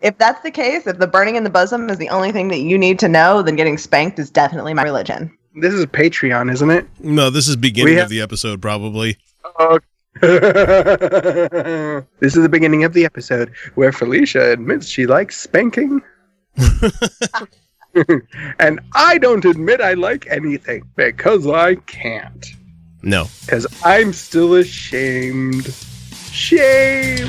If that's the case, if the burning in the bosom is the only thing that you need to know, then getting spanked is definitely my religion. This is Patreon, isn't it? No, this is beginning have- of the episode, probably. this is the beginning of the episode where Felicia admits she likes spanking. and I don't admit I like anything because I can't. No. Because I'm still ashamed. Shame.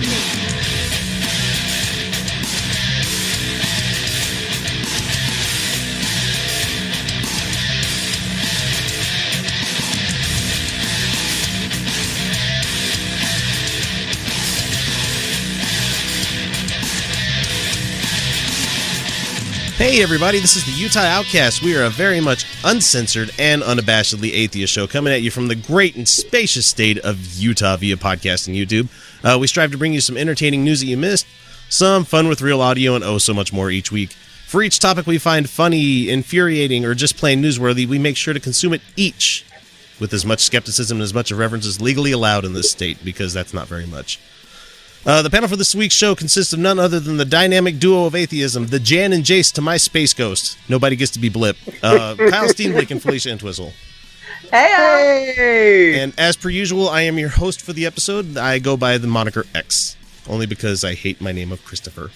Hey, everybody, this is the Utah Outcast. We are a very much uncensored and unabashedly atheist show coming at you from the great and spacious state of Utah via podcast and YouTube. Uh, we strive to bring you some entertaining news that you missed, some fun with real audio, and oh, so much more each week. For each topic we find funny, infuriating, or just plain newsworthy, we make sure to consume it each with as much skepticism and as much irreverence as legally allowed in this state, because that's not very much. Uh, the panel for this week's show consists of none other than the dynamic duo of atheism, the Jan and Jace to my space ghost. Nobody gets to be Blip. Uh, Kyle Steenblick and Felicia Entwistle. Hey, Hey! And as per usual, I am your host for the episode. I go by the moniker X, only because I hate my name of Christopher.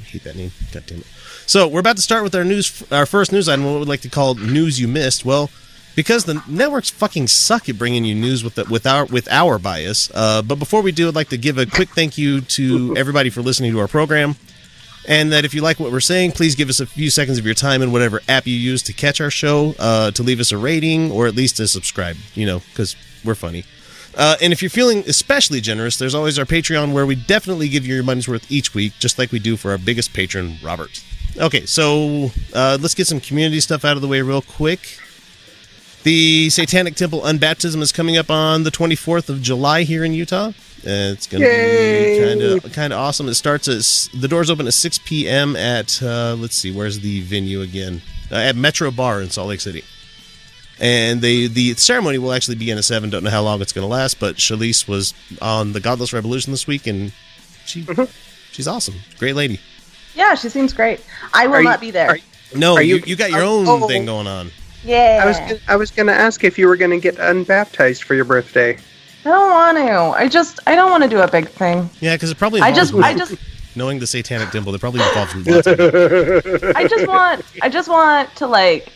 I hate that name. God damn it. So we're about to start with our news, our first news item, what we'd like to call news you missed. Well, because the networks fucking suck at bringing you news with the, with our with our bias. Uh, but before we do, I'd like to give a quick thank you to everybody for listening to our program. And that if you like what we're saying, please give us a few seconds of your time in whatever app you use to catch our show, uh, to leave us a rating, or at least to subscribe, you know, because we're funny. Uh, and if you're feeling especially generous, there's always our Patreon where we definitely give you your money's worth each week, just like we do for our biggest patron, Robert. Okay, so uh, let's get some community stuff out of the way real quick. The Satanic Temple Unbaptism is coming up on the 24th of July here in Utah. Uh, it's going to be kind of kind of awesome. It starts at the doors open at 6 p.m. at uh, let's see, where's the venue again? Uh, at Metro Bar in Salt Lake City. And they the ceremony will actually begin at seven. Don't know how long it's going to last, but Shalise was on the Godless Revolution this week, and she she's awesome, great lady. yeah, she seems great. I will Are you- not be there. are- No, Are you, you- you got your are- own oh. thing going on. Yeah, I was gonna, I was gonna ask if you were gonna get unbaptized for your birthday. I don't want to. I just, I don't want to do a big thing. Yeah, because it probably I involves just, I just, knowing the Satanic dimple, It probably involves lots of I just want, I just want to like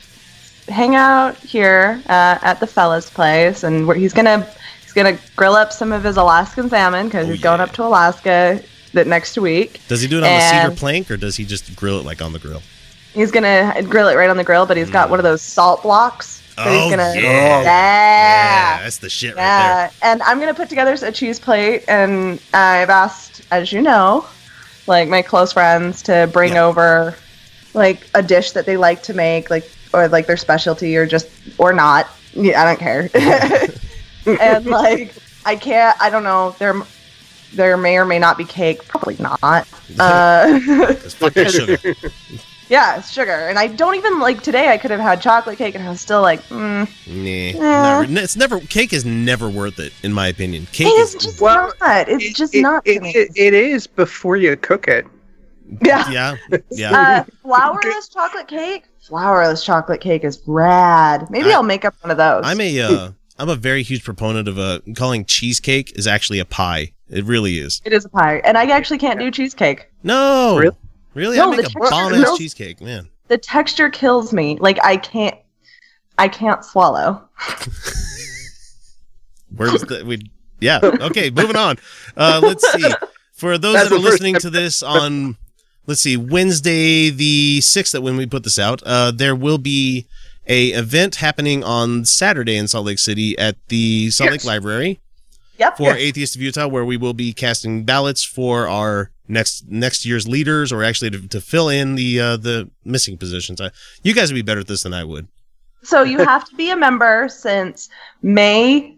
hang out here uh, at the fella's place, and where he's gonna, he's gonna grill up some of his Alaskan salmon because Oh, he's going up to Alaska that next week. Does he do it on the cedar plank or does he just grill it like on the grill? He's gonna grill it right on the grill, but he's got one of those salt blocks. that Mm. Oh, he's gonna, yeah. yeah. that's the shit right Yeah, and I'm gonna put together a cheese plate, and I've asked, as you know, like my close friends to bring Yeah. over like a dish that they like to make, like or like their specialty, or just or not. Yeah, I don't care. and like I can't. I don't know. There, there may or may not be cake. Probably not. Uh, there. 'Cause fuck that sugar. Yeah, sugar, and I don't even like today. I could have had chocolate cake, and I was still like, mm, Nah, never, it's never cake is never worth it in my opinion. Cake it's is just Well, not. It's It- just it- not It, it, it is before you cook it. yeah. yeah, yeah. Uh, flourless chocolate cake. Flourless chocolate cake is rad. Maybe I- I, will make up one of those. I'm a uh, I'm a very huge proponent of uh, calling cheesecake is actually a pie. It really is. it is a pie, and I actually can't do cheesecake. No, Really? Really, No, I make the a texture- bomb ass no. cheesecake, man. The texture kills me. Like I can't. I can't swallow. Where's the we? Yeah. Okay. Moving on. Uh, let's see. For those That's that are listening to this on, let's see, Wednesday the sixth, that when we put this out, uh, there will be a event happening on Saturday in Salt Lake City at the Salt Yes. Lake Library Yep. for Atheist of Utah, where we will be casting ballots for our next next year's leaders or actually to, to fill in the uh, the missing positions. I, you guys would be better at this than I would. So you have to be a member since May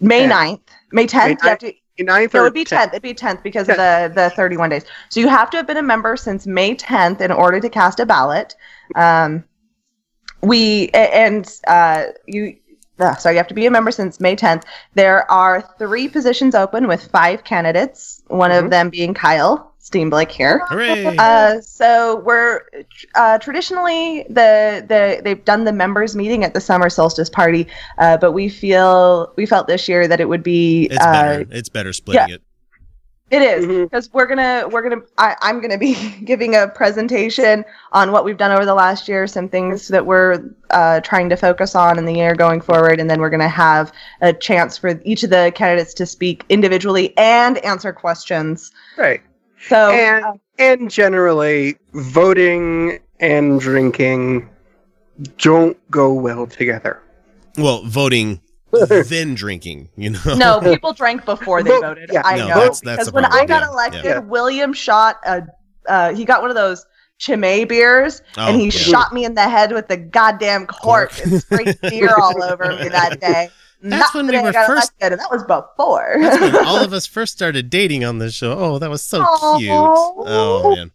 May Yeah. 9th. May 10th. You have to, Ninth no, it would be 10th. It'd be 10th because of the, the 31 days. So you have to have been a member since May 10th in order to cast a ballot. Um, we and uh, you. Uh, so you have to be a member since May 10th. There are three positions open with five candidates. One Mhm. of them being Kyle Steenblick here. Hooray! Uh, so we're uh, traditionally the the they've done the members meeting at the summer solstice party, uh, but we feel we felt this year that it would be it's uh, better. It's better splitting it. It is because we're gonna we're gonna I, I'm gonna be giving a presentation on what we've done over the last year, some things that we're uh, trying to focus on in the year going forward, and then we're gonna have a chance for each of the candidates to speak individually and answer questions. right. So and uh, and generally, voting and drinking don't go well together. Well, voting then drinking. You know. no, people drank before they voted. yeah, I no, know that's- that's because when problem, I got yeah, elected, yeah. William shot a. Uh, he got one of those Chimay beers, Oh, and he yeah. shot me in the head with the goddamn cork, Cork. and sprayed beer all over me that day. That's Not when the we day I were first- elected, and that was before. That's when all of us first started dating on this show. Oh, that was so Aw. cute. Oh man.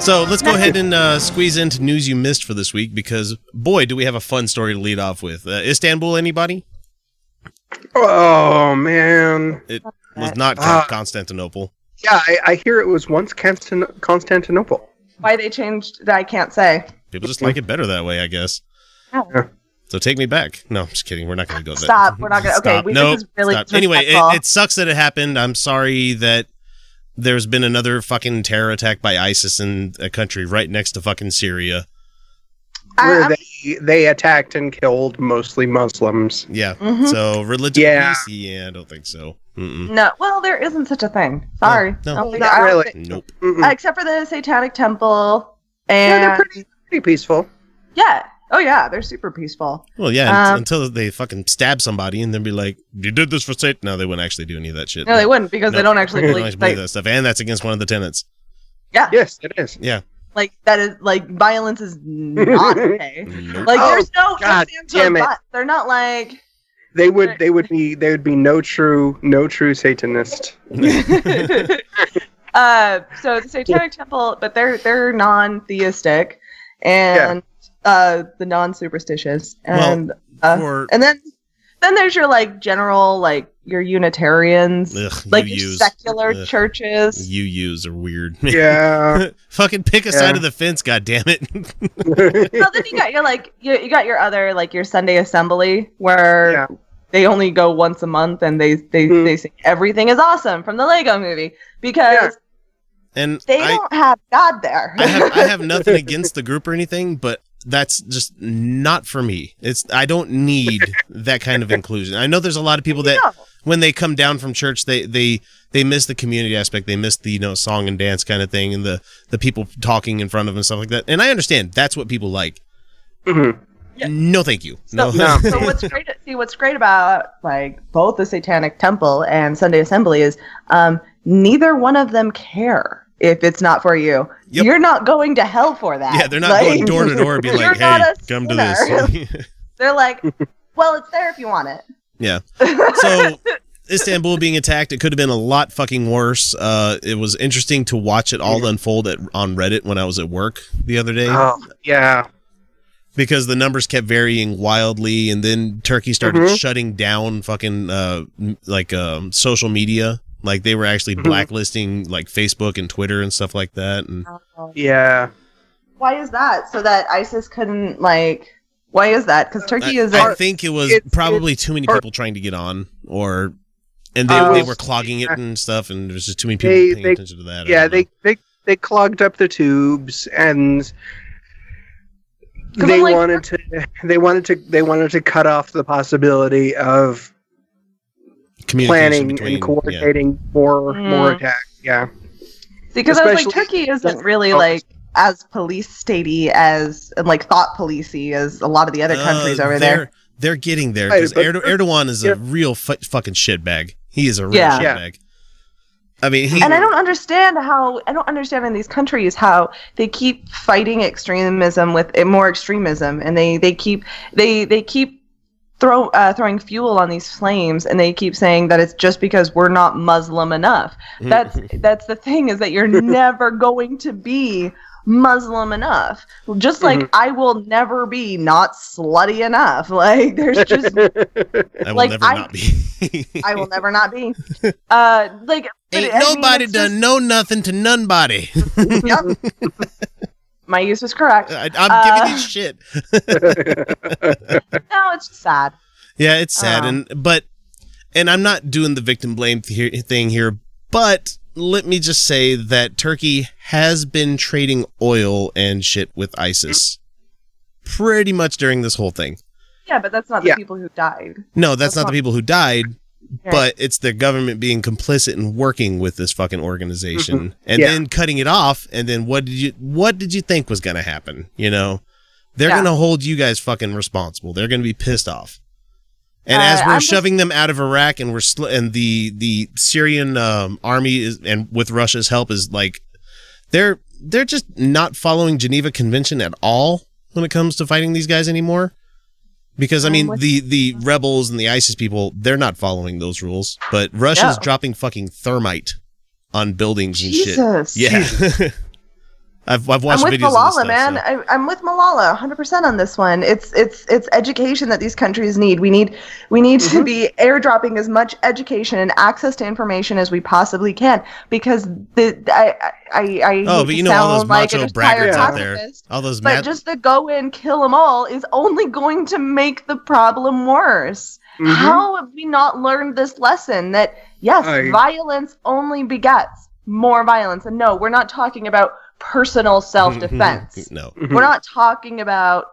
So let's go ahead and uh, squeeze into news you missed for this week because boy, do we have a fun story to lead off with. Uh, Istanbul, anybody? Oh man, It was not Ah. Constantinople. yeah, I, I hear it was once Constan- Constantinople. Why they changed, I can't say. People just like it better that way, I guess. Oh. So take me back. No, I'm just kidding. We're not going to go there. Stop. We're not gonna- okay, Stop. we- this Nope, is really stop. Anyway, it, it sucks that it happened. I'm sorry that there's been another fucking terror attack by ISIS in a country right next to fucking Syria. Where I'm- they they attacked and killed mostly Muslims. Yeah. Mhm. So religion Yeah. peace? Yeah, I don't think so. Mm-mm. No, well, there isn't such a thing. Sorry. No, no. Don't think- I really. think- Nope. Mm-mm. except for the Satanic Temple yeah, and they're pretty pretty peaceful. yeah. Oh yeah, they're super peaceful. Well, yeah, Um, until they fucking stab somebody and then be like, "You did this for Satan." No, they wouldn't actually do any of that shit. No, they wouldn't because they don't actually They don't believe. actually that stuff, and that's against one of the tenets. yeah, Yes, it is. Yeah. like that is like violence is not okay. Nope. Like Oh, there's no God damn it. They're not like. They would they would be they would be no true no true Satanist. uh, so the Satanic Temple, but they're they're non-theistic, and uh, the non-superstitious, and uh, For and then then there's your like general like your Unitarians, ugh, like you your use secular ugh, churches. You use are weird. Yeah. Fucking pick a side of the fence, God damn it! well, then you got your like you, you got your other like your Sunday assembly where Yeah. they only go once a month and they they Mm. they say everything is awesome from the Lego movie because Yeah. and they I, don't have God there. I have I have nothing against the group or anything, but that's just not for me. It's I don't need that kind of inclusion. I know there's a lot of people that No. when they come down from church, they they they miss the community aspect. They miss the you know song and dance kind of thing, and the the people talking in front of them and stuff like that. And I understand that's what people like. Mhm. Yeah. No, thank you. No, So, No. so what's great? See, what's great about like both the Satanic Temple and Sunday Assembly is um, neither one of them care if it's not for you. Yep. You're not going to hell for that. yeah, they're not Like, going door to door and being you're like, "Hey, come to this." They're like, well, it's there if you want it. yeah. So Istanbul being attacked, it could have been a lot fucking worse. Uh, it was interesting to watch it all unfold at, on Reddit when I was at work the other day. Oh, yeah. because the numbers kept varying wildly and then turkey started Mhm. shutting down fucking uh m- like um social media like they were actually Mhm. blacklisting like facebook and twitter and stuff like that and Yeah. Why is that? So that ISIS couldn't like. Why is that? Because Turkey I, is. I a- think it was it's- probably too many people trying to get on or and they, Uh, they were clogging it and stuff and there's just too many people They- paying they- attention to that Yeah, they, know. they they clogged up the tubes and they like- wanted to they wanted to they wanted to cut off the possibility of communication planning between and coordinating more Mm. more attacks. Yeah. because I was like, Turkey isn't really Oh. like as police statey as and like thought policey as a lot of the other countries Uh, over they're, there. They're getting there because but- Erdo- Erdogan is yeah. a real fu- fucking shitbag. He is a real Yeah. Yeah. shitbag. I mean, he and I don't understand how I don't understand in these countries how they keep fighting extremism with more extremism, and they they keep they they keep throw uh, throwing fuel on these flames, and they keep saying that it's just because we're not Muslim enough. That's that's the thing is that you're never going to be Muslim enough. Just like I will never be not slutty enough. Like there's just I will like, never I- not be. I will never not be. Uh, like Ain't I mean, nobody it's done just- no nothing to nobody. Yep. My use was correct. I, I'm Uh, giving you shit. No, it's just sad. Yeah, it's sad, Um, and but and I'm not doing the victim blame th- thing here, but let me just say that Turkey has been trading oil and shit with ISIS pretty much during this whole thing. Yeah, but that's not the people who died. No, that's, That's not, not- the people who died, But it's the government being complicit and working with this fucking organization and Yeah. then cutting it off. And then what did you what did you think was going to happen? You know, they're Yeah. going to hold you guys fucking responsible. They're going to be pissed off. And Uh, as we're I'm just- shoving them out of Iraq and we're sl- and the the Syrian um, army is and with Russia's help is like they're they're just not following Geneva Convention at all when it comes to fighting these guys anymore. Because I mean the the rebels and the ISIS people they're not following those rules, but Russia's No. dropping fucking thermite on buildings and Jesus. shit. Yeah. I've I've watched I'm with videos Malala, stuff, man. so- I, I'm with Malala 100% on this one. It's it's it's education that these countries need. We need we need Mm-hmm. to be airdropping as much education and access to information as we possibly can because the I I I Oh, but you know all those sound like macho a retired braggarts out there. All those But mad- just to go in, kill them all is only going to make the problem worse. Mhm. How have we not learned this lesson that yes, I- violence only begets more violence? And no, we're not talking about personal self-defense. no. Mhm. we're not talking about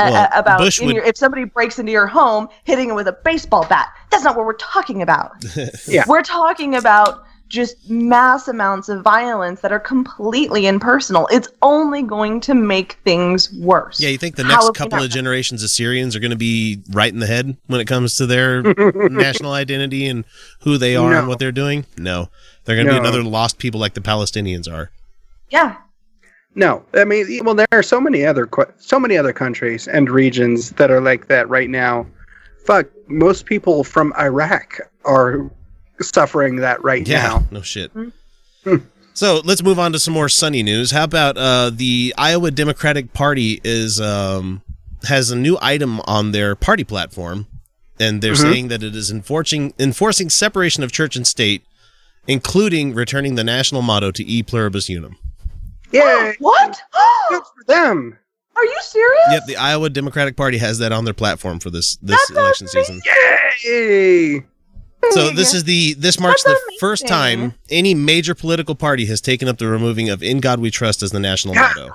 uh, Well, uh, about in would- your, if somebody breaks into your home hitting it with a baseball bat. That's not what we're talking about. Yeah. We're talking about just mass amounts of violence that are completely impersonal. It's only going to make things worse. Yeah, you think the next have couple of generations of Syrians are going to be right in the head when it comes to their national identity and who they are and what they're doing? No. They're going to be another lost people like the Palestinians are. Yeah. No, I mean, well, there are so many other so many other countries and regions that are like that right now. Fuck, most people from Iraq are suffering that right Yeah, now. no shit. Hmm. so let's move on to some more sunny news. How about uh, the Iowa Democratic Party is um, has a new item on their party platform, and they're Mhm. saying that it is enforcing enforcing separation of church and state, including returning the national motto to E Pluribus Unum. Yay! Oh, what? Good for them. Are you serious? Yep, the Iowa Democratic Party has that on their platform for this this That's election season. Yay! So this is the this marks the That's first time any major political party has taken up the removing of "In God We Trust" as the national Yeah. motto.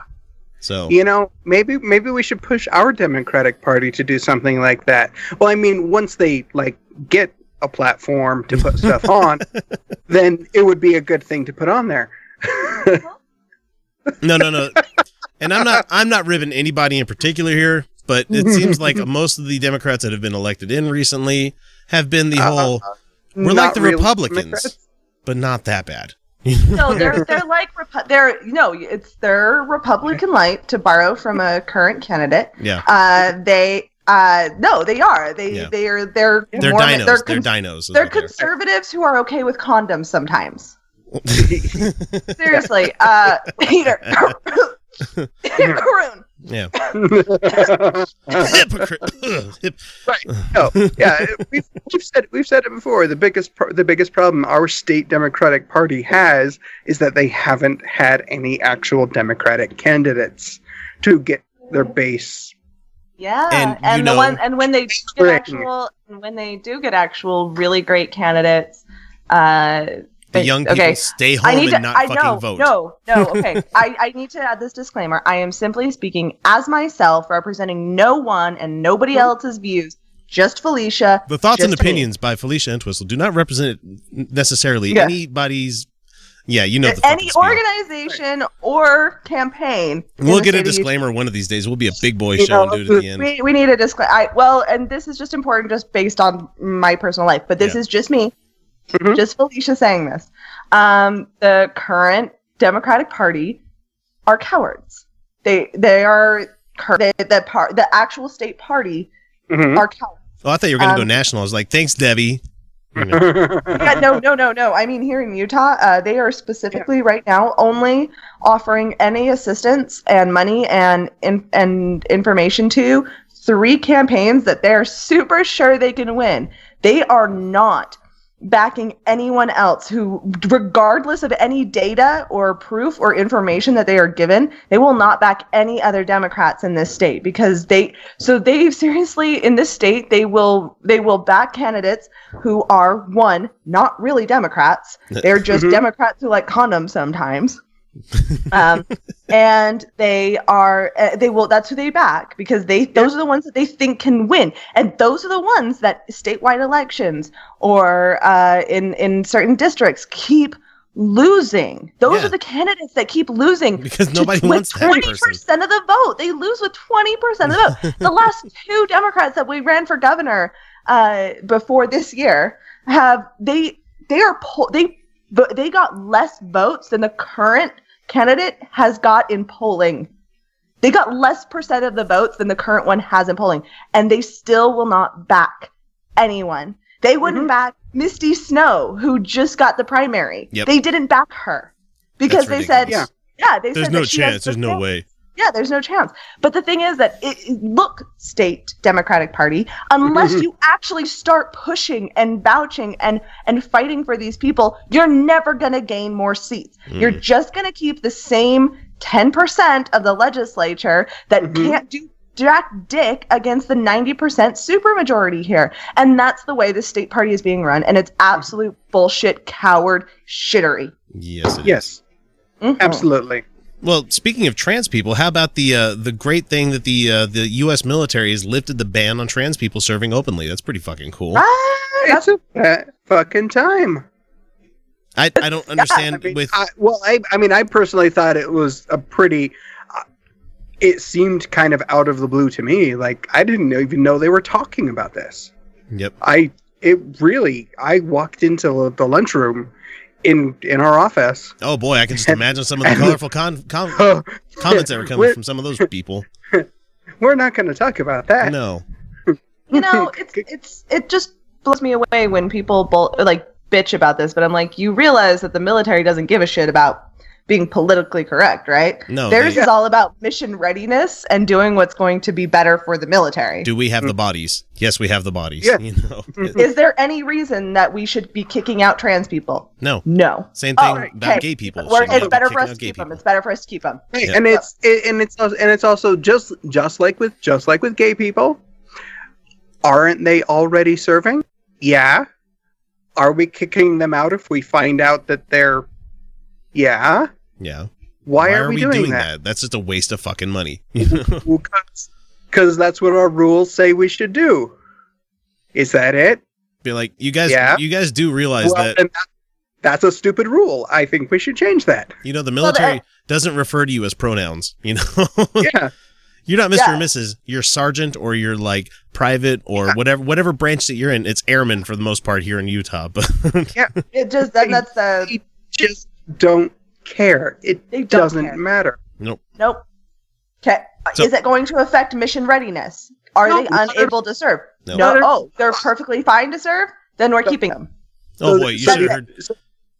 So You know, maybe maybe we should push our Democratic Party to do something like that. Well, I mean, once they like get a platform to put stuff on, then it would be a good thing to put on there. No, no, no, and I'm not I'm not ribbing anybody in particular here, but it seems like most of the Democrats that have been elected in recently have been the Uh, whole, we're like the really Republicans, Democrats. but not that bad. no, they're they're like Repu- they're no, it's they're Republican light to borrow from a current candidate. Yeah, Uh, they uh no, they are they Yeah. they are they're they're more- dinos. They're, They're, dinos. they're what they are. conservatives who are okay with condoms sometimes. Seriously, uh, Peter. Corroon. yeah, hypocrite. Ugh, hip- no, yeah, we've, we've said we've said it before. The biggest pro- the biggest problem our state Democratic Party has is that they haven't had any actual Democratic candidates to get their base. Yeah, And and, you the know- one and when they do get actual and when they do get actual really great candidates, uh, the young people okay. stay home I need and to. not I fucking know. vote. No, no. Okay. I, I need to add this disclaimer. I am simply speaking as myself, representing no one and nobody else's views. Just Felicia. The thoughts and just me. opinions by Felicia Entwistle do not represent necessarily Yeah. anybody's. Yeah, you know the Any organization or campaign. We'll get a disclaimer one of these days. We'll be a big boy You show know, and do it at the end. We, we need a disclaimer. Well, and this is just important just based on my personal life, but this Yeah. is just me. Mhm. Just Felicia saying this. Um, the current Democratic Party are cowards. They they are cur- they, the part the actual state party Mhm. are cowards. Oh, I thought you were gonna go Um, national. I was like, thanks, Debbie. You know, yeah, no, no, no, no. I mean, here in Utah, uh, they are specifically right now only offering any assistance and money and in, and information to three campaigns that they're super sure they can win. They are not backing anyone else who, regardless of any data or proof or information that they are given, they will not back any other Democrats in this state because they. So they seriously in this state they will they will back candidates who are one not really Democrats. They're just Mhm. Democrats who like condoms sometimes. Um, and they are uh, they will that's who they back because they those are the ones that they think can win and those are the ones that statewide elections or uh, in in certain districts keep losing those Yeah. are the candidates that keep losing because nobody wants that 20% person. of the vote. They lose with 20% of the vote. the last two Democrats that we ran for governor uh, before this year have they they are po- they but they got less votes than the current candidate has got in polling. They got less percent of the votes than the current one has in polling, and they still will not back anyone. They wouldn't Mhm. back Misty Snow, who just got the primary. Yep. They didn't back her because That's they said, ridiculous. yeah, they There's said no that she has chance. There's the no vote. way. Yeah, there's no chance. But the thing is that it, it- look, state Democratic Party, unless Mhm. you actually start pushing and vouching and and fighting for these people, you're never going to gain more seats. You're Mm. just going to keep the same 10% of the legislature that Mhm. can't do jack dick against the 90% supermajority here. And that's the way the state party is being run and it's absolute bullshit coward shittery. Yes. it is. yes, Mhm. absolutely. Well, speaking of trans people, how about the uh, the great thing that the uh, the U.S. military has lifted the ban on trans people serving openly? That's pretty fucking cool. Right? It's a fucking time. I, I don't understand I mean, with I, well, I, I mean, I personally thought it was a pretty. Uh, it seemed kind of out of the blue to me. Like I didn't even know they were talking about this. yep. I it really. I walked into the lunchroom in in our office. Oh boy, I can just imagine some of the colorful con- com- Oh, comments that were coming from some of those people. we're not going to talk about that. No, you know, it's it's it just blows me away when people bull, like bitch about this. But I'm like, you realize that the military doesn't give a shit about being politically correct, right? no. Theirs they- is all about mission readiness and doing what's going to be better for the military. do we have the mm. bodies? Yes, we have the bodies. Yeah. You know, mm-hmm. Is there any reason that we should be kicking out trans people? no. No. Same thing Oh, about okay. gay people. We're- Should not it's better kicking for us to gay keep them. It's better for us to keep them. Right, Yeah. and it's it, and it's also, and it's also just just like with just like with gay people, aren't they already serving? Yeah. Are we kicking them out if we find out that they're? Yeah. Yeah. Why, are, we, doing, that? That's just a waste of fucking money. You know? Because that's what our rules say we should do. Is that it? Be like, you guys, Yeah. you guys do realize well, that that's a stupid rule. I think we should change that. you know the Well, the- uh, military doesn't refer to you as pronouns. You know, Yeah. you're not Mr. Yeah. or Mrs. You're sergeant or you're like private or whatever whatever branch that you're in. It's airman for the most part here in Utah. But It just that, that's the just don't care. It They don't doesn't care. matter. nope. Nope. Okay. So- Is it going to affect mission readiness? Are No, they unable to serve? No. No. Oh, they're perfectly fine to serve. Then we're keeping them. oh So- boy, you so should have the- heard. so-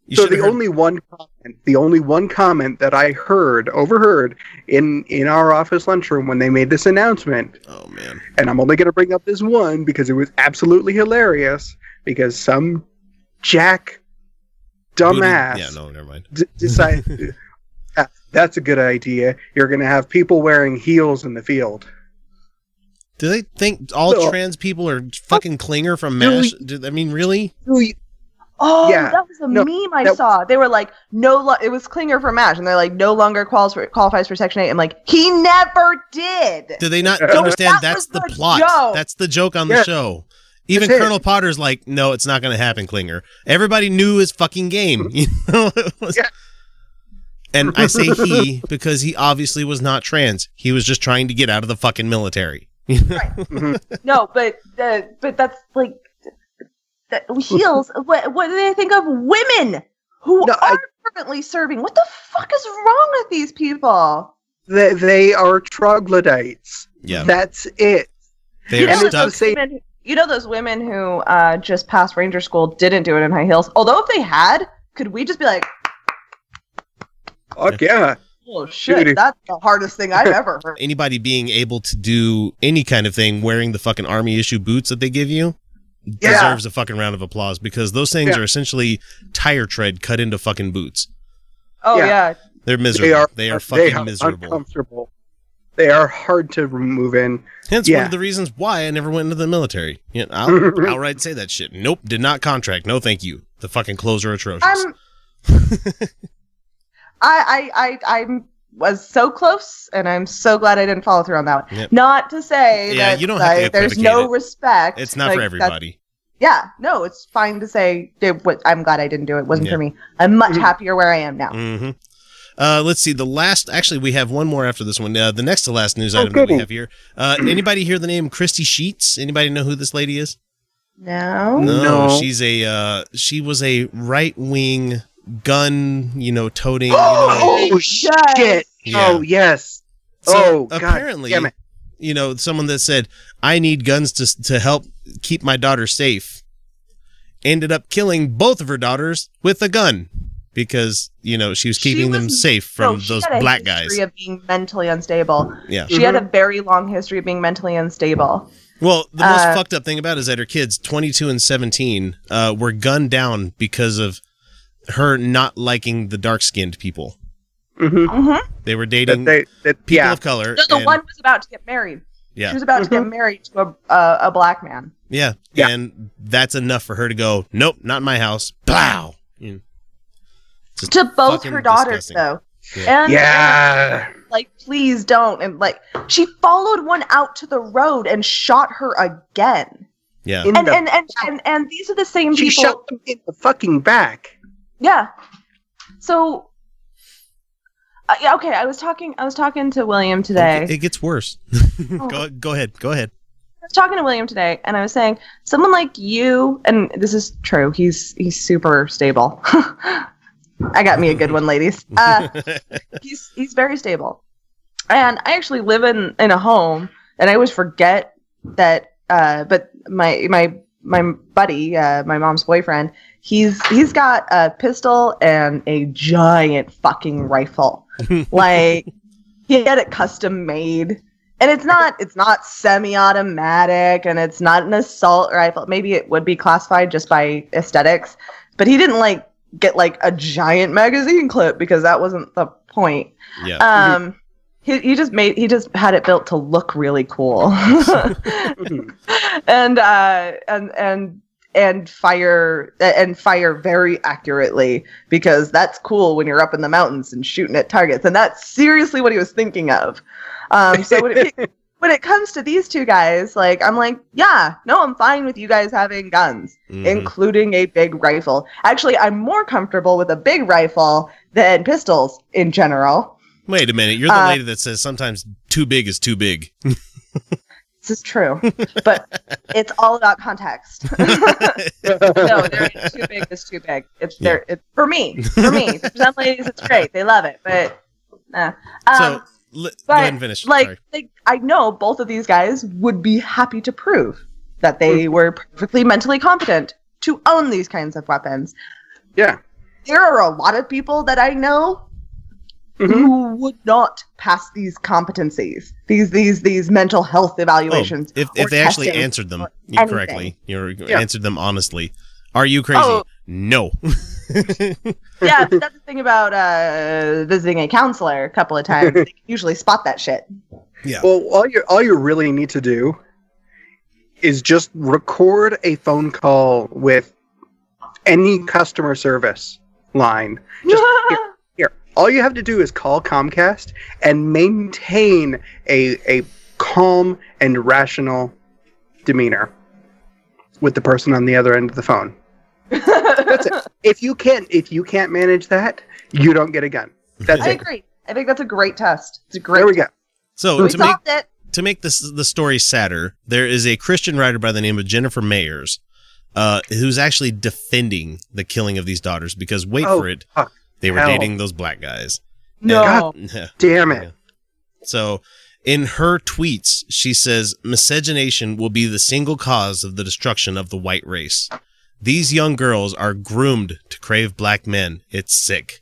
You so the heard. only one comment, the only one comment that I heard, overheard in in our office lunchroom when they made this announcement, Oh man, and I'm only going to bring up this one because it was absolutely hilarious. Because some jack Booty- dumbass Yeah, no, never mind. d- decided "Ah, that's a good idea. You're going to have people wearing heels in the field. Do they think all No. trans people are fucking Klinger from MASH? Do, I mean, really? Oh, Yeah. that was a No, meme I that- saw. They were like, no, lo- it was Klinger for MASH, and they're like, no longer qualifies for, qualifies for Section 8. I'm like, he never did. Do they not understand that that's the the plot? joke. That's the joke on the show. Even That's it. Colonel Potter's like, no, it's not going to happen, Klinger. Everybody knew his fucking game. You know, was. Yeah. And I say he because he obviously was not trans. He was just trying to get out of the fucking military. Mhm. No, but the, but that's like, that heals. what, what do they think of women who No, are I- currently serving? What the fuck is wrong with these people? They, they are troglodytes. Yeah, That's it. they you are know, stuck. those same- women, you know those women who uh, just passed ranger school didn't do it in high heels. Although if they had, could we just be like, Fuck yeah. oh shit, Dude. that's the hardest thing I've ever heard. Anybody being able to do any kind of thing wearing the fucking army issue boots that they give you Yeah. deserves a fucking round of applause because those things Yeah. are essentially tire tread cut into fucking boots. Oh Yeah. yeah, They're miserable. They are, they are they fucking are miserable. uncomfortable. They are hard to move in. Hence one of the reasons why I never went into the military. Yeah, I'll outright say that shit. Nope, did not contract. No, thank you. The fucking clothes are atrocious. I'm. I I I I'm was so close, and I'm so glad I didn't follow through on that one. Yep. Not to say Yeah, that you don't have to there's no it. respect. it's not like, for everybody. Yeah, no, it's fine to say I'm glad I didn't do it. It wasn't Yeah. for me. I'm much Mhm. happier where I am now. hmm Uh, let's see. The last, actually, we have one more after this one. Uh, the next to last news Oh, item that we have here. Uh, anybody hear the name Christy Sheats? Anybody know who this lady is? No. No, No. she's a. Uh, she was a right wing gun, you know, toting. You know, Oh, shit. Yeah. Oh, yes. So, oh, God apparently, damn you know, someone that said, "I need guns to to help keep my daughter safe," ended up killing both of her daughters with a gun because you know she was She keeping them safe from No, she those had a black guys. history of being mentally unstable. Yeah. She had a very long history of being mentally unstable. Well, the most Uh, fucked up thing about it is that her kids, 22 and 17, uh, were gunned down because of her not liking the dark skinned people. hmm Mm-hmm. They were That dating they, that, people yeah. of color. No, the and- one was about to get married. yeah. She was about to get married to a uh, a black man. yeah. Yeah. And that's enough for her to go, nope, not in my house. Plow. You know, just To both her daughters, disgusting. though. Yeah. And, Yeah. and, like, please don't. And like, she followed one out to the road and shot her again. Yeah. And the- and, and and and these are the same she people. shot them in the fucking back. Yeah. So. Uh, yeah, okay. I was talking. I was talking to William today. It gets worse. Oh. go, go ahead. Go ahead. I was talking to William today, and I was saying someone like you, and this is true. He's he's super stable. I got me a good one, ladies. Uh, he's he's very stable, and I actually live in in a home, and I always forget that. Uh, but my my my buddy, uh, my mom's boyfriend, he's he's got a pistol and a giant fucking rifle. like he had it custom made and it's not it's not semi-automatic and it's not an assault rifle maybe it would be classified just by aesthetics but he didn't like get like a giant magazine clip because that wasn't the point. Yeah. um he, he just made he just had it built to look really cool. And uh and and and fire and fire very accurately because that's cool when you're up in the mountains and shooting at targets. And that's seriously what he was thinking of. Um so when it, when it comes to these two guys like i'm like yeah no i'm fine with you guys having guns Mhm. including a big rifle actually i'm more comfortable with a big rifle than pistols in general Wait a minute. You're the uh, lady that says sometimes too big is too big. this is true but it's all about context no, they're too big is too big. It's Yeah. there. It's for me. For me. For some ladies, it's great. They love it, but nah. Um, so, li- go but ahead and finish. like, Sorry. like, I know both of these guys would be happy to prove that they were perfectly mentally competent to own these kinds of weapons. Yeah. There are a lot of people that I know Mhm. who would not pass these competencies, these these these mental health Oh, evaluations. if, if they actually answered them correctly, you Yeah. answered them honestly. Are you crazy? Oh. No. yeah, but that's the thing about uh, visiting a counselor a couple of times. they can usually spot that shit. yeah. Well, all you all you really need to do is just record a phone call with any customer service line. Just here, here. All you have to do is call Comcast and maintain a a calm and rational demeanor with the person on the other end of the phone. That's it. If you can't if you can't manage that, you don't get a gun. That's I it. agree. I think that's a great test. It's a great. There we go. So We to make it. to make this the story sadder, there is a Christian writer by the name of Jennifer Mayers uh, who's actually defending the killing of these daughters because wait Oh, for it, fuck. they were hell. dating those black guys. No. Yeah. Damn it. So, in her tweets, she says miscegenation will be the single cause of the destruction of the white race. These young girls are groomed to crave black men. It's sick.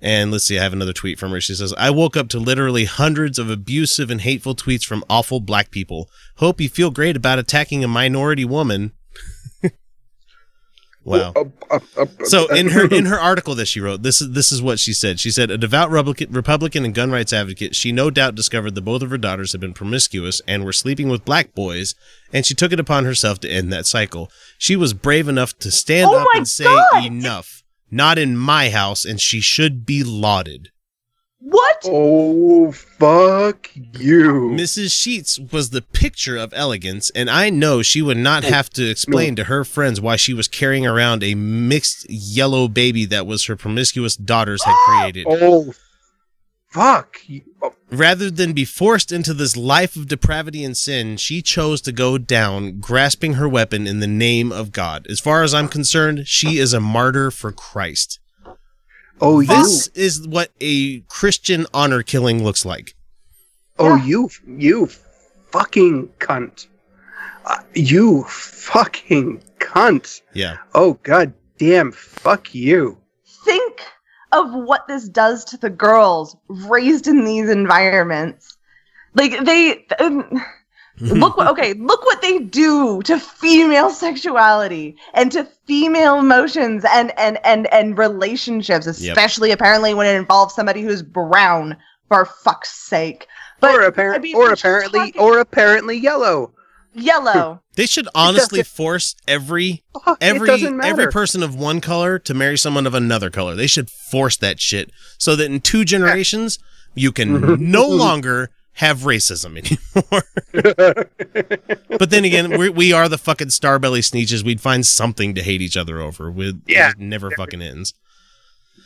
And let's see, I have another tweet from her. She says, I woke up to literally hundreds of abusive and hateful tweets from awful black people. Hope you feel great about attacking a minority woman. Wow. Uh, uh, uh, So uh, in her in her article that she wrote, this is this is what she said. She said, a devout Republican, Republican and gun rights advocate, she no doubt discovered that both of her daughters had been promiscuous and were sleeping with black boys, and she took it upon herself to end that cycle. She was brave enough to stand Oh up my and say God! enough. Not in my house, and she should be lauded. What? oh fuck you! Mrs. Sheats was the picture of elegance, and I know she would not oh, have to explain to her friends why she was carrying around a mixed yellow baby that was her promiscuous daughters had created. Oh fuck! you- oh, Rather than be forced into this life of depravity and sin, she chose to go down, grasping her weapon in the name of God. As far as I'm concerned, she is a martyr for Christ. Oh, you! This is what a Christian honor killing looks like. Oh, Yeah. you! You fucking cunt! Uh, you fucking cunt! Yeah. Oh god damn! Fuck you! Think of what this does to the girls raised in these environments. Like they um, look what okay, look what they do to female sexuality and to female emotions and and and and relationships, especially apparently when it involves somebody who's brown for fuck's sake. But or appar- I mean, or apparently, talking- or apparently yellow. yellow. They should honestly force every Fuck, every every person of one color to marry someone of another color. They should force that shit so that in two generations you can no longer have racism anymore. but then again, we we are the fucking starbelly sneetches. We'd find something to hate each other over. With Yeah. it just never fucking ends.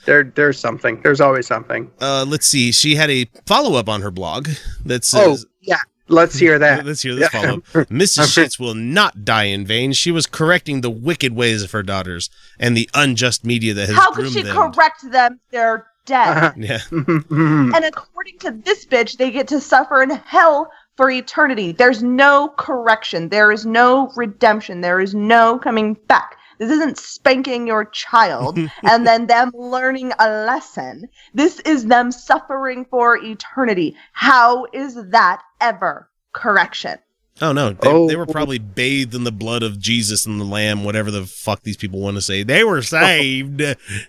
there, there's something. There's always something. Uh, let's see. She had a follow up on her blog that says, Oh yeah, let's hear that. Let's hear this follow up. Mrs. Sheats will not die in vain. She was correcting the wicked ways of her daughters and the unjust media that has How could she them. correct them? They're dead. Uh-huh. Yeah. And according to this bitch, they get to suffer in hell for eternity. There's no correction. There is no redemption. There is no coming back. This isn't spanking your child and then them learning a lesson. This is them suffering for eternity. How is that ever correction? Oh no, they, Oh. they were probably bathed in the blood of Jesus and the Lamb, whatever the fuck these people want to say. They were saved.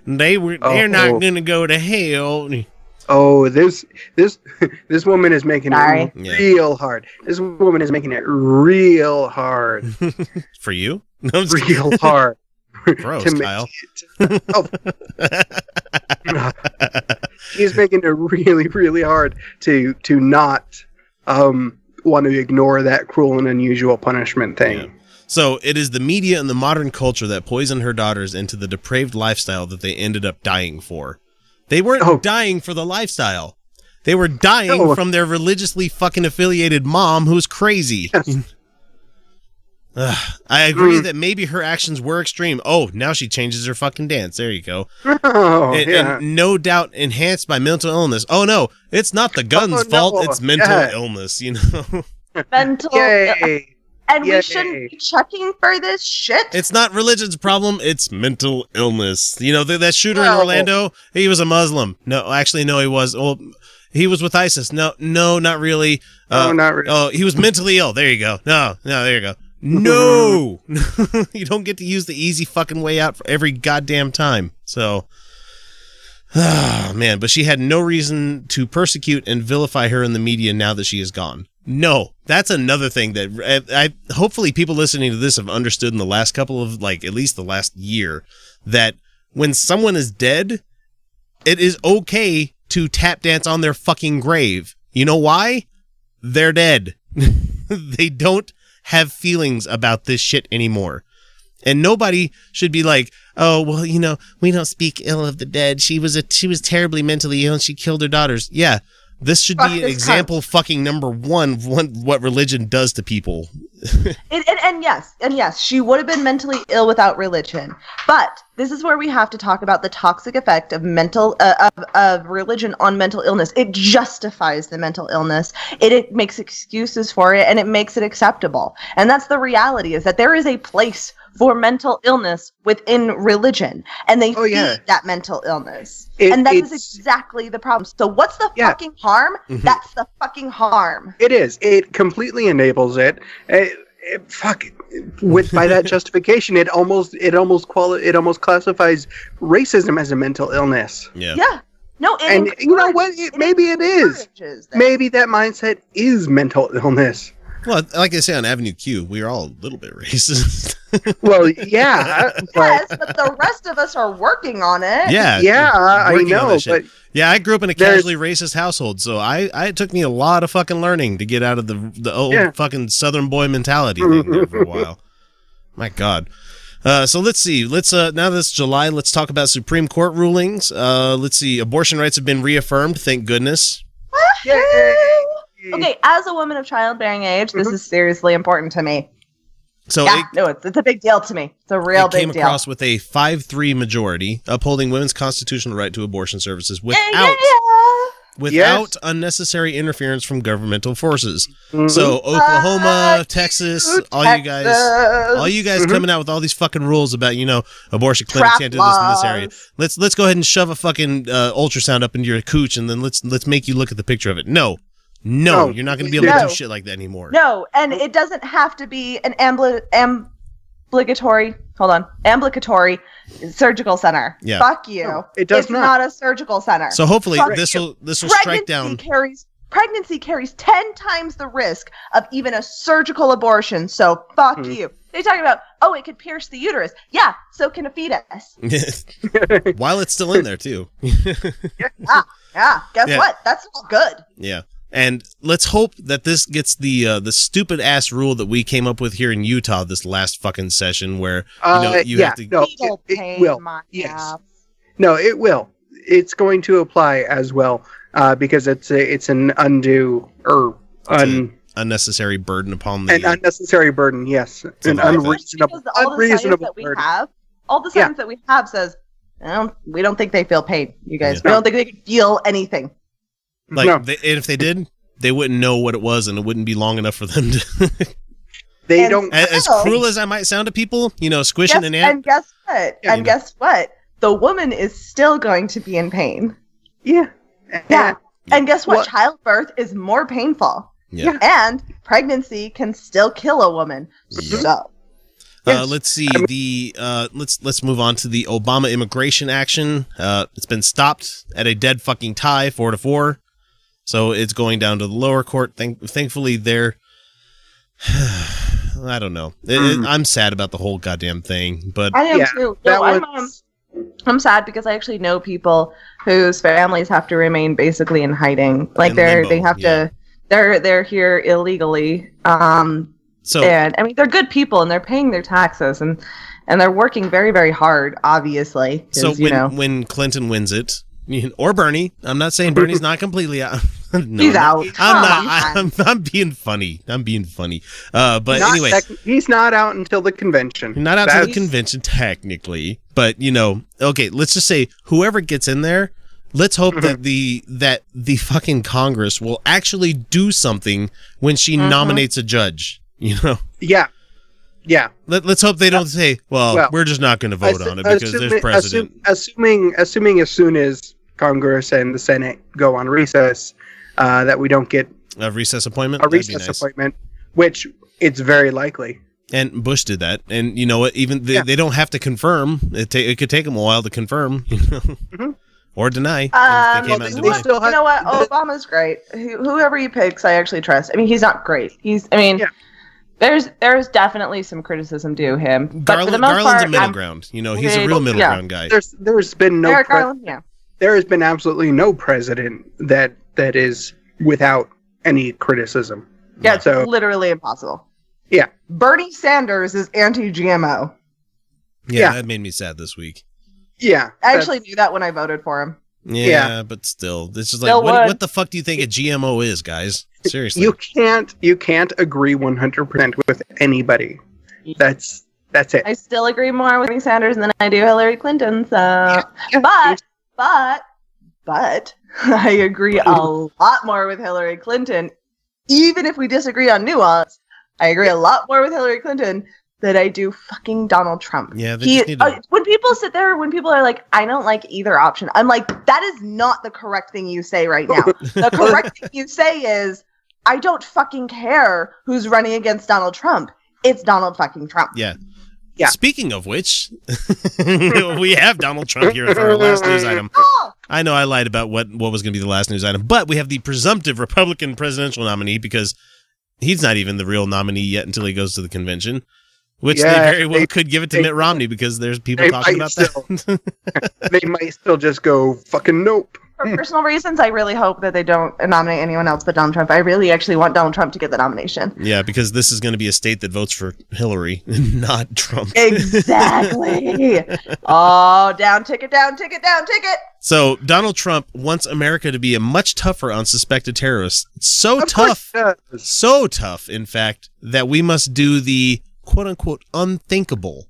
They were. They're Oh. not going to go to hell. Oh, this this this woman is making Sorry. it Yeah. real hard. This woman is making it real hard, For you? No, real hard. Gross, to ma- Kyle. oh, she's making it really, really hard to to not um want to ignore that cruel and unusual punishment thing. Yeah. So it is the media and the modern culture that poisoned her daughters into the depraved lifestyle that they ended up dying for. They weren't Oh. dying for the lifestyle. They were dying No. from their religiously fucking affiliated mom who's crazy. Ugh, I agree Mm. that maybe her actions were extreme. Oh, now she changes her fucking dance. There you go. Oh, and, yeah. and no doubt enhanced by mental illness. Oh no, it's not the gun's Oh, no. fault. It's mental Yeah. illness. You know, Mental. Yay! And Yay. we shouldn't be checking for this shit. it's not religion's problem. It's mental illness. You know th- that shooter in Orlando. He was a Muslim. No, actually, no, he was. Well, he was with ISIS. No, no, not really. No, Uh, not really. Oh, he was mentally ill. There you go. No, no, there you go. No, you don't get to use the easy fucking way out for every goddamn time. So, ah, man, but she had no reason to persecute and vilify her in the media now that she is gone. No, that's another thing that I, I hopefully people listening to this have understood in the last couple of like at least the last year that when someone is dead, it is okay to tap dance on their fucking grave. You know why? They're dead. they don't have feelings about this shit anymore. And nobody should be like, "Oh, well, you know, we don't speak ill of the dead. She was a she was terribly mentally ill and she killed her daughters." Yeah. This should Fuck be an this example fucking number one of what, what religion does to people. And, and, and yes, and yes, she would have been mentally ill without religion. But this is where we have to talk about the toxic effect of mental uh, of, of religion on mental illness. It justifies the mental illness. It, it makes excuses for it, and it makes it acceptable. And that's the reality: is that there is a place for mental illness within religion, and they Oh, feed yeah. that mental illness. It- and that is exactly the problem. So what's the Yeah. fucking harm? Mhm. That's the fucking harm. It is. It completely enables it. It- it- fuck. With by that justification, it almost it almost quali- it almost classifies racism as a mental illness. Yeah. Yeah. No, it And you know what? encourages- It, maybe it is. that. Maybe that mindset is mental illness. Well, like I say on Avenue Q, we are all a little bit racist. Well, yeah, but Yes, but the rest of us are working on it. yeah. yeah, I know, but Yeah, I grew up in a There's- casually racist household, so I, I it took me a lot of fucking learning to get out of the the old Yeah. fucking Southern boy mentality thing there for a while. My God. Uh, so let's see. Let's uh, now that it's July, let's talk about Supreme Court rulings. Uh, let's see. Abortion rights have been reaffirmed. Thank goodness. Okay, as a woman of childbearing age, this is seriously important to me. So yeah, it, no, it's, it's a big deal to me. It's a real it came big deal. across with a five-three majority, upholding women's constitutional right to abortion services without yeah, yeah. without Yes. unnecessary interference from governmental forces. Mhm. So Oklahoma, Fuck Texas, you, all you guys, all you guys Mhm. coming out with all these fucking rules about you know abortion clinics Trap can't do this in this area. Let's let's go ahead and shove a fucking uh, ultrasound up into your cooch and then let's let's make you look at the picture of it. No, no, No. you're not going to be able to do shit like that anymore. No, and it doesn't have to be an ambli- obligatory. Hold on, ambulatory surgical center. Yeah. Fuck you. No, it does it's not. a surgical center. So hopefully Fuck this you. will this will strike pregnancy down. carries pregnancy carries 10 times the risk of even a surgical abortion so fuck Hmm. you they talking about oh it could pierce the uterus yeah so can a fetus While it's still in there too. yeah yeah. guess Yeah. what that's all good Yeah. And let's hope that this gets the uh, the stupid ass rule that we came up with here in Utah this last fucking session, where you know Uh, you yeah, have to. no, Needle it, it will. my Yes. ass. No, it will. It's going to apply as well uh, because it's a, it's an undue or un, unnecessary burden upon the an unnecessary burden. Yes, an a lot unreasonable, all the science unreasonable that we burden. have all the Yeah. science that we have says I don't, we don't think they feel pain you guys Yeah. we don't think they can feel anything like no, they, and if they did they wouldn't know what it was and it wouldn't be long enough for them to they and- don't. as, as cruel as i might sound to people you know squishing Guess- an ant and guess what Yeah, and you know. guess what the woman is still going to be in pain Yeah, Yeah. And guess what? What- Childbirth is more painful. yeah, And pregnancy can still kill a woman. Yeah. So, Uh, let's see the uh, let's let's move on to the Obama immigration action. Uh, it's been stopped at a dead fucking tie, four to four. So it's going down to the lower court. Thank, thankfully, they're. I don't know. It- it- Mm. I'm sad about the whole goddamn thing, but I am Yeah, too. that No, I'm, um. I'm sad because I actually know people whose families have to remain basically in hiding. Like In they're limbo, they have yeah. to they're they're here illegally. Um so and I mean they're good people and they're paying their taxes and and they're working very very hard Obviously, so you when know when Clinton wins it, you- or Bernie, I'm not saying Bernie's not completely out. no, he's I'm out. not- I'm not. I'm, I'm being funny. I'm being funny. Uh, but not anyway, tec- he's not out until the convention. Not out until the convention technically, but you know, okay, let's just say whoever gets in there, let's hope that the that the fucking Congress will actually do something when she Mhm. nominates a judge. You know, Yeah, yeah. Let, let's hope they don't say, "Well, Well, we're just not going to vote Assu- on it because there's precedent." assume- assuming, assuming as soon as Congress and the Senate go on recess, uh, that we don't get a recess appointment. a That'd recess nice. appointment, which it's very likely. And Bush did that, and you know what? Even they, Yeah. they don't have to confirm. It ta- it could take them a while to confirm, you know, Mhm. or deny. Um, they well, they- and they denied. you know what? Obama's great. Who, whoever he picks, I actually trust. I mean, he's not great. He's. I mean, Yeah. there's there's definitely some criticism due him, but for the Garland, most Garland's part, a middle I'm- ground. You know, he's a real middle yeah. ground guy. There's there's been no Eric pre- Garland, yeah. There has been absolutely no president that that is without any criticism. Yeah, it's So- literally impossible. Yeah. Bernie Sanders is anti-GMO. Yeah, Yeah. that made me sad this week. Yeah, I actually knew that when I voted for him. Yeah, Yeah. but still, this is Still like, what, what the fuck do you think a GMO is, guys? Seriously. You can't you can't agree 100% with anybody. That's that's it. I still agree more with Bernie Sanders than I do Hillary Clinton. So, but, but, but, I agree a lot more with Hillary Clinton. Even if we disagree on nuance, I agree a lot more with Hillary Clinton than I do fucking Donald Trump. Yeah, they He, just need to- uh, when people sit there, when people are like, I don't like either option, I'm like, that is not the correct thing you say right now. the correct thing you say is, I don't fucking care who's running against Donald Trump. It's Donald fucking Trump. Yeah. Yeah. Speaking of which, we have Donald Trump here for our last news item. I know I lied about what, what was going to be the last news item, but we have the presumptive Republican presidential nominee because he's not even the real nominee yet until he goes to the convention, which they very well they- could give it to they- Mitt Romney because there's people talking might about that. they might still just go fucking nope. for personal reasons, I really hope that they don't nominate anyone else but Donald Trump. I really actually want Donald Trump to get the nomination. yeah, because this is going to be a state that votes for Hillary, and not Trump. Exactly. oh, down ticket, down ticket, down ticket. So Donald Trump wants America to be a much tougher on suspected terrorists. So Of tough, so tough, in fact, that we must do the quote unquote unthinkable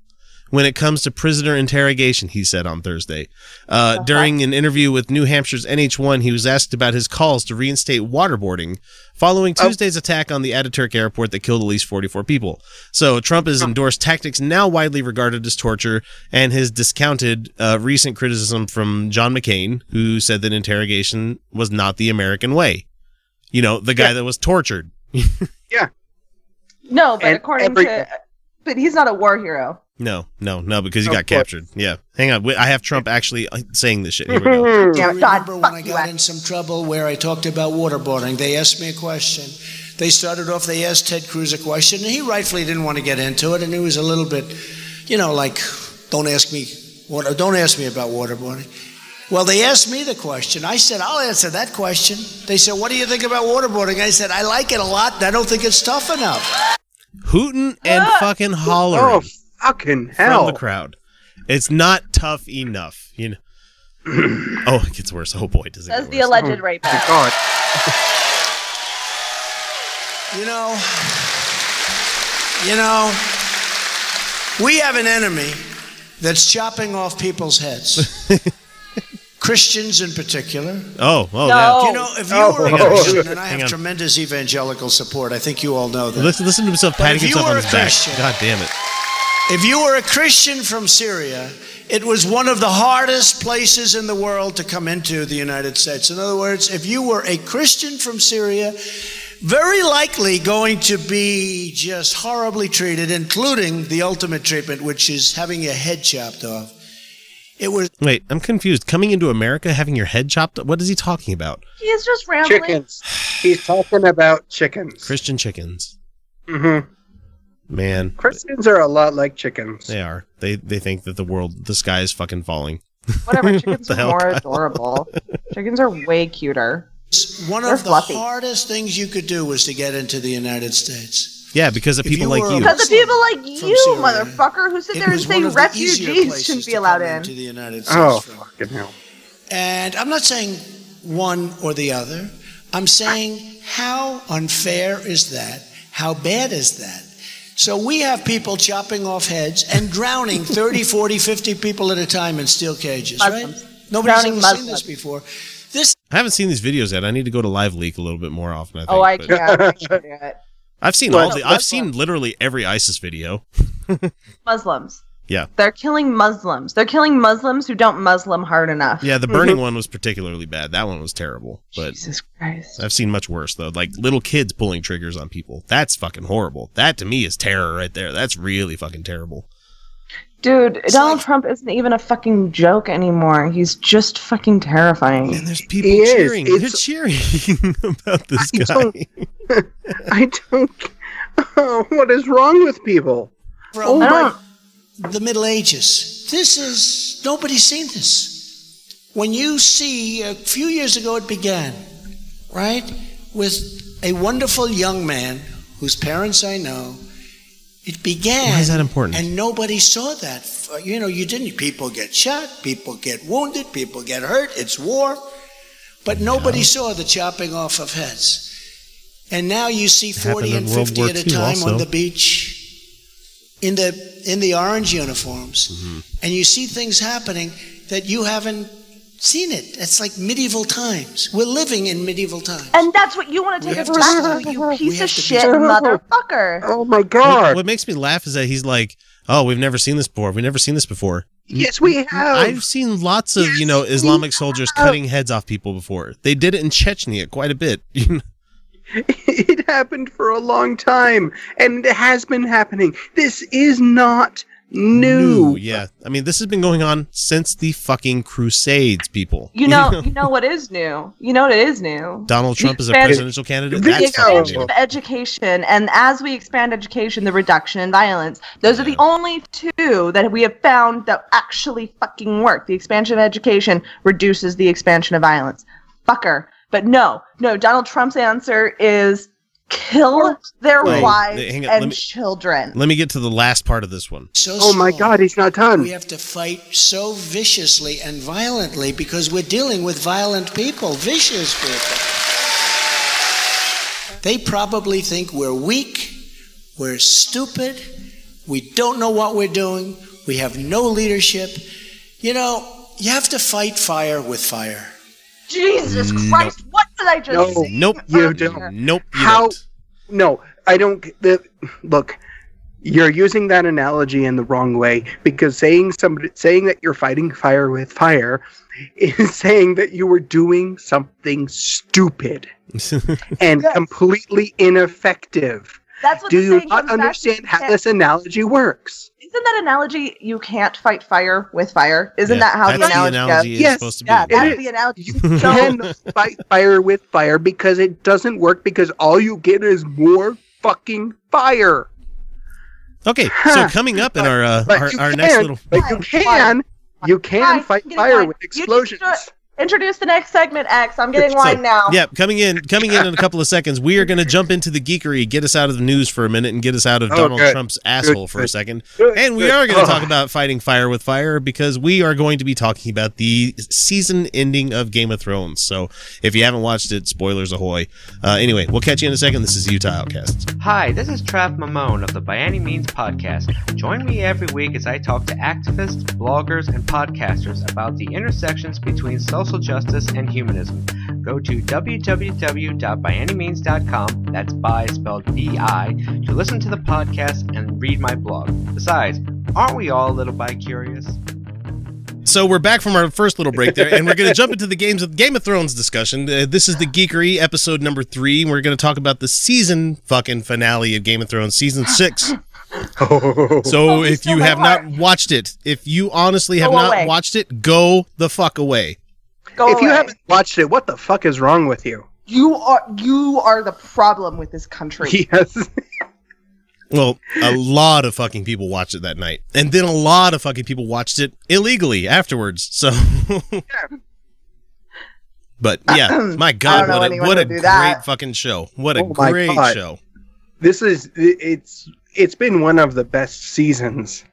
when it comes to prisoner interrogation, he said on Thursday. Uh, during an interview with New Hampshire's NH1, he was asked about his calls to reinstate waterboarding following Oh. Tuesday's attack on the Ataturk airport that killed at least 44 people. So Trump has endorsed tactics now widely regarded as torture and has discounted uh, recent criticism from John McCain, who said that interrogation was not the American way. You know, the guy Yeah. that was tortured. Yeah. No, but And according every- to, but he's not a war hero. No, no, no, because he Of got course. captured. Yeah. Hang on. I have Trump actually uh, saying this shit. Here we go. Damn I it, Todd, remember when I got Ed. in some trouble where I talked about waterboarding. They asked me a question. They started off, they asked Ted Cruz a question, and he rightfully didn't want to get into it, and he was a little bit, you know, like, don't ask me, water, don't ask me about waterboarding. Well, they asked me the question. I said, I'll answer that question. They said, What do you think about waterboarding? I said, I like it a lot, and I don't think it's tough enough. Hooting and uh, fucking hollering Oh fucking from the crowd. It's not tough enough. You know. oh, it gets worse. Oh boy, does it Says get the worse. alleged rapist. Oh, my God. You know, you know, we have an enemy that's chopping off people's heads. Christians in particular. Oh, oh, No. You know, if you Oh. were a Hang on, Christian, and I have on. tremendous evangelical support, I think you all know yeah. that. Listen, listen to himself But patting you himself on were his a back. Christian- God damn it. If you were a Christian from Syria, it was one of the hardest places in the world to come into the United States. In other words, if you were a Christian from Syria, very likely going to be just horribly treated, including the ultimate treatment, which is having your head chopped off. It was Wait, I'm confused. Coming into America, having your head chopped. What is he talking about? He is just rambling. Chickens. He's talking about chickens. Christian chickens. Mm-hmm. Man, Christians are a lot like chickens. they are. They they think that the world, the sky is fucking falling. Whatever. Chickens the are hell, more Kyle? adorable. Chickens are way cuter. one They're of the fluffy. hardest things you could do was to get into the United States. Yeah, because of If people you like you. Because of people like you, Syria. motherfucker, who sit there and say one of the easier refugees shouldn't be allowed in. into the United oh, States Oh from. fucking hell! And I'm not saying one or the other. I'm saying how unfair is that? How bad is that? So we have people chopping off heads and drowning 30, 40, 50 people at a time in steel cages, right? Nobody's Drowning ever seen this before. This I haven't seen these videos yet. I need to go to Live Leak a little bit more often. I oh, think, Oh, I but- can't. I can't do it. I've seen Well, all the. no, I've seen literally every ISIS video. Muslims. Yeah. They're killing Muslims. They're killing Muslims who don't Muslim hard enough. Yeah, the burning one was particularly bad. That one was terrible. But Jesus Christ. I've seen much worse though. Like little kids pulling triggers on people. That's fucking horrible. That to me is terror right there. That's really fucking terrible. Dude, Donald like- Trump isn't even a fucking joke anymore. He's just fucking terrifying. And there's people He is. cheering. They're cheering about this I guy. don't- I don't. Oh, what is wrong with people? from oh I don't. the Middle Ages. This is, nobody's seen this. When you see, a few years ago it began, right? With a wonderful young man whose parents I know. It began. Why is that important? And nobody saw that. uh, you know, you didn't. People get shot, people get wounded, people get hurt. It's war, but nobody saw the chopping off of heads. And now you see forty and fifty at a time also. on the beach, in the in the orange uniforms, Mm-hmm. and you see things happening that you haven't seen it. It's like medieval times. We're living in medieval times. And that's what you want to take have us to- back to, you piece of to be- shit motherfucker. Oh my god! what makes me laugh is that he's like, "Oh, we've never seen this before. We've never seen this before." yes, we have. I've seen lots of you know Islamic soldiers have. cutting heads off people before. They did it in Chechnya quite a bit. It happened for a long time, and it has been happening. This is not new. Yeah, I mean this has been going on since the fucking Crusades, people. You know, you know what is new. You know what is new. Donald Trump is a presidential candidate. The That's expansion of education, and as we expand education, the reduction in violence. Those are the only two that we have found that actually fucking work. The expansion of education reduces the expansion of violence. Fucker. But no, no. Donald Trump's answer is kill their Wait, wives hang on, let and me- children. Let me get to the last part of this one. So Oh my god, he's not done. We have to fight so viciously and violently because we're dealing with violent people, vicious people. They probably think we're weak, we're stupid, we don't know what we're doing, we have no leadership. You know, you have to fight fire with fire. Jesus Christ! What did I just No. say? Nope. You don't. Nope. You How- don't. No, I don't. The look, you're using that analogy in the wrong way because saying somebody saying that you're fighting fire with fire is saying that you were doing something stupid and Yes. completely ineffective. That's what Do the you saying not comes back understand how this analogy works? Isn't that analogy you can't fight fire with fire? Isn't Yeah, that how that's the analogy, analogy goes? is Yes. supposed to be. Yeah, It that's the analogy. You So, cannot fight fire with fire because it doesn't work because all you get is more fucking fire. Okay, so coming up in our uh, our, our can, next little but you can, you can fight fire wine. with You explosions. Do it. introduce the next segment, X. I'm getting So, wine now. Yeah, coming in, coming in in a couple of seconds. We are going to jump into the geekery, get us out of the news for a minute, and get us out of Oh, Donald good. Trump's asshole for a second. Good, And we good. are going to Oh. talk about fighting fire with fire because we are going to be talking about the season ending of Game of Thrones. So if you haven't watched it, spoilers ahoy. Uh, anyway, we'll catch you in a second. This is Utah Outcasts. Hi, this is Trav Mamone of the Bi Any Means podcast. Join me every week as I talk to activists, bloggers, and podcasters about the intersections between social justice and humanism. Go to www.bianymeans.com, that's by spelled B-I, to listen to the podcast and read my blog. Besides, aren't we all a little bi curious? So we're back from our first little break there, and we're going to jump into the games of Game of Thrones discussion. Uh, this is the Geekery episode number three. and We're going to talk about the season fucking finale of Game of Thrones, season six. Oh. So Oh, if you my have not watched it, if you honestly have Go not away. watched it, go the fuck away. Go if you haven't watched it, what the fuck is wrong with you? you are you are the problem with this country. Yes. Well, a lot of fucking people watched it that night, and then a lot of fucking people watched it illegally afterwards. So, but yeah, my God, what a, what a great that. fucking show! What a Oh great God. show! this is it's it's been one of the best seasons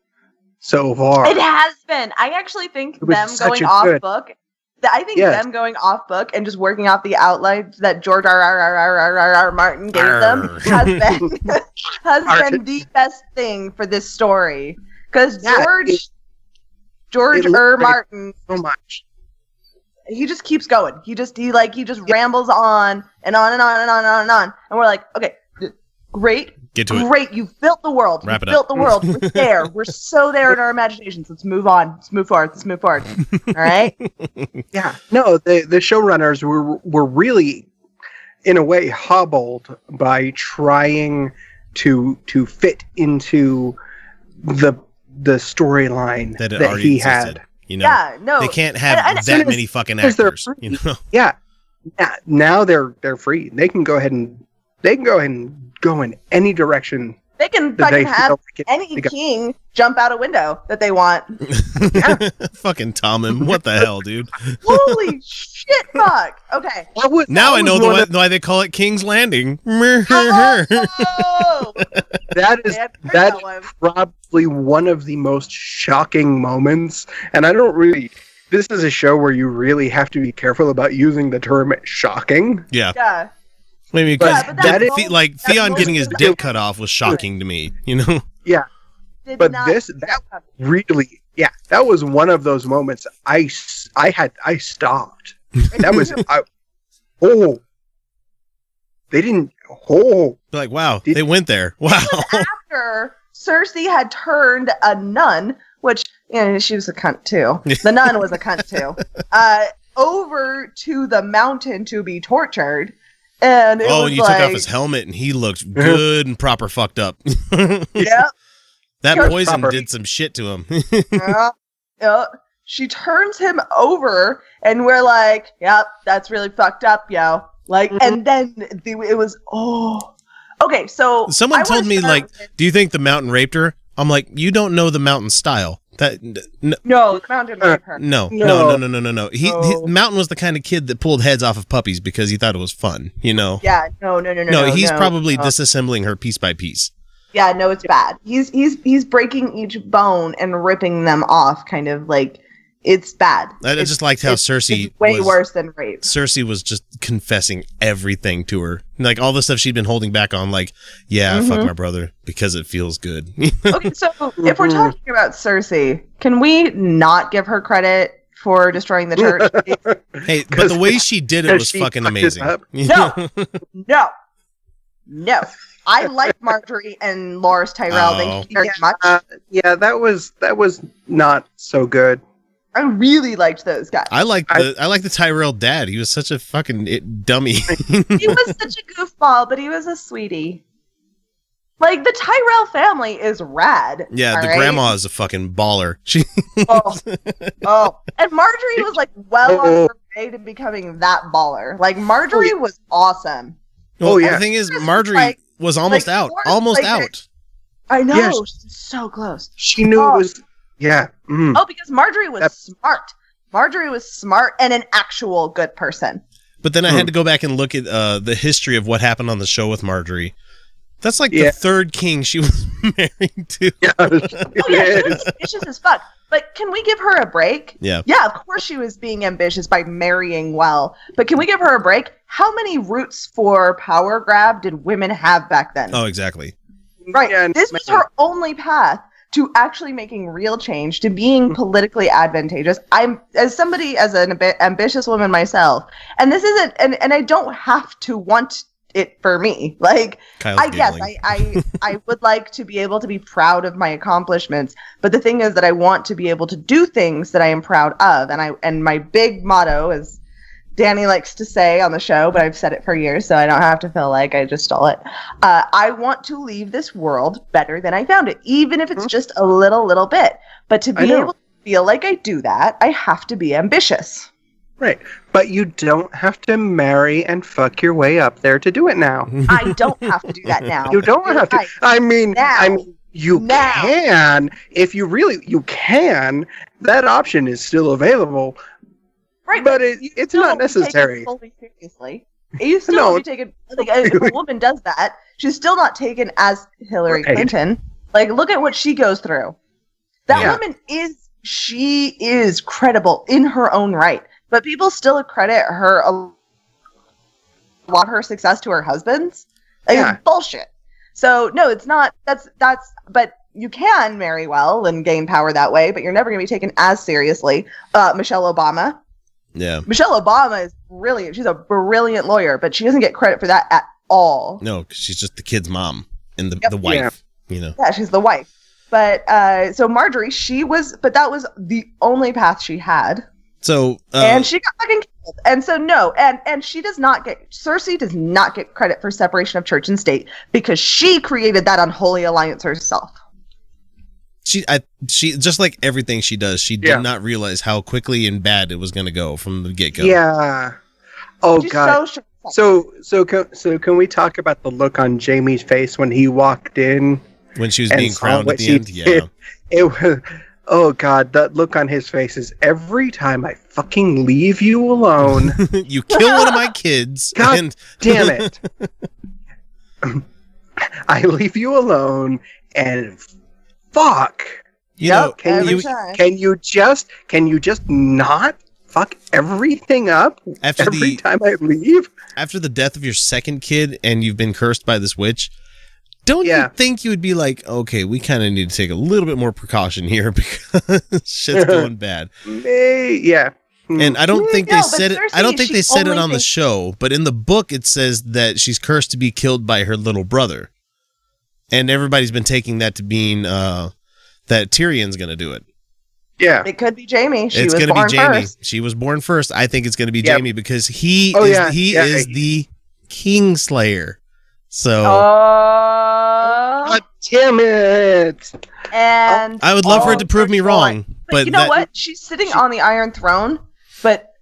so far. It has been. I actually think them going off good- book. I think Yes. them going off book and just working off the outlines that George R. R. R. R. R. R. R. Martin gave them has been has been the best thing for this story. Because Yeah, George it- George it R. Martin so much. he just keeps going. He just he like he just rambles on and on and on and on and on and on. And we're like, okay, great, Get to it. great. You've built the world. Wrap You've it built up. the world. We're there. We're so there in our imaginations. Let's move on. Let's move forward. Let's move forward. All right. Yeah. No, the the showrunners were were really in a way hobbled by trying to to fit into the the storyline That that, already he existed. had. You know, yeah. No. they can't have and- and- that as- many fucking as actors. You know, Yeah. Yeah, Now they're they're free. They can go ahead and they can go ahead and go in any direction They can fucking they have like it- any king jump out a window that they want. Fucking Tom him. What the hell, dude? Holy shit, fuck. Okay. That was- Now I know the why, of- why they call it King's Landing. Oh, that is I hadn't heard that that probably one of the most shocking moments. And I don't really. This is a show where you really have to be careful about using the term "shocking." yeah. yeah. Maybe because Yeah, that that- moment- like that Theon getting his dick cut off was shocking to me. You know? Did But this- that- Really, yeah, that was one of those moments. I I had I stopped. That was I, oh, they didn't. Oh, Like, wow, Did- they went there. Wow. after Cersei had turned a nun, which you know, she was a cunt too. The nun was a cunt too. Uh, over to the mountain to be tortured, and it oh, was and you like, took off his helmet and he looked good and proper fucked up. yeah, that Sure. poison Proper. did some shit to him. yeah, yeah. She turns him over, and we're like, "Yep, that's really fucked up, yo." Like, Mhm. and then the, it was oh, okay. So Someone I told me, like, with- Do you think the mountain raped her? I'm like, you don't know the mountain style. That n- n- no, the mountain raped her. no, no, No. no, no, no, no, no. He, No. he Mountain was the kind of kid that pulled heads off of puppies because he thought it was fun. You know. Yeah, no, no, no, no. No, no he's no, probably no. disassembling her piece by piece. Yeah, no, it's bad. He's he's he's breaking each bone and ripping them off, kind of like it's bad. I, I It's- just liked how it's- Cersei it's way was, worse than rape. Cersei was just confessing everything to her, like all the stuff she'd been holding back on. Like, yeah, I fuck my brother because it feels good. okay, so if we're Mhm. talking about Cersei, can we not give her credit for destroying the church? hey, but the way she did it was fucking amazing. No. no, no. I like Margaery and Loras Tyrell. Oh. Thank you very Yeah. much. Uh, yeah, that was that was not so good. I really liked those guys. I like the I like the Tyrell dad. He was such a fucking it, dummy. he was such a goofball, but he was a sweetie. Like the Tyrell family is rad. yeah, the all right? grandma is a fucking baller. She Oh, oh, and Margaery was like well on Oh. her way to becoming that baller. Like Margaery oh, was awesome. Well, Oh, yeah. The thing is, Margaery like- was almost like, out. Almost like, out. I know, Yes. she's so close. She knew Oh. it was. Yeah. mm. Oh, because Margaery was That- smart. Margaery was smart and an actual good person. But then I Hmm. had to go back and look at uh, the history of what happened on the show with Margaery. That's like Yeah. the third king she was married to. Yeah, Oh it yeah, she was ambitious as fuck. But can we give her a break? Yeah. Yeah, of course she was being ambitious by marrying well. But can we give her a break? How many routes for power grab did women have back then? Oh, exactly. Right. Yeah, and- this was her only path to actually making real change, to being mm-hmm. politically advantageous. I'm as somebody as an ambi- ambitious woman myself, and this isn't, and and I don't have to want it for me. Like Kyle's I guess. I, I I would like to be able to be proud of my accomplishments, but the thing is that I want to be able to do things that I am proud of, and I and my big motto is. Danny likes to say on the show, but I've said it for years, so I don't have to feel like I just stole it. Uh, I want to leave this world better than I found it, even if it's Mhm. just a little, little bit. But to be able to feel like I do that, I have to be ambitious. Right. But you don't have to marry and fuck your way up there to do it now. I don't have to do that now. You don't have to. I mean, Now. I mean, you Now. can if you really you can. That option is still available, Right, but it, it's not won't be taken necessary. fully seriously. You still No. be taken. Like, if a woman does that, she's still not taken as Hillary Right. Clinton. Like, look at what she goes through. That Yeah. woman is. She is credible in her own right, but people still credit her a lot her success to her husbands. Like, Yeah. It's bullshit. So no, it's not. That's that's. But you can marry well and gain power that way, but you're never going to be taken as seriously. Uh, Michelle Obama. Yeah. Michelle Obama is brilliant. She's a brilliant lawyer, but she doesn't get credit for that at all. No, 'cause she's just the kid's mom and the, Yep. the wife. Yeah. You know. Yeah, she's the wife. But uh, so Margaery, she was, but that was the only path she had, So uh, and she got fucking killed. And so no, and and she does not get Cersei does not get credit for separation of church and state because she created that unholy alliance herself. She I she just like everything she does, she did Yeah. not realize how quickly and bad it was going to go from the get go. Yeah. Oh She's god. so So so can, so can we talk about the look on Jaime's face when he walked in when she was being crowned at the she end. Yeah. It was. Oh God, that look on his face is every time I fucking leave you alone. you kill one of my kids, God and damn it. I leave you alone and fuck. you Yep, know, Can you time. can you just can you just not fuck everything up after every the time I leave? after the death of your second kid, and you've been cursed by this witch. Don't Yeah. you think you would be like, okay, we kind of need to take a little bit more precaution here because shit's going bad. May, yeah. And I don't mm, think No, they but said it. I don't think they said it only on the show, but in the book it says that she's cursed to be killed by her little brother, and everybody's been taking that to mean uh, that Tyrion's going to do it. Yeah. It could be Jaime. She it's going to be Jaime. first. She was born first. I think it's going to be Yep. Jaime because he Oh, is yeah, he yeah. is the Kingslayer. So Oh, God damn it. and I would love for it oh, to prove me wrong, but, But, you know that- what? She's sitting on the Iron Throne, but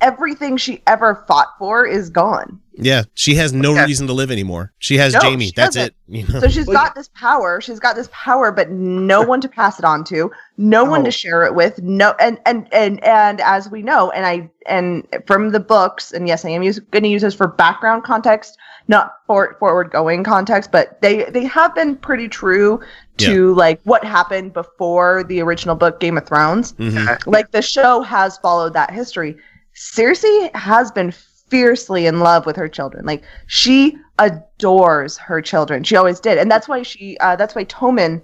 everything she ever fought for is gone. Yeah, she has no Yeah. reason to live anymore. She has No, Jaime. she That's doesn't. it. You know? So she's Well, got this power. She's got this power, but no one to pass it on to, no one Oh. to share it with. No, and and and and as we know, and I and from the books, and yes, I am going to use this for background context, not for forward going context, but they they have been pretty true to like what happened before the original book, Game of Thrones. Mhm. Like the show has followed that history. Cersei has been fiercely in love with her children. Like she adores her children. She always did, and that's why she. Uh, that's why Tommen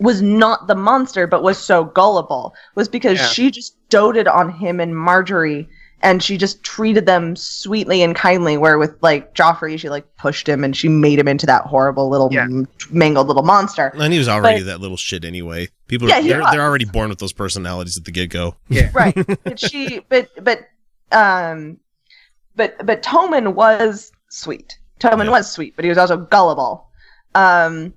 was not the monster, but was so gullible. Was because Yeah. she just doted on him and Margaery. And she just treated them sweetly and kindly. Where with like Joffrey, she like pushed him and she made him into that horrible little Yeah. mangled little monster. And he was already But- that little shit anyway. People, Yeah, are, they're, they're already born with those personalities at the get go. Yeah, right but she but but um but but Tommen was sweet Tommen Yeah. was sweet but he was also gullible um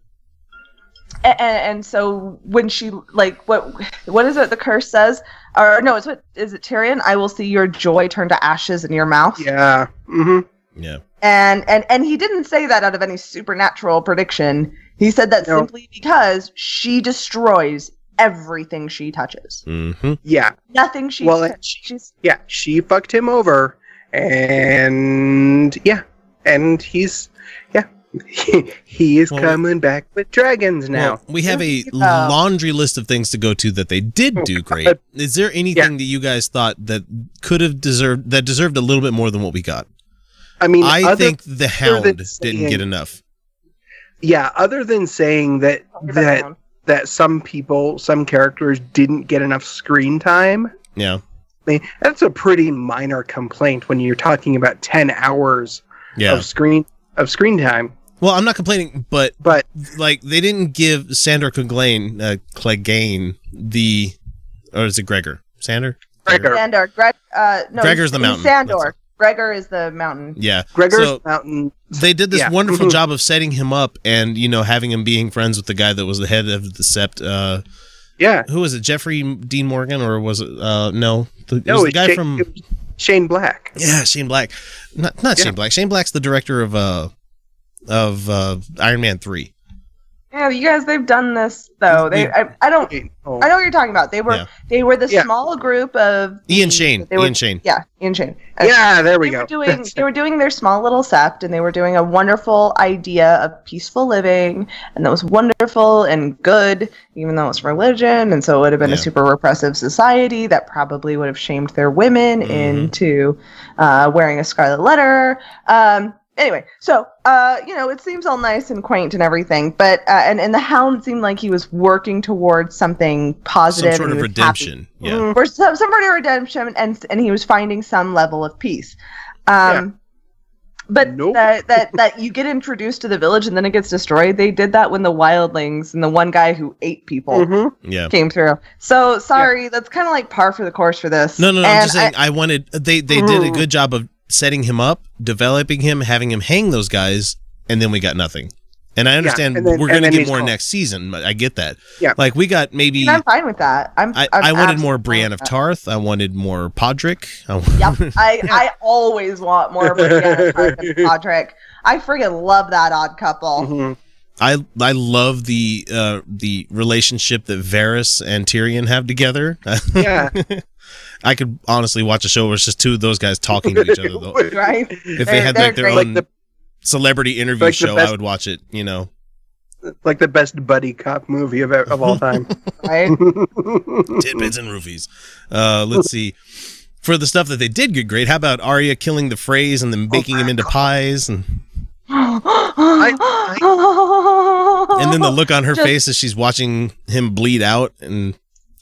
and, and so when she like what what is it the curse says or no it's what is it Tyrion I will see your joy turn to ashes in your mouth Yeah. mm-hmm. Yeah. and and and he didn't say that out of any supernatural prediction he said that No. simply because she destroys everything she touches mm-hmm. Yeah. nothing she Well, touches she's Yeah. She fucked him over. And yeah. And he's yeah. He, he is Well, coming back with dragons now. Well, we have a laundry list of things to go to that they did do great. Is there anything that you guys thought that could have deserved that deserved a little bit more than what we got? I mean, I think the Hound than didn't get enough. yeah. Other than saying that that that some people, some characters didn't get enough screen time. Yeah. I that's a pretty minor complaint when you're talking about ten hours Yeah. of screen of screen time. Well, I'm not complaining, but But like they didn't give Sandor Clegane, uh, Clegane the, or is it Gregor? Sander? Gregor, Sandor. Greg, uh, no, Gregor's the mountain. Sandor. Gregor is the mountain. Yeah. Gregor's So- Mountain. They did this Yeah. wonderful Mhm. job of setting him up and, you know, having him being friends with the guy that was the head of the Sept. Uh, Yeah, who was it? Jeffrey Dean Morgan or was it, uh, no, the, it no, was the guy Shane, from, Shane Black. yeah, Shane Black. Not, not Yeah. Shane Black. Shane Black's the director of, uh, of, uh, Iron Man 3. Yeah, you guys, they've done this though. They, I, I don't, Oh, I know what you're talking about. They were, Yeah. they were the Yeah. small group of Ian Shane. They were, Ian Shane. Yeah, Ian Shane. Yeah, there we they go. were doing, they were doing their small little sept and they were doing a wonderful idea of peaceful living and that was wonderful and good even though it's religion and so it would have been Yeah. a super repressive society that probably would have shamed their women Mhm. into uh, wearing a scarlet letter um, anyway so uh, you know it seems all nice and quaint and everything but uh, and, and the hound seemed like he was working towards something positive Some sort of he was happy redemption. Yeah. Mhm. or some, some sort of redemption and and he was finding some level of peace um but Nope. that that that you get introduced to the village and then it gets destroyed they did that when the wildlings and the one guy who ate people Mhm. Yeah. came through so sorry that's kind of like par for the course for this No, no, no. I'm just saying. I, wanted they they did a good job of setting him up, developing him, having him hang those guys, and then we got nothing. And I understand and then- we're going to get more gone. next season. but I get that. Yeah. Like we got maybe. and I'm fine with that I'm I, I'm I wanted more absolutely Brienne of. Tarth. I wanted more Podrick. I, Yep, I, I always want more Brienne and Tarth and Podrick. I freaking love that odd couple. Mhm. I I love the uh, the relationship that Varys and Tyrion have together. Yeah. I could honestly watch a show where it's just two of those guys talking to each other. Though. Right? If they had like their great. Like own the celebrity interview like the show, I would watch it. You know, like the best buddy cop movie of of all time. Right? tidbits and roofies. Uh, let's see. For the stuff that they did get great, how about Arya killing the Freys and then baking him into pies, and and then the look on her Just- face as she's watching him bleed out, and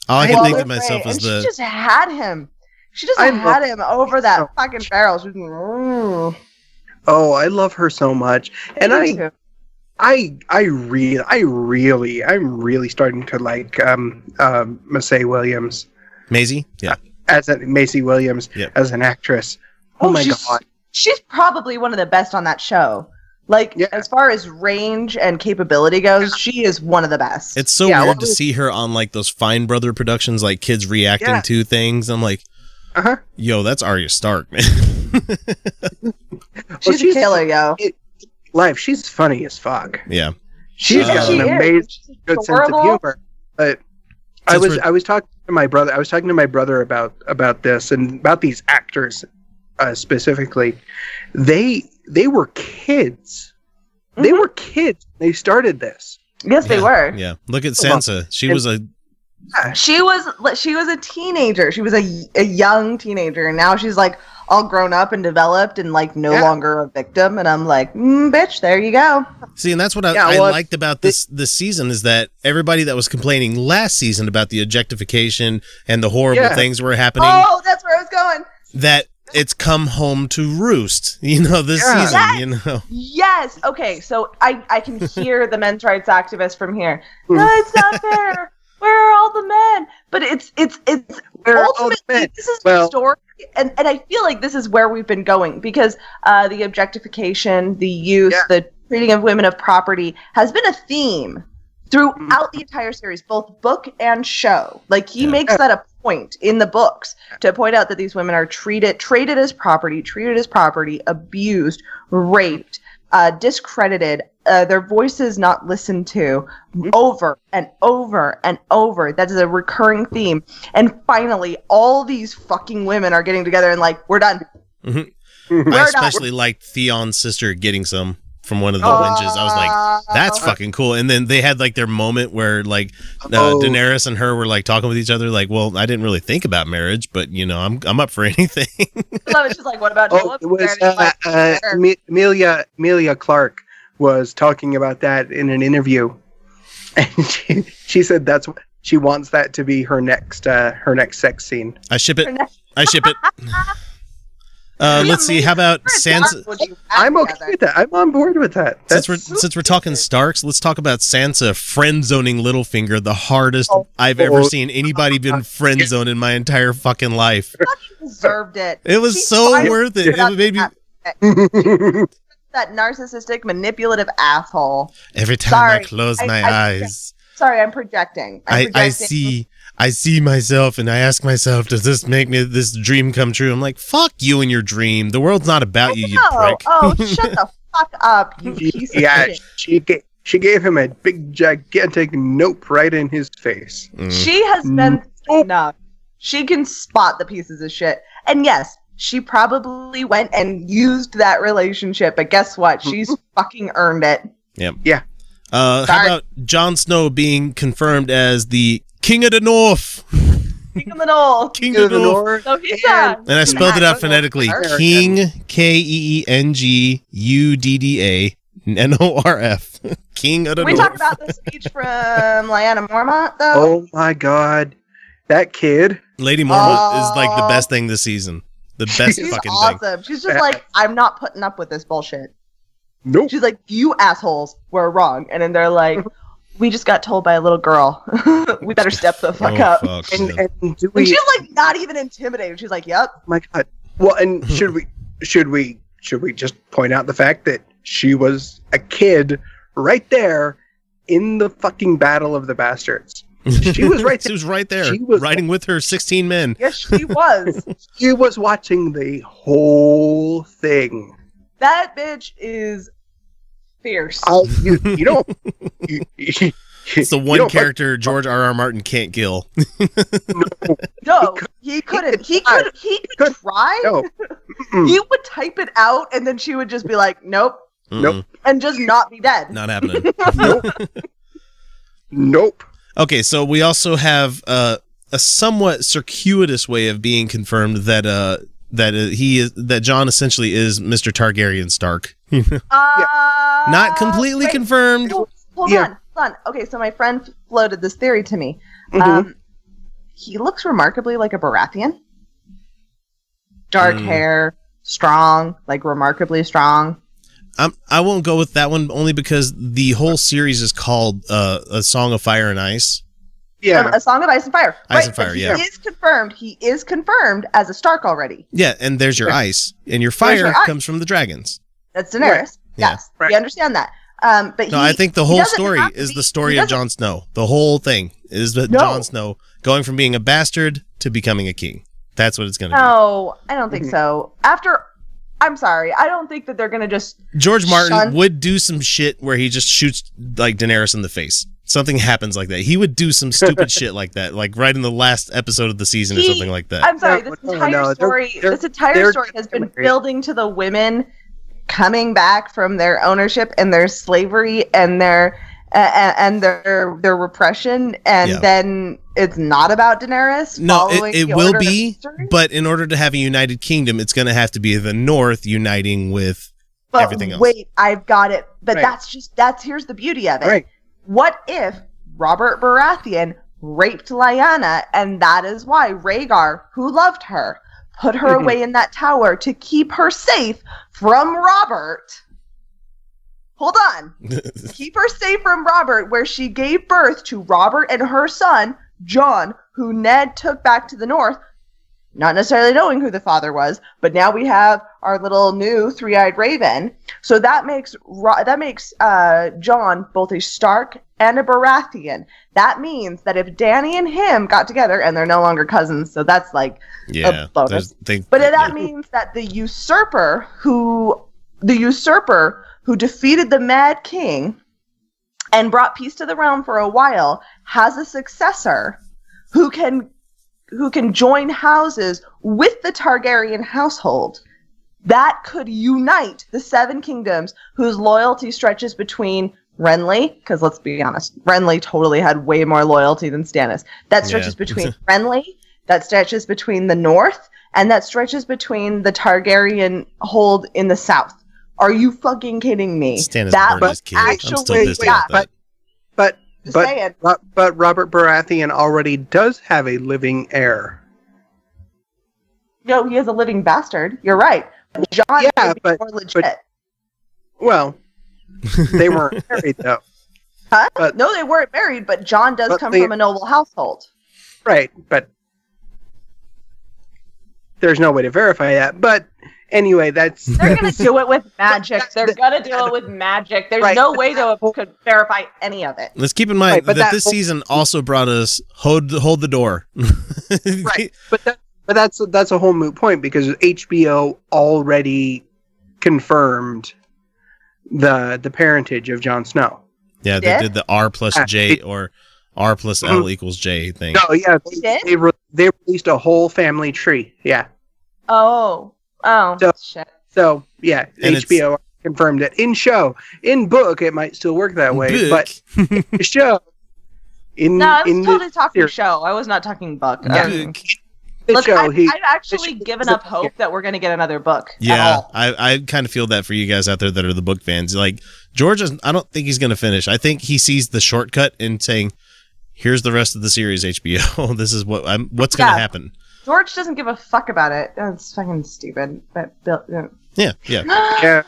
all I I can think of myself great. is the she just had him. She just I had him over that so- fucking barrel. She was, mm, oh, I love her so much, and I too. I I really I really I'm really starting to like um um Massey Williams Maisie. Yeah, as a Maisie Williams Yep. as an actress. Oh, Oh, my she's- god. she's probably one of the best on that show. Like Yeah. as far as range and capability goes, she is one of the best. it's so Yeah, weird well, to see her on like those Fine Brother productions, like kids reacting Yeah. to things. I'm like, Uh-huh. yo, that's Arya Stark, man. she's, she's- a killer, yo. Life, she's funny as fuck. yeah, She's Uh, got she an is. amazing She's good sense of humor. But I was I was talking to my brother. I was talking to my brother about about this and about these actors uh, specifically. They they were kids. They Mhm. were kids. They started this. Yes, they Yeah. were. yeah. Look at Sansa. She was a She was she was a teenager. She was a, a young teenager, and now she's like all grown up and developed and like no Yeah. longer a victim. And I'm like, mm, bitch, there you go. See, and that's what I, Yeah, I liked about this this season is that everybody that was complaining last season about the objectification and the horrible Yeah. things were happening, Oh, that's where I was going. that it's come home to roost. You know, this Yeah. season. Yes. You know, Yes. Okay. So I I can hear the men's rights activists from here. No, it's not fair. Where are all the men? But it's it's it's Where are all the ultimately men? this is Well- the story, and and I feel like this is where we've been going because uh, the objectification, the use, Yeah. the treating of women of property has been a theme throughout the entire series, both book and show. Like he Yeah. makes that a point in the books to point out that these women are treated traded as property, treated as property, abused, raped, uh, discredited, uh, their voices not listened to over and over and over. That is a recurring theme. And finally, all these fucking women are getting together and like, we're done. I We're done. especially liked Theon's sister getting some from one of the wenches. I was like, that's fucking cool. And then they had like their moment where like uh, Oh. Daenerys and her were like talking with each other. Like, well, I didn't really think about marriage, but you know, I'm I'm up for anything. I love it. She's like, what about Oh, Philip? it was And he's uh, uh, Emilia Emilia Clarke was talking about that in an interview, and she, she said that's what she wants that to be her next uh, her next sex scene. I ship it. Next- I ship it. Uh, let's see. How about Sansa? Would you act I'm okay together? with that. I'm on board with that. Since we're since we're talking Starks, let's talk about Sansa friend zoning Littlefinger, the hardest I've ever Oh. seen anybody been friend zoned in my entire fucking life. deserved it. It was She so worth it. It made me that, that narcissistic, manipulative asshole. every time Sorry. I close my I- eyes, Sorry, I'm projecting. I'm I, I see I see myself and I ask myself, does this make me this dream come true? I'm like, fuck you and your dream. The world's not about you, you No, prick. oh, shut the fuck up, you piece yeah, of shit. she gave, she gave him a big gigantic nope right in his face. Mm. She has been enough. She can spot the pieces of shit. And yes, she probably went and used that relationship, but guess what? She's fucking earned it. Yep. Yeah. Uh, how about Jon Snow being confirmed as the King of the North? King of the North. King of the the North. north. So he's uh, And- And I spelled it out phonetically. King K E E N G U D D A N O R F. King of the North. we talked about the speech from Lyanna Mormont, though. Oh my god, that kid. Lady Mormont is like the Oh. best thing this season. The best She's fucking thing. awesome. She's just like, I'm not putting up with this bullshit. Nope. She's like, you assholes were wrong. And then they're like, we just got told by a little girl. we better step the fuck Oh, up. fuck, And, yeah. and do And she's like, not even intimidated. She's like, yep. Oh my god. Well, and should we? Should we? Should we just point out the fact that she was a kid right there in the fucking battle of the bastards? She was right she was right there, She was- riding with her 16 men. Yes, she was. She was watching the whole thing. that bitch is Fierce. I, you, you don't. You, you, It's the one don't fuck- character George R. R. Martin can't kill. no, he couldn't. He could. He could could- try. No. He would type it out, and then she would just be like, "Nope," Nope. and just not be dead. Not happening. Nope. Nope. Okay, so we also have uh, a somewhat circuitous way of being confirmed that uh, that uh, he is that Jon essentially is Mr. Targaryen Stark. Uh, Not completely wait, confirmed. Hold hold Yeah. on, hold on. Okay, so my friend floated this theory to me. Mhm. Um, he looks remarkably like a Baratheon. Dark Mm. hair, strong, like remarkably strong. I'm, I won't go with that one only because the whole series is called uh, A Song of Fire and Ice. Yeah. A Song of Ice and Fire. Ice right, and but Fire, he yeah. is confirmed. He is confirmed as a Stark already. Yeah, and there's your ice, and your fire your comes from the dragons. That's Daenerys. Right. Yeah. Yes, Right. we understand that. Um, but No, he, I think the whole story have is be- the story of doesn't- Jon Snow. The whole thing is that No. Jon Snow going from being a bastard to becoming a king. That's what it's going to No, I don't think Mhm. so. After, I'm sorry, I don't think that they're gonna just. George Martin Shun- would do some shit where he just shoots like Daenerys in the face. Something happens like that. He would do some stupid shit like that, like right in the last episode of the season or something like that. I'm sorry. No, This no, entire no, they're- story, they're- this entire story has been different. building to the women coming back from their ownership and their slavery and their uh, and their their repression, and Yeah. then it's not about Daenerys. No, it, it will be, but in order to have a united kingdom, it's going to have to be the North uniting with. But everything else. Wait, I've got it. But Right. that's just that's here's the beauty of it. Right. What if Robert Baratheon raped Lyanna, and that is why Rhaegar, who loved her, put her Mhm. away in that tower to keep her safe from Robert? Hold on. keep her safe from Robert, where she gave birth to Robert and her son, Jon, who Ned took back to the north, not necessarily knowing who the father was, but now we have our little new three-eyed raven. So that makes that makes uh, Jon both a Stark and a Baratheon. That means that if Danny and him got together, and they're no longer cousins, so that's like yeah, bonus. but yeah. that means that the usurper who the usurper who defeated the Mad King and brought peace to the realm for a while has a successor who can who can join houses with the Targaryen household. That could unite the seven kingdoms whose loyalty stretches between Renly, because let's be honest, Renly totally had way more loyalty than Stannis. That stretches Yeah. between Renly, that stretches between the north, and that stretches between the Targaryen hold in the south. Are you fucking kidding me? Stannis that burned his. I'm still actually- yeah, about that. But but but Robert Baratheon already does have a living heir. No, he is a living bastard. You're right. Jon Yeah, but- more legit. Well, they weren't married though. huh? but- no, they weren't married, but Jon does But come they- from a noble household. Right, but there's no way to verify that. But anyway, that's They're gonna do it with magic. They're that- gonna do it with magic. There's Right. no way they could verify any of it. Let's keep in mind Right, but that, that this whole- season also brought us hold hold the door. right. But that but that's that's a whole moot point because HBO already confirmed the the parentage of Jon Snow. Yeah, they Did? did the R plus J or R plus L Mhm. equals J thing. No, yeah, They they they, re- they released a whole family tree. Yeah. Oh, oh, So- shit. So yeah, And HBO confirmed it in show. In book, it might still work that way, Book. but in show. In No, I was in totally talking here. show. I was not talking book. Yeah. Um, Book. look, show, I've, he I've actually given up hope that we're gonna get another book. at Yeah, all. I I kind of feel that for you guys out there that are the book fans. Like George, is, I don't think he's going to finish. I think he sees the shortcut in saying, "Here's the rest of the series, HBO. this is what I'm. What's going to Yeah. happen." George doesn't give a fuck about it. That's fucking stupid. But Bill, yeah. Yeah, yeah. yeah,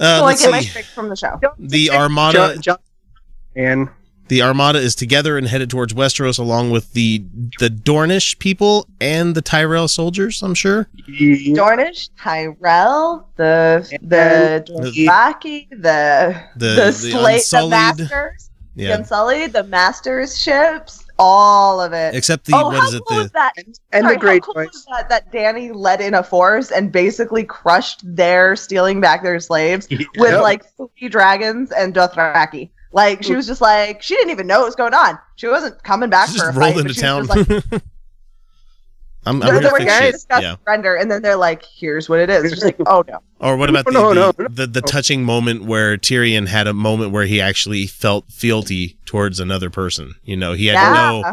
Uh, so I let's get my see. strength from the show. The Armada, John, John, and the Armada is together and headed towards Westeros, along with the the Dornish people and the Tyrell soldiers. I'm sure. Dornish, Tyrell, the the Dothraki, the The- the the slate, the Unsullied. masters, the Unsullied, the masters ships, all of it. Except the oh, what how is it? cool The is that? and Sorry, the great how cool choice. is that, that Danny led in a force and basically crushed their stealing back their slaves with like three dragons and Dothraki. Like she was just like she didn't even know what was going on. She wasn't coming back She for just a rolled fight. into but she town. was just like, I'm, I'm they're, here they're to fix gonna shit. discuss Yeah. surrender, and then they're like, "Here's what it is." She's like, "Oh no." Or what about the, No, no, the, no. the the touching moment where Tyrion had a moment where he actually felt fealty towards another person? You know, he had Yeah. no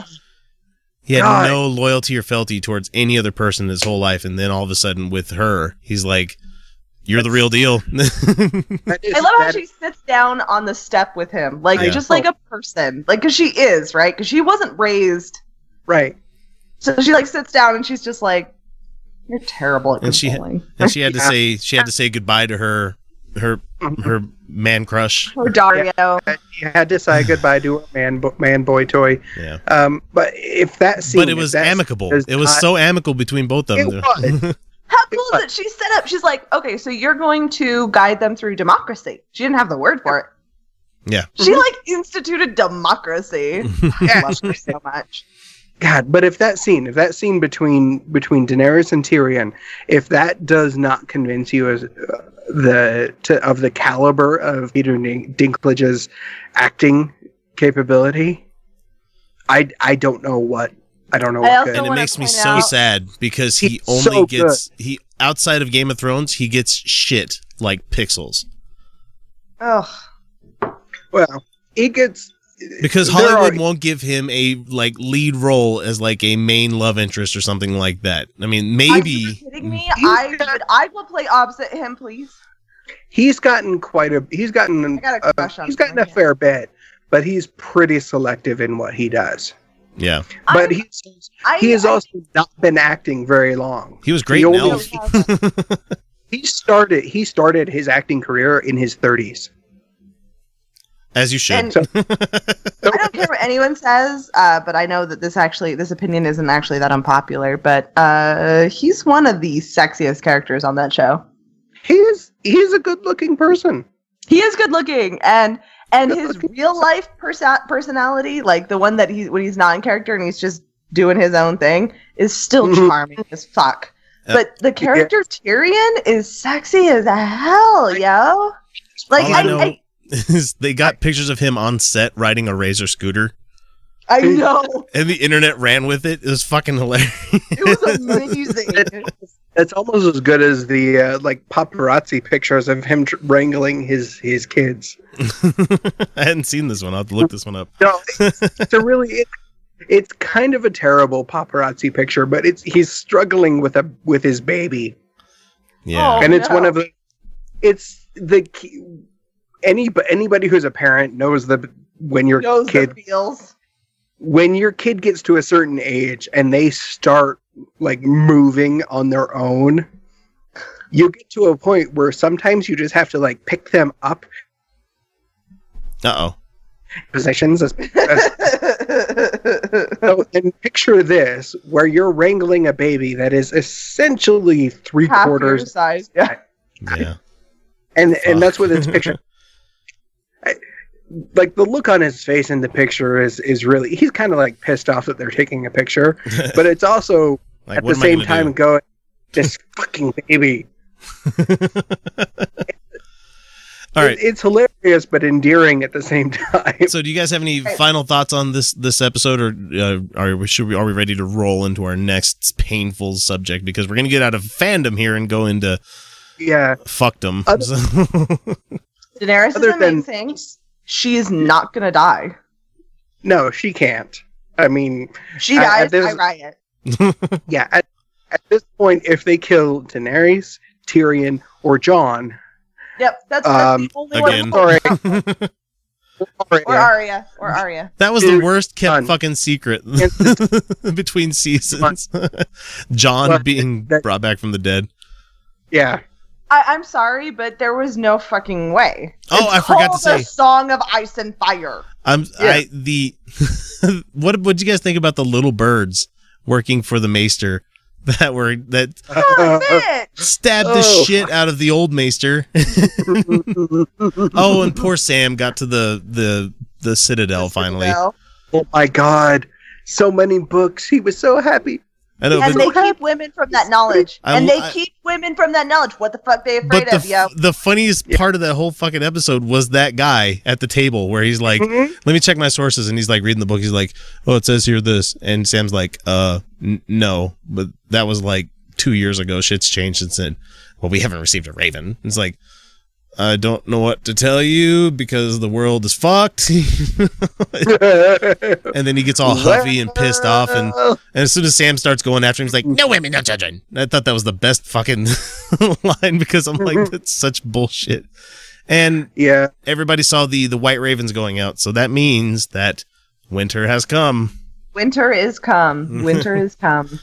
he had God. no loyalty or fealty towards any other person his whole life, and then all of a sudden with her, he's like, "You're the real deal." I love how she sits down on the step with him, like Yeah. just like a person, like because she is right, because she wasn't raised. right. So she like sits down and she's just like, "You're terrible at And she- controlling." and she had to Yeah. say she had to say goodbye to her her her man crush. Or Daario. You had to say goodbye to her man bo- man boy toy. Yeah, Um, but if that scene, but it was amicable. It was not- so amicable between both of It them. was. How cool is it? She set up. She's like, "Okay, so you're going to guide them through democracy." She didn't have the word for it. Yeah. She like instituted democracy. I love her so much. God, but if that scene, if that scene between between Daenerys and Tyrion, if that does not convince you as uh, the to, of the caliber of Peter Dinklage's acting capability, I I don't know what I don't know I what good. and it makes me so out- sad because he He's only so gets he outside of Game of Thrones he gets shit like pixels. Oh, Well, he gets because Hollywood are- won't give him a like lead role as like a main love interest or something like that. I mean, Are you maybe kidding me? I got- would. I will play opposite him, please. he's gotten quite a he's gotten I got a a, on he's gotten him, a yeah. fair bit, but he's pretty selective in what he does. yeah, But I'm- he's I, he has I- also not been acting very long. he was great The in only- He started he started his acting career in his 30s. As you should. And- So- I don't care what anyone says, uh, but I know that this actually, this opinion isn't actually that unpopular. But uh, he's one of the sexiest characters on that show. He is he's a good looking person. He is good looking, and and his real life persa- personality, like the one that he when he's not in character and he's just doing his own thing, is still Mhm. charming as fuck. Yeah. But the character Tyrion is sexy as hell, yo. Like All I I, know I, is they got pictures of him on set riding a razor scooter, I know and the internet ran with it. It was fucking hilarious. it was amazing. It's almost as good as the uh, like paparazzi pictures of him tr- wrangling his his kids. I hadn't seen this one. I'll have to look this one up. No, it's, it's a really it, it's kind of a terrible paparazzi picture, but it's he's struggling with a with his baby. Yeah, Oh. and it's no. one of the it's the key, any anybody who's a parent knows the when your knows kid the feels. when your kid gets to a certain age and they start like moving on their own you get to a point where sometimes you just have to like pick them up uh oh. positions as, as so, and picture this where you're wrangling a baby that is essentially three Half your quarters size. Yeah. Yeah. and and that's Fuck. what it's picture. I, like the look on his face in the picture is is really he's kind of like pissed off that they're taking a picture, but it's also Like, at the same time do? going this fucking baby. All right. It's hilarious but endearing at the same time. So, do you guys have any final thoughts on this this episode, or uh, are we should we are we ready to roll into our next painful subject because we're gonna get out of fandom here and go into yeah, fuckdom. Other- So- Daenerys Other is than- amazing. She is not gonna die. no, she can't. I mean, She I- I- dies, I, riot. yeah. At, at this point, if they kill Daenerys, Tyrion, or Jon, Yep, that's, that's Um, the only again. one. sorry, sorry, Or Arya. Or Arya. that was the worst kept Jon. fucking secret between seasons. Jon But being that- brought back from the dead. yeah. I, I'm sorry, but there was no fucking way. Oh, It's I forgot to called say. The Song of Ice and Fire. I'm Yeah. I the what what you guys think about the little birds working for the maester that were that Oh, bitch. stabbed the Oh. shit out of the old maester. oh, and poor Sam got to the the the citadel finally. Well, Oh my god. so many books. He was so happy. I know, and they keep women from that knowledge. I and they I- keep women from that knowledge. What the fuck they afraid but the, of, yo? the funniest part of that whole fucking episode was that guy at the table where he's like, Mhm. "Let me check my sources," and he's like reading the book. He's like, "Oh, it says here this," and Sam's like, "Uh, n- no, but that was like two years ago. Shit's changed since then." Well, we haven't received a raven. It's like. I don't know what to tell you because the world is fucked. and then he gets all huffy and pissed off and And as soon as Sam starts going after him, he's like, "No women, no children." I thought that was the best fucking line because I'm like, that's such bullshit. And yeah, everybody saw the the white ravens going out, so that means that winter has come. Winter is come. Winter is come.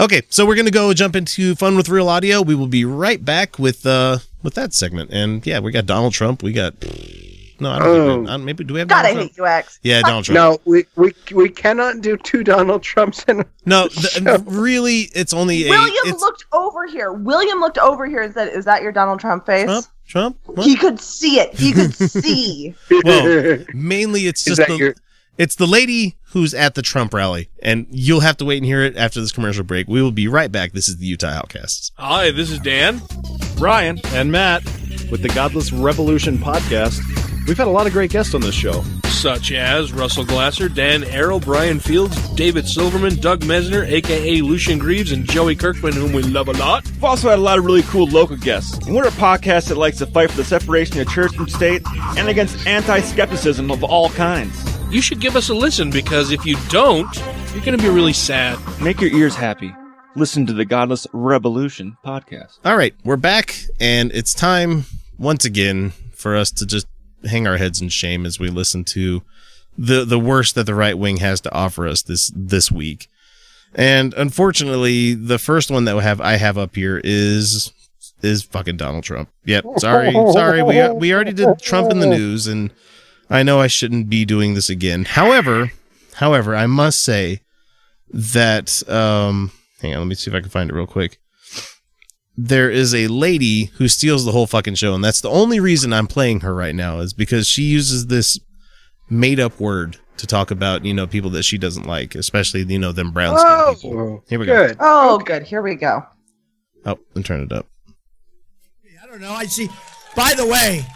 Okay, so we're gonna go jump into fun with real audio. We will be right back with uh with that segment. And yeah, we got Donald Trump. We got no, I don't think Oh. we, I don't- maybe do we have God, I Trump? hate you, X. Yeah, Donald Trump. no, we, we we cannot do two Donald Trumps in. no, the, really, it's only a William it's, looked over here. William looked over here and said, "Is that your Donald Trump face?" Trump. Trump. What? He could see it. He could see. Well, mainly it's just the your- it's the lady who's at the Trump rally, and you'll have to wait and hear it after this commercial break. We will be right back. This is the Utah Outcasts. Hi, this is Dan. Ryan and Matt with the Godless Revolution podcast. We've had a lot of great guests on this show. Such as Russell Glasser, Dan Arel, Brian Fields, David Silverman, Doug Mesner, aka Lucien Greaves, and Joey Kirkman, whom we love a lot. We've also had a lot of really cool local guests. And we're a podcast that likes to fight for the separation of church and state and against anti skepticism of all kinds. You should give us a listen because if you don't, you're going to be really sad. Make your ears happy. Listen to the Godless Revolution podcast. All right, we're back, and it's time once again for us to just hang our heads in shame as we listen to the the worst that the right wing has to offer us this this week. And unfortunately, the first one that we have I have up here is is fucking Donald Trump. Yep, sorry, sorry. We we already did Trump in the news, and I know I shouldn't be doing this again. However, however, I must say that um, hang on, let me see if I can find it real quick there is a lady who steals the whole fucking show, and that's the only reason I'm playing her right now is because she uses this made up word to talk about you know people that she doesn't like, especially you know them brown skin people. Oh, Here we go. good. Oh, good. Here we go. Oh, and turn it up. I don't know. I see. By the way,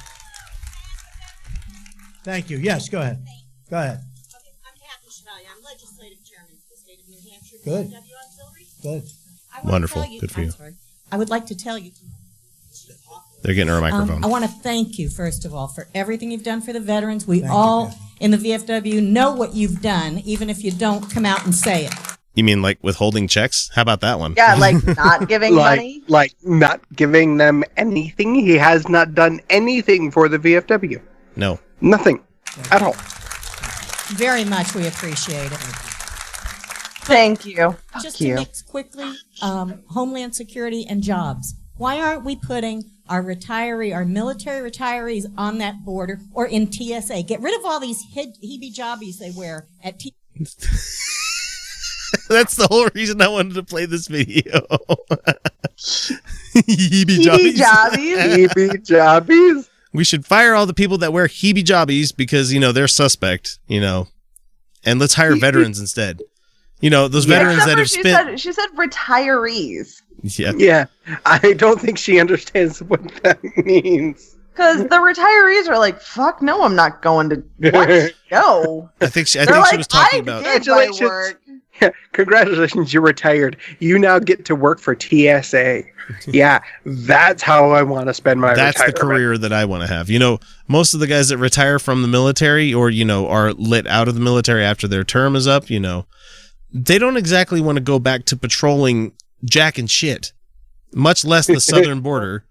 thank you. Yes, go ahead. Go ahead. Okay, I'm Kathy Chevalier. I'm legislative chairman for the state of New Hampshire. Good. VFW Auxiliary. Good. I wanna Wonderful. tell Good for I'm you. sorry. I would like to tell you. They're getting her a Um, microphone. I want to thank you, first of all, for everything you've done for the veterans. We Thank you, all Kathy. in the VFW know what you've done, even if you don't come out and say it. you mean like withholding checks? How about that one? Yeah, like not giving like money. like not giving them anything. He has not done anything for the VFW. No. Nothing at all. Very much we appreciate it. Thank you. Fuck Just you. to mix quickly, um, Homeland Security and jobs. Why aren't we putting our retiree, our military retirees on that border or in TSA? Get rid of all these he- heebie-jobbies they wear at T- That's the whole reason I wanted to play this video. Heebie-jobbies. Heebie-jobbies. EB jobbies. We should fire all the people that wear heebie jobbies because you know they're suspect you know and let's hire veterans instead you know those veterans that have she spent said she said retirees yeah Yeah, I don't think she understands what that means. because the retirees are like, "Fuck no, I'm not going to what? no." i think she i They're think like, she was talking "I about did my Congratulations. Work." Yeah, congratulations, you're retired. You now get to work for TSA. yeah, that's how I want to spend my that's the career that i want to have you know most of the guys that retire from the military or you know are lit out of the military after their term is up you know they don't exactly want to go back to patrolling jack and shit much less the southern border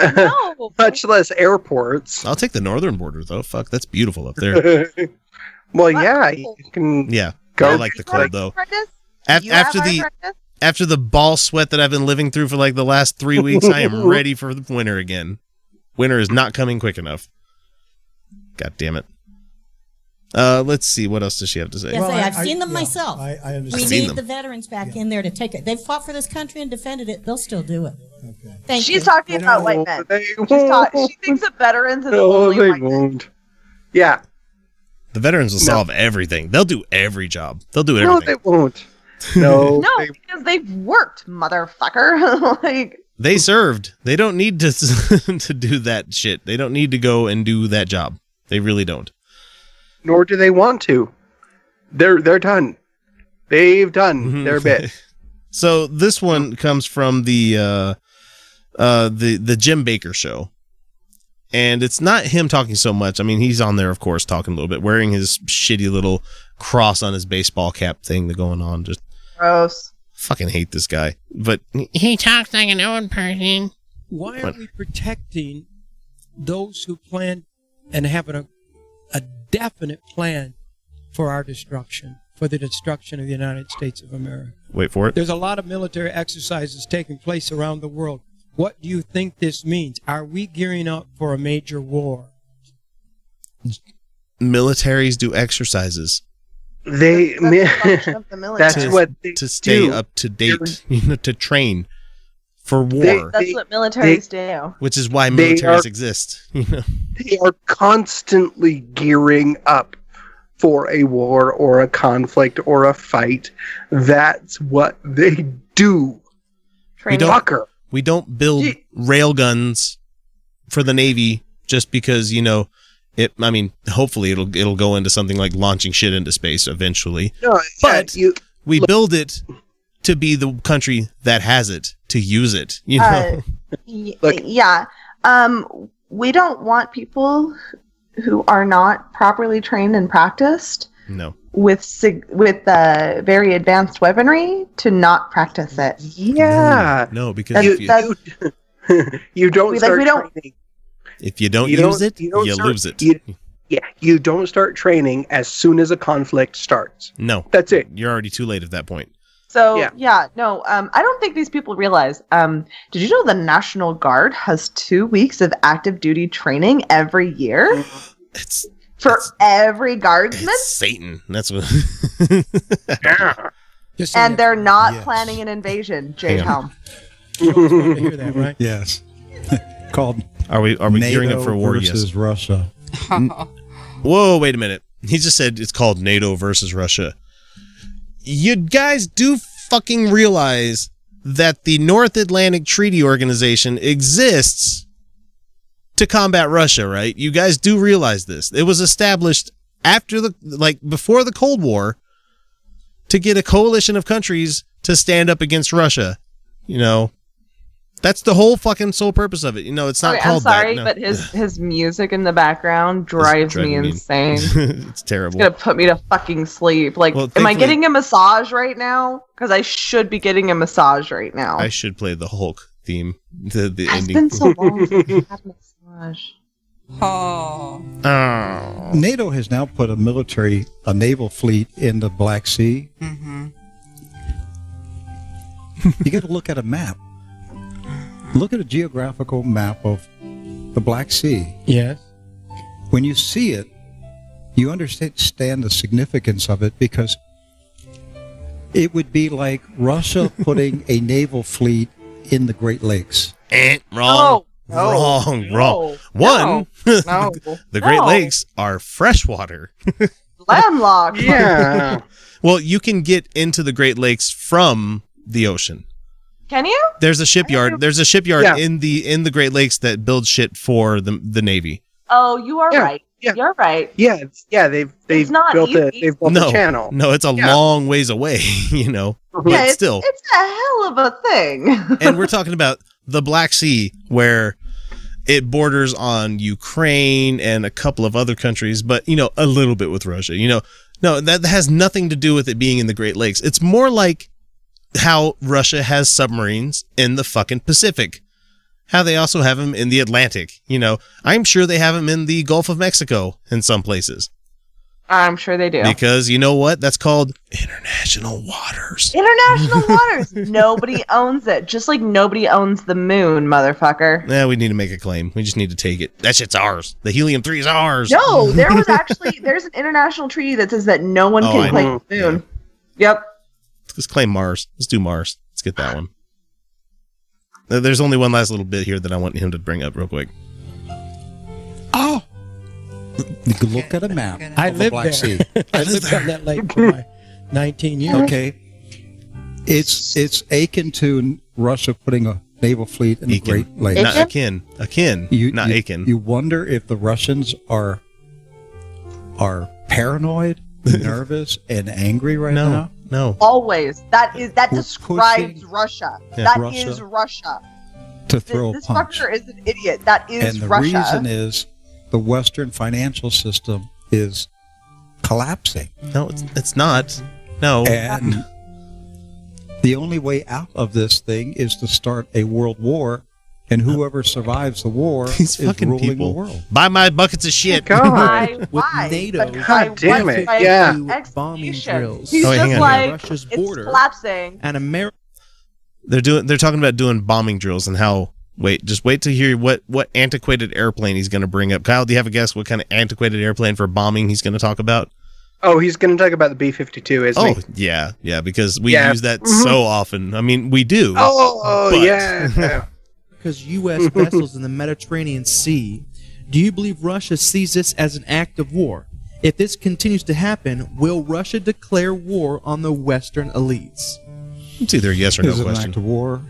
No, Much less airports. i'll take the northern border though fuck that's beautiful up there well, yeah, you can yeah go. i like the cold though Apprentice? Af- You have after the arthritis? after the ball sweat that I've been living through for like the last three weeks, I am ready for the winter again. Winter is not coming quick enough. God damn it. Uh, let's see. What else does she have to say? Yes, I, have I- seen them yeah, myself. I, I we understand. seen need them. the veterans back in there to take it. They've fought for this country and defended it. They'll still do it. Okay. Thank you. She's you. talking You about know, white men. She's ta- she thinks that veterans are the No, only they white won't. Yeah. The veterans will No. solve everything. They'll do every job. They'll do everything. No, they won't. No, No, they- because they've worked, motherfucker. like They served. They don't need to to do that shit. They don't need to go and do that job. They really don't. nor do they want to. They're they're done. They've done Mhm. their bit. So this one comes from the uh uh the the Jim Bakker show. And it's not him talking so much. I mean, he's on there of course talking a little bit, wearing his shitty little cross on his baseball cap thing that going on. Just gross. fucking hate this guy. But he talks like an old person. Why are we protecting those who plan and have a, a definite plan for our destruction, for the destruction of the United States of America? Wait for it. There's a lot of military exercises taking place around the world. What do you think this means? Are we gearing up for a major war? Militaries do exercises. They That's the the military. that's to, what they to stay do. up to date, you know, to train for They- war, That's They- what militaries do. which is why militaries are- exist. You know, they are constantly gearing up for a war or a conflict or a fight. That's what they do. We don't- Fucker. We don't build Ye- rail guns for the navy just because you know it. I mean, hopefully it'll it'll go into something like launching shit into space eventually. No, But- yeah, you We build it to be the country that has it to use it. You know, Uh, y- Look- yeah. Um, we don't want people who are not properly trained and practiced no. With sig- with uh, very advanced weaponry to not practice it. yeah. No, because That's- if you, that's- You, you don't We- like, we don't- training. if you don't you use don't- it, you you, don't start- lose it. you- Yeah, you don't start training as soon as a conflict starts. no, That's it. you're already too late at that point. So Yeah. yeah, no, um, I don't think these people realize. Um, did you know the National Guard has two weeks of active duty training every year It's for It's- every guardsman, it's Satan. That's what. Yeah. Just so and they're not Yes. planning an invasion. Jade Hang on. Helm. you're to hear that, right? Yes. Called are we are we gearing up for war? versus Yes. Russia. Mm. Whoa, wait a minute. He just said it's called NATO versus Russia. You guys do fucking realize that the North Atlantic Treaty Organization exists to combat Russia, right? You guys do realize this. It was established after the like before the Cold War to get a coalition of countries to stand up against Russia. You know, that's the whole fucking sole purpose of it. You know, it's not Okay, I'm called sorry, that. no. but his his music in the background drives me- insane. it's terrible. it's gonna put me to fucking sleep. Like, Well, am I getting a massage right now? Because I should be getting a massage right now. I should play the Hulk theme, the the it's ending. been so long since I had a massage. Oh. Oh. NATO has now put a military, a naval fleet in the Black Sea. Mm-hmm. You got to look at a map. Look at a geographical map of the Black Sea. Yes. When you see it, you understand the significance of it because it would be like Russia putting a naval fleet in the Great Lakes. Eh, wrong. No, wrong. no, wrong. One. No, the Great. Lakes are freshwater. Landlocked. Yeah. Well, you can get into the Great Lakes from the ocean. Can you? There's a shipyard. There's a shipyard Yeah. in the in the Great Lakes that builds shit for the the Navy. Oh, you are Yeah, right. yeah. You're right. yeah, it's- yeah. They've they've not built a they've built no, a channel. no, it's a Yeah. long ways away. You know, mm-hmm. but yeah, it's, still. it's a hell of a thing. and we're talking about the Black Sea, where it borders on Ukraine and a couple of other countries, but you know, a little bit with Russia. You know, no, that has nothing to do with it being in the Great Lakes. It's more like how Russia has submarines in the fucking Pacific. How they also have them in the Atlantic. You know, I'm sure they have them in the Gulf of Mexico in some places. I'm sure they do. Because you know what? That's called international waters. International waters. nobody owns it. Just like nobody owns the moon, motherfucker. Yeah, we need to make a claim. We just need to take it. That shit's ours. The helium three is ours. No, there was actually there's an international treaty that says that no one Oh, I can claim know. the moon. Yep. Let's claim Mars. Let's do Mars. Let's get that one. There's only one last little bit here that I want him to bring up real quick. Oh, Look at a map I of the lived Black there. Sea. I lived on that lake for my 19 years. Okay, it's it's akin to Russia putting a naval fleet in the Great Lakes. Not akin. Akin. You, not you, akin. You wonder if the Russians are are paranoid, nervous, and angry right No. now. No. Always. That is that We're describes pushing- Russia. Yeah. That Russia. is Russia. To Th- throw a this punch. fucker is an idiot. That is and the Russia. reason is the Western financial system is collapsing. No, it's, it's not. No. And the only way out of this thing is to start a world war, and whoever survives the war These is fucking ruling people. the world. Buy my buckets of shit. Why? With Why? NATO, But God damn it, yeah. bombing execution. drills. He's Oh, just like Russia's it's border. collapsing. and America. They're doing. They're talking about doing bombing drills and how. Wait, just wait to hear what what antiquated airplane he's going to bring up. Kyle, do you have a guess what kind of antiquated airplane for bombing he's going to talk about? Oh, he's going to talk about the B 52, isn't Oh, he? yeah, yeah, because we Yeah. use that Mhm. so often. I mean, we do. Oh, oh, but- yeah. Because U.S. vessels in the Mediterranean Sea. Do you believe Russia sees this as an act of war? If this continues to happen, will Russia declare war on the Western elites? It's either a yes or no Is it an question. act of war?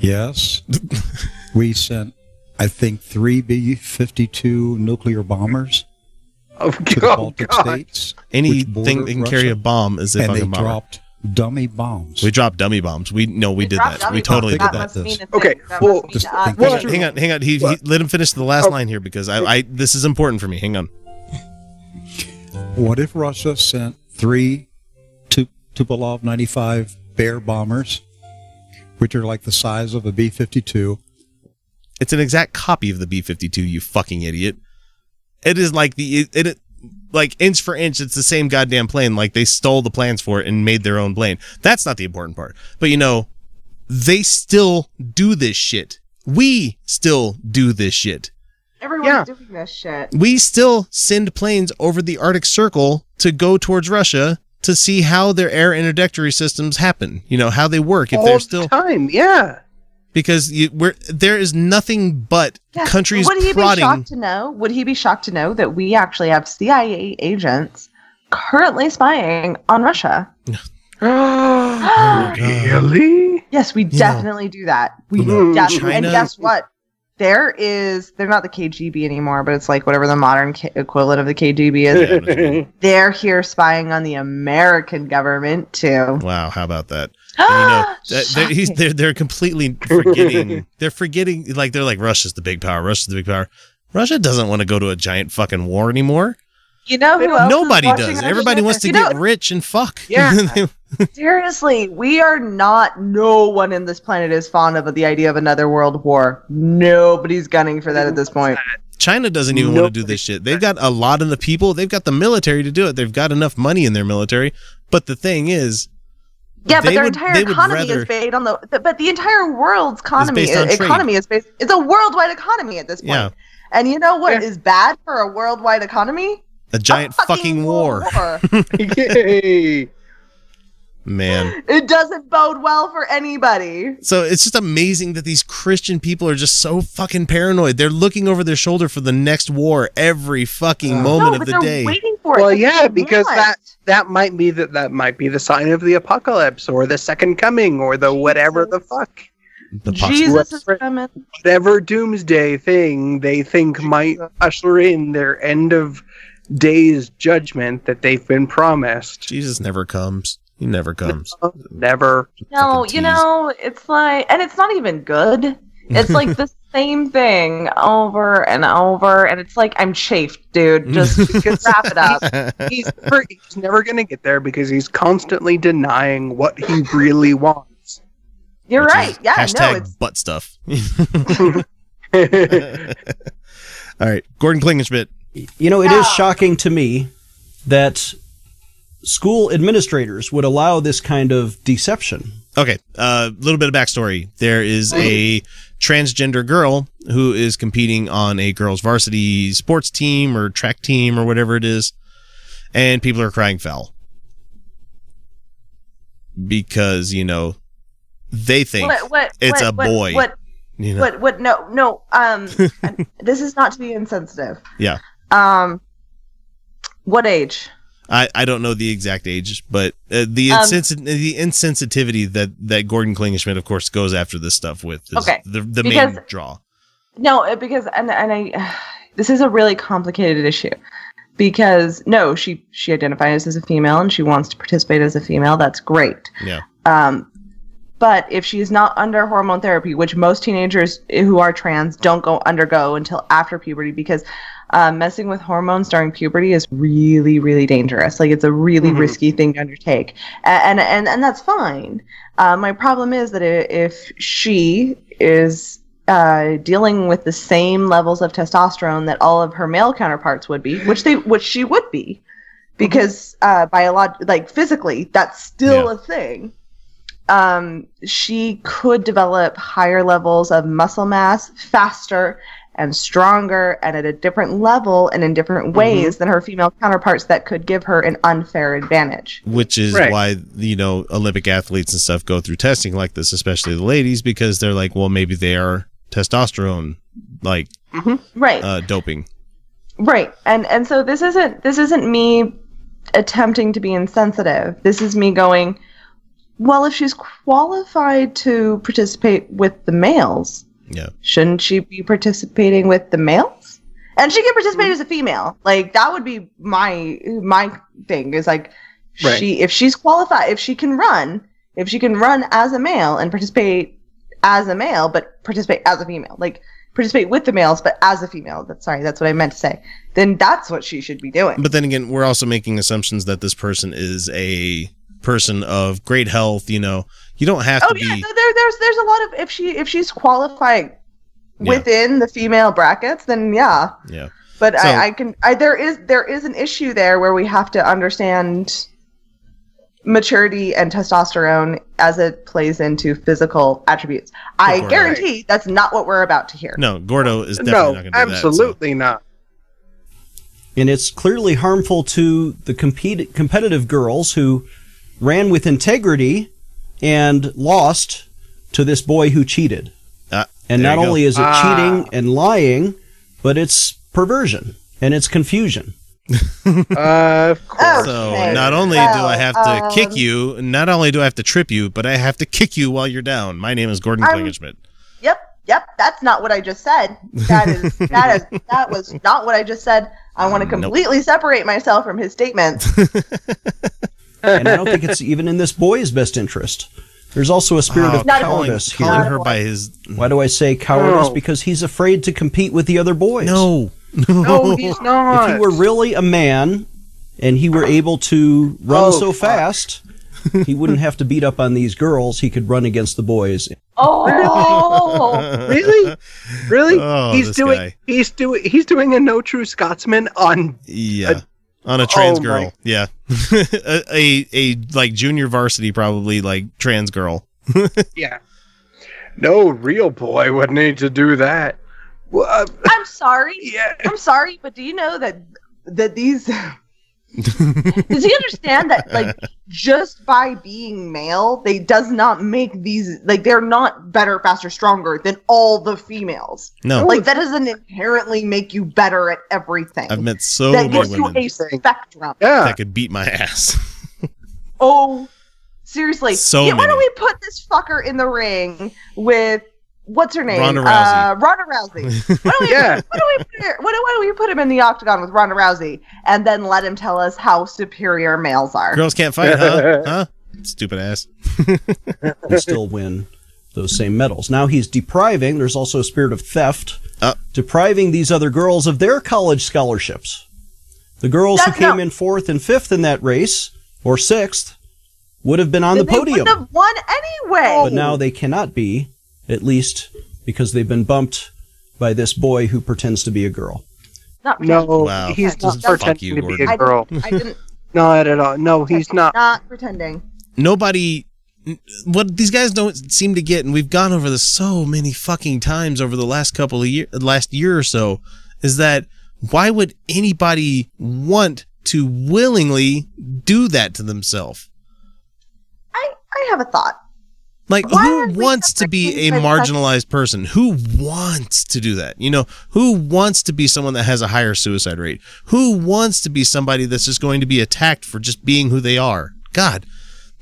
Yes. we sent, I think, three B 52 nuclear bombers Oh, to the oh, Baltic God. states. Anything that can carry a bomb is a and they fucking bomber. dropped dummy bombs. We dropped dummy bombs. We no, we did that. We totally did That that. must mean a Okay. That well, just to us. Well, about. Hang on, hang on. He, he let him finish the last oh. line here because I, I this is important for me. Hang on. What if Russia sent three Tu- Tupolev 95 Bear bombers, which are like the size of a B 52? It's an exact copy of the B fifty two. You fucking idiot. It is like the it, it like inch for inch. It's the same goddamn plane. Like they stole the plans for it and made their own plane. That's not the important part. But you know, they still do this shit. We still do this shit. Everyone's Yeah. doing this shit. we still send planes over the Arctic Circle to go towards Russia to see how their air introductory systems happen. You know how they work. If All they're the still time, yeah. because you, we're there is nothing but Yeah. countries Would he be shocked to know? Would he be shocked to know that we actually have CIA agents currently spying on Russia? really? Yes, we definitely do that. We definitely. And guess what? There is. They're not the KGB anymore, but it's like whatever the modern K- equivalent of the KGB is. they're here spying on the American government too. Wow, how about that? And, you know, that- they're, he's, they're they're completely forgetting. they're forgetting. Like they're like Russia's the big power. Russia's the big power. Russia doesn't want to go to a giant fucking war anymore. You know who else Nobody watching does. our Everybody wants to You get know- rich and fuck. Yeah. Seriously, we are not. No one in this planet is fond of the idea of another world war. Nobody's gunning for that at this point. China doesn't even want to do this shit. They've got a lot of the people. They've got the military to do it. They've got enough money in their military. But the thing is, Yeah, but their would- entire economy rather- is based on the, the. But the entire world's economy based economy is based. It's a worldwide economy at this point. Yeah. And you know what is bad for a worldwide economy? a giant fucking war. War. Yay. Man. it doesn't bode well for anybody. So it's just amazing that these Christian people are just so fucking paranoid. They're looking over their shoulder for the next war every fucking moment no, of the day. waiting for Well, it. Yeah, because want. that that might be that that might be the sign of the apocalypse or the second coming or the whatever the fuck The pox- Jesus is coming. whatever doomsday thing they think might usher in their end of days judgment that they've been promised. Jesus never comes. He never comes. Never. No, you know, it's like, and it's not even good. It's like the same thing over and over, and it's like I'm chafed, dude. Just wrap it up. He's never, he's never going to get there because he's constantly denying what he really wants. You're Which right. is Yeah, no, Hashtag it's butt stuff. All right, Gordon Klingenschmitt. You know, it is shocking to me that school administrators would allow this kind of deception. Okay, a uh, little bit of backstory. There is a transgender girl who is competing on a girls' varsity sports team or track team or whatever it is, and people are crying foul because you know they think what, what, it's what, a what- boy. What, you know? what, what, no, no, um, this is not to be insensitive. yeah, Um, what age? I, I don't know the exact age, but uh, the Um, the insensitivity that that Gordon Klingenschmitt, of course, goes after this stuff with is Okay, the the because- main draw. No, uh, because and and I, this is a really complicated issue. Because no, she she identifies as a female and she wants to participate as a female. That's great. Yeah. Um, but if she's not under hormone therapy, which most teenagers who are trans don't go undergo until after puberty, because um, messing with hormones during puberty is really, really dangerous. Like it's a really Mhm. risky thing to undertake, and and and that's fine. Uh, my problem is that if she is uh, dealing with the same levels of testosterone that all of her male counterparts would be, which they which she would be, because uh, biolog- like physically that's still Yeah. a thing um, she could develop higher levels of muscle mass faster and stronger and at a different level and in different ways than her female counterparts that could give her an unfair advantage. Which is Right. why you know Olympic athletes and stuff go through testing like this, especially the ladies, because they're like, well, maybe they are testosterone like Right. uh, doping. Right. And and so this isn't this isn't me attempting to be insensitive. This is me going, well, if she's qualified to participate with the males, Yeah. shouldn't she be participating with the males? And she can participate mm-hmm. as a female. Like that would be my my thing is like Right. she if she's qualified if she can run, if she can run as a male and participate as a male but participate as a female. Like participate with the males but as a female. That's sorry, that's what I meant to say. Then that's what she should be doing. But then again, we're also making assumptions that this person is a person of great health. You know, you don't have to Oh to yeah, be. there, there's there's a lot of if she if she's qualified within the female brackets, then yeah. Yeah. But So- I, I can I there is there is an issue there where we have to understand maturity and testosterone as it plays into physical attributes. I course. guarantee that's not what we're about to hear. No, Gordo is definitely no, not going to do that. so- absolutely not. And it's clearly harmful to the compete- competitive girls who ran with integrity and lost to this boy who cheated. Ah, and not you go. only is it Ah. cheating and lying, but it's perversion and it's confusion. uh, of course. So not only do I have to um, kick you, not only do I have to trip you, but I have to kick you while you're down. My name is Gordon I'm- Klingenschmitt. Yep, yep, that's not what I just said. That is that is that was not what I just said. I want to completely separate myself from his statements. and I don't think it's even in this boy's best interest. There's also a spirit Oh, of Not a calling, cowardice calling here. her by his. Why do I say cowardice? No. Because he's afraid to compete with the other boys. No, No, he's not. If he were really a man and he were able to run Oh, so fuck. fast, he wouldn't have to beat up on these girls. He could run against the boys. Oh, really, really? Oh, he's doing. guy. He's doing. He's doing a no true Scotsman on. Yeah. On a trans oh my- girl. Yeah. a, a a like junior varsity probably like trans girl. Yeah. No real boy would need to do that. Well, uh, I'm sorry. Yeah, I'm sorry, but do you know that that these does he understand that like just by being male, they does not make these like they're not better, faster, stronger than all the females. No. Like that doesn't inherently make you better at everything. I've met so that many gives you women a spectrum. that could beat my ass. Oh, seriously. So yeah, why don't we put this fucker in the ring with what's her name? Ronda Rousey. Uh, Ronda Rousey. Why don't we, Yeah. why don't we put her, why, why don't we put him in the octagon with Ronda Rousey and then let him tell us how superior males are? Girls can't fight, huh? Huh? Stupid ass. and still win those same medals. Now he's depriving, there's also a spirit of theft, Uh. depriving these other girls of their college scholarships. The girls who came not- in fourth and fifth in that race, or sixth, would have been on the Then they podium. wouldn't have won anyway. But now they cannot be, at least because they've been bumped by this boy who pretends to be a girl. not no, Wow. he's not Fuck pretending you, to be Gordon. a I girl. didn't, I didn't Not at all. No, he's not. not pretending. Nobody what these guys don't seem to get, and we've gone over this so many fucking times over the last couple of year last year or so, is that why would anybody want to willingly do that to themselves? I, I have a thought. Like, who wants to be a marginalized person? Who wants to do that? You know, who wants to be someone that has a higher suicide rate? Who wants to be somebody that's just going to be attacked for just being who they are? God,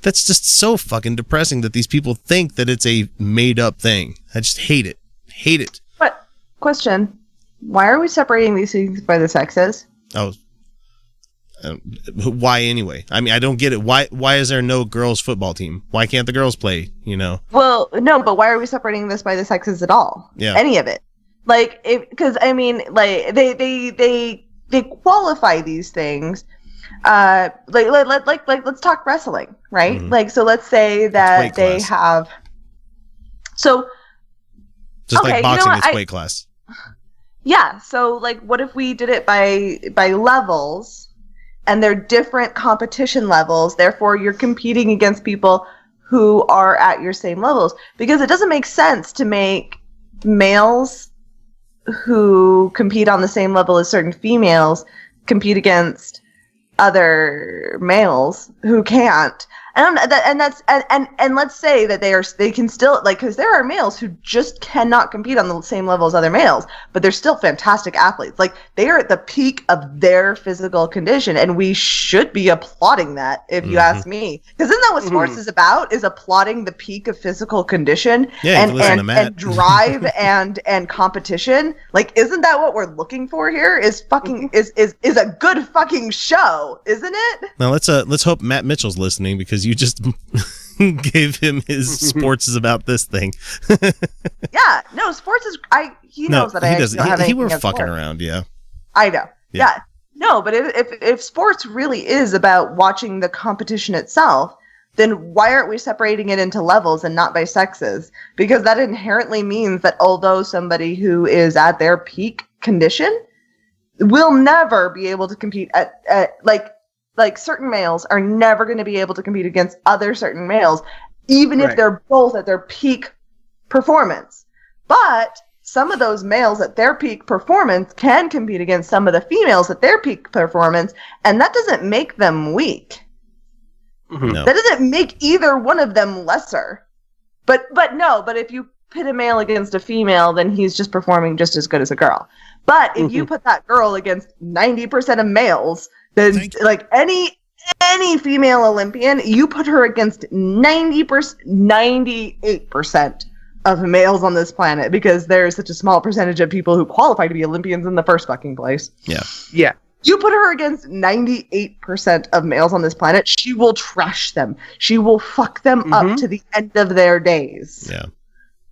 that's just so fucking depressing that these people think that it's a made up thing. I just hate it. Hate it. But question: Why are we separating these things by the sexes? Oh. Um, why anyway? I mean, I don't get it. Why? Why is there no girls' football team? Why can't the girls play? You know? Well, no, but why are we separating this by the sexes at all? Yeah. Any of it? Like, because I mean, like they they they they qualify these things. Uh, like like like like, like let's talk wrestling, right? Mm-hmm. Like, so let's say that they have. So Just Okay, like you know boxing, it's I- weight class. Yeah, so like what if we did it by by levels and they're different competition levels, therefore you're competing against people who are at your same levels. Because it doesn't make sense to make males who compete on the same level as certain females compete against other males who can't that, and that's and, and and let's say that they are they can still like because there are males who just cannot compete on the same level as other males but they're still fantastic athletes. Like they are at the peak of their physical condition and we should be applauding that if you Mm-hmm. ask me. Because isn't that what sports Mhm. is about is applauding the peak of physical condition Yeah, and and, and drive and and competition? Like isn't that what we're looking for here? Is fucking is is is a good fucking show isn't it? Now let's uh let's hope Matt Mitchell's listening because you just gave him his sports is about this thing. yeah no sports is i he no, knows that i he doesn't. don't He, he were fucking sports. around. Yeah. i know Yeah. yeah, no but if, if if sports really is about watching the competition itself then why aren't we separating it into levels and not by sexes because that inherently means that although somebody who is at their peak condition will never be able to compete at, at like like certain males are never going to be able to compete against other certain males even if they're both at their peak performance but some of those males at their peak performance can compete against some of the females at their peak performance and that doesn't make them weak mm-hmm. No. that doesn't make either one of them lesser. But but no, but if you pit a male against a female, then he's just performing just as good as a girl. But if you mm-hmm. put that girl against 90% of males, then like any any female Olympian, you put her against 90% 98% of males on this planet because there's such a small percentage of people who qualify to be Olympians in the first fucking place. Yeah. Yeah. You put her against 98% of males on this planet, she will trash them. She will fuck them up mm-hmm. to the end of their days. Yeah.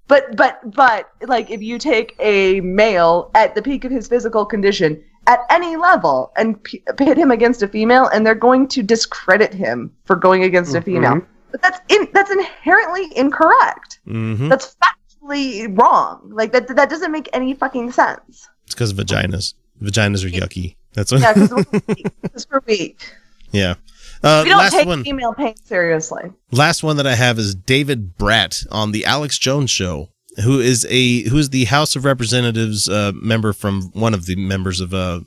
But but but like if you take a male at the peak of his physical condition at any level and p- pit him against a female and they're going to discredit him for going against a female. Mhm. But that's in, that's inherently incorrect. Mm-hmm. That's factually wrong. Like that that doesn't make any fucking sense. It's because vaginas. Vaginas are yucky. That's what. Yeah, because we're we're weak. yeah. Uh, we don't last take one. female pain seriously. Last one that I have is David Brat on the Alex Jones show, who is a who is the House of Representatives uh, member from one of the members of uh,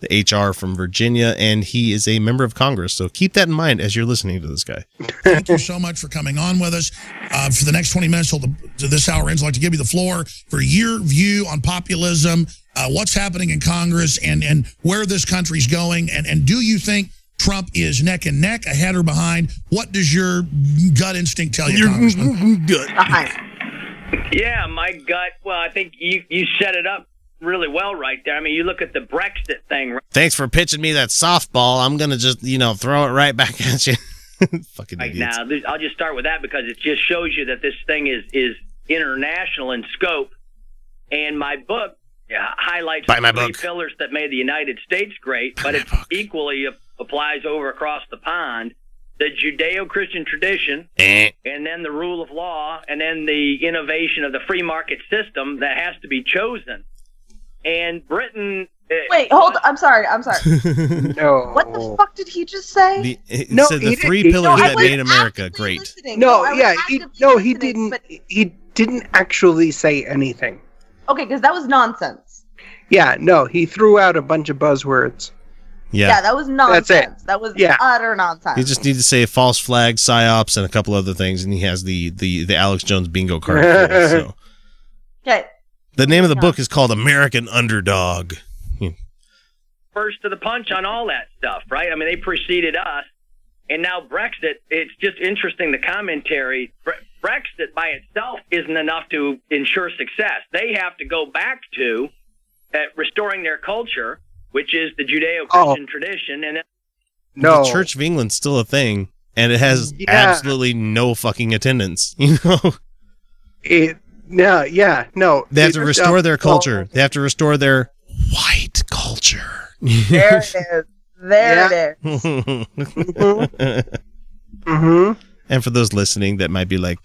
the HR from Virginia, and he is a member of Congress. So keep that in mind as you're listening to this guy. Thank you so much for coming on with us. Uh, for the next 20 minutes till, the, till this hour ends, I'd like to give you the floor for your view on populism, uh, what's happening in Congress, and, and where this country's going. And, and do you think Trump is neck and neck, ahead or behind? What does your gut instinct tell you, Congressman? Yeah, my gut. Well, I think you you set it up really well right there. I mean, you look at the Brexit thing. right? Thanks for pitching me that softball. I'm gonna just you know throw it right back at you. Fucking Right idiots. now, I'll just start with that because it just shows you that this thing is is international in scope. And my book highlights Buy my the three book. pillars that made the United States great, but it equally applies over across the pond. The Judeo-Christian tradition, Eh. and then the rule of law, and then the innovation of the free market system that has to be chosen. And Britain. uh, Wait, hold. On. I'm sorry. I'm sorry. no. What the fuck did he just say? The, it No, said the three didn't- pillars No, that made America great. listening. No, I yeah, he, no, he didn't. but- He didn't actually say anything. Okay, because that was nonsense. Yeah, no, he threw out a bunch of buzzwords. Yeah. Yeah, that was nonsense. That's it. That was Yeah. utter nonsense. You just need to say false flag, psyops, and a couple other things, and he has the the the Alex Jones bingo card. for so. okay. The name of the book is called American Underdog. first to the punch on all that stuff, right? I mean, they preceded us, and now Brexit. It's just interesting the commentary. Brexit by itself isn't enough to ensure success. They have to go back to uh, restoring their culture, which is the Judeo-Christian tradition, and then The Church of England's still a thing, and it has Yeah. absolutely no fucking attendance. You know, It no, yeah, no. they have to It- restore uh, their culture. They have to restore their white culture. There it is. There it is. mm-hmm. And for those listening that might be like,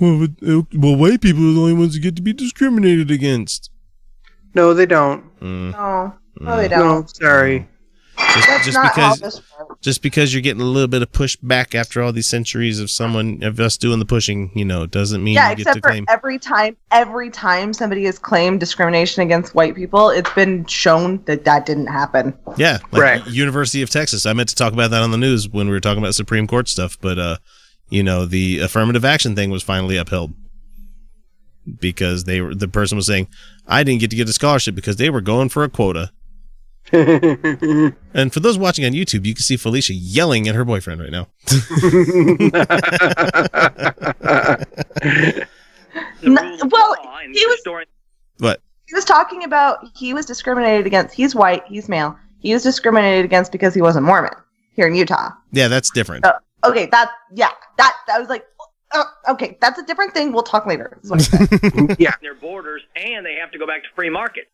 well, but, uh, well, white people are the only ones who get to be discriminated against. No, they don't. Mm. No, no, they don't. sorry. Just, That's just not how because this works. just because you're getting a little bit of pushback after all these centuries of someone of us doing the pushing, you know, doesn't mean Yeah, you get except to for claim. every time, every time somebody has claimed discrimination against white people, it's been shown that that didn't happen. Yeah, like Right. University of Texas. I meant to talk about that on the news when we were talking about Supreme Court stuff, but uh, you know, the affirmative action thing was finally upheld because they were the person was saying, "I didn't get to get a scholarship because they were going for a quota." and for those watching on YouTube, you can see Felicia yelling at her boyfriend right now. N- well, he was What? he was talking about he was discriminated against. He's white. He's male. He was discriminated against because he wasn't Mormon here in Utah. Yeah, that's different. Uh, okay, that yeah, that I was like, uh, okay, that's a different thing. We'll talk later. is what I said. yeah. their borders, and they have to go back to free market.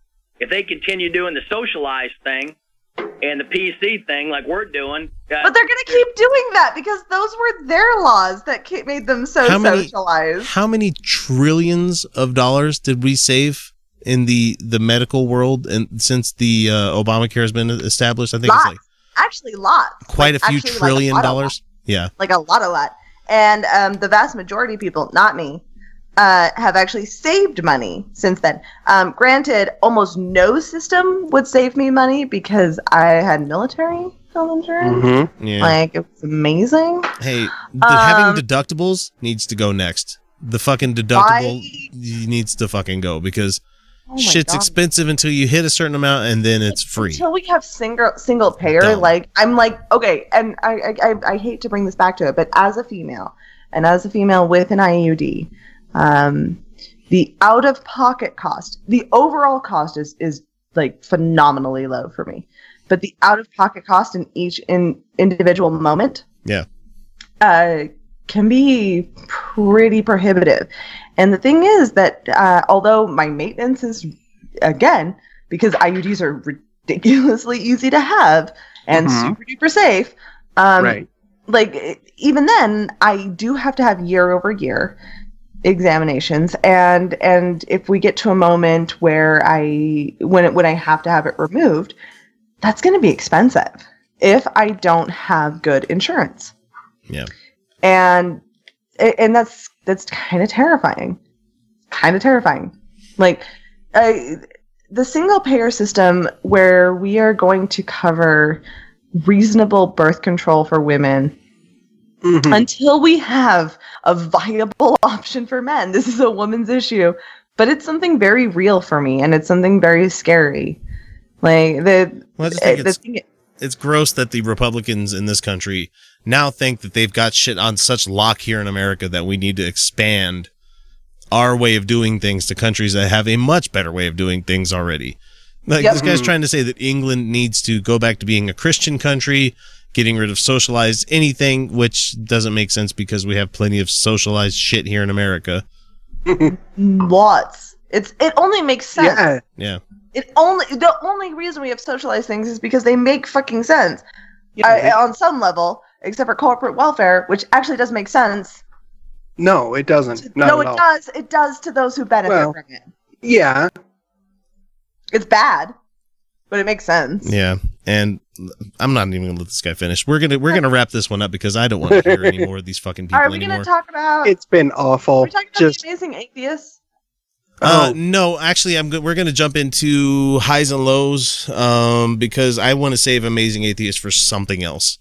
If they continue doing the socialized thing and the PC thing like we're doing, uh, but they're gonna keep doing that because those were their laws that made them so How many- socialized. How many trillions of dollars did we save in the the medical world and since the uh, Obamacare has been established? I think Lots, it's like actually, lots. quite Like, a few actually, like, a trillion lot, a dollars. Yeah. like a lot, a lot. And um, the vast majority of people, not me, uh, have actually saved money since then. Um, granted, almost no system would save me money because I had military health insurance. Mm-hmm. Yeah. Like it was amazing. Hey, the, Um, having deductibles needs to go next. The fucking deductible needs to fucking go because Oh shit's God. expensive until you hit a certain amount and then it's free. Until we have single single payer, Dumb. like I'm like okay, and I, I I I hate to bring this back to it, but as a female, and as a female with an IUD, um, the out of pocket cost, the overall cost is is like phenomenally low for me, but the out of pocket cost in each in individual moment Yeah. uh, can be pretty prohibitive. And the thing is that uh, although my maintenance is, again, because IUDs are ridiculously easy to have and Mhm. super duper safe, um, Right. like even then, I do have to have year over year examinations and and if we get to a moment where i when it when i have to have it removed that's going to be expensive if i don't have good insurance Yeah. and and that's that's kind of terrifying kind of terrifying like uh, the single payer system where we are going to cover reasonable birth control for women Mm-hmm. until we have a viable option for men this is a woman's issue but it's something very real for me and it's something very scary like the Well, the it's, thing- it's gross that the Republicans in this country now think that they've got shit on such lock here in America that we need to expand our way of doing things to countries that have a much better way of doing things already. Like Yep. this guy's trying to say that England needs to go back to being a Christian country, getting rid of socialized anything, which doesn't make sense because we have plenty of socialized shit here in America. lots it's it only makes sense Yeah. Yeah. It only the only reason we have socialized things is because they make fucking sense I, on some level, except for corporate welfare, which actually does make sense. No, it doesn't. Not no, it all. does. It does to those who benefit Well- from it. Yeah. It's bad, but it makes sense. Yeah, and I'm not even gonna let this guy finish. We're gonna we're gonna wrap this one up because I don't want to hear any more of these fucking people Are we anymore. going to talk about? It's been awful. Are talking about Just the amazing atheists? Uh, no, actually, I'm. Go- we're going to jump into highs and lows um, because I want to save Amazing Atheist for something else,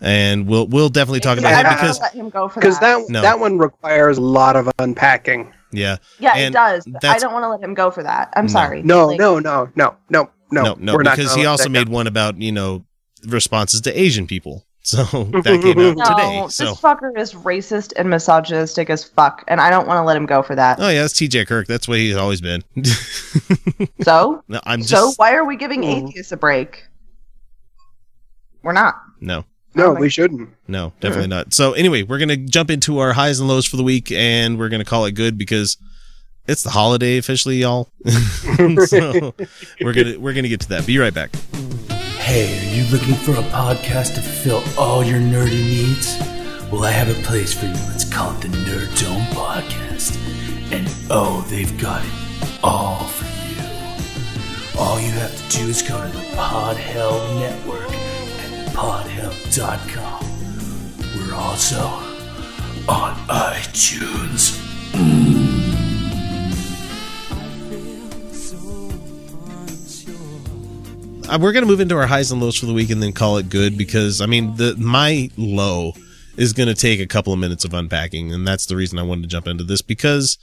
and we'll we'll definitely talk about I him because let him go for Because that. that No. that one requires a lot of unpacking. yeah, Yeah, and it does. I don't want to let him go for that. I'm No. sorry. No, Like, no, no, no, no, no. no, no, we're because gonna he also made go. one about you know responses to Asian people, so that came out No, today. this fucker is racist and misogynistic as fuck, and I don't want to let him go for that. oh yeah, that's T.J. Kirk. That's what he's always been. So, no, I'm just so why are we giving Mm. atheists a break? We're not. no. No, we shouldn't. No, definitely not. So anyway, we're gonna jump into our highs and lows for the week, and we're gonna call it good because it's the holiday officially, y'all. so we're gonna we're gonna get to that. Be right back. Hey, are you looking for a podcast to fill all your nerdy needs? Well, I have a place for you. It's called the Nerd Dome Podcast. And oh, they've got it all for you. All you have to do is go to the Podhell Network at podhell.com. We're also on iTunes. We're gonna move into our highs and lows for the week, and then call it good because I mean the my low is gonna take a couple of minutes of unpacking, and that's the reason I wanted to jump into this because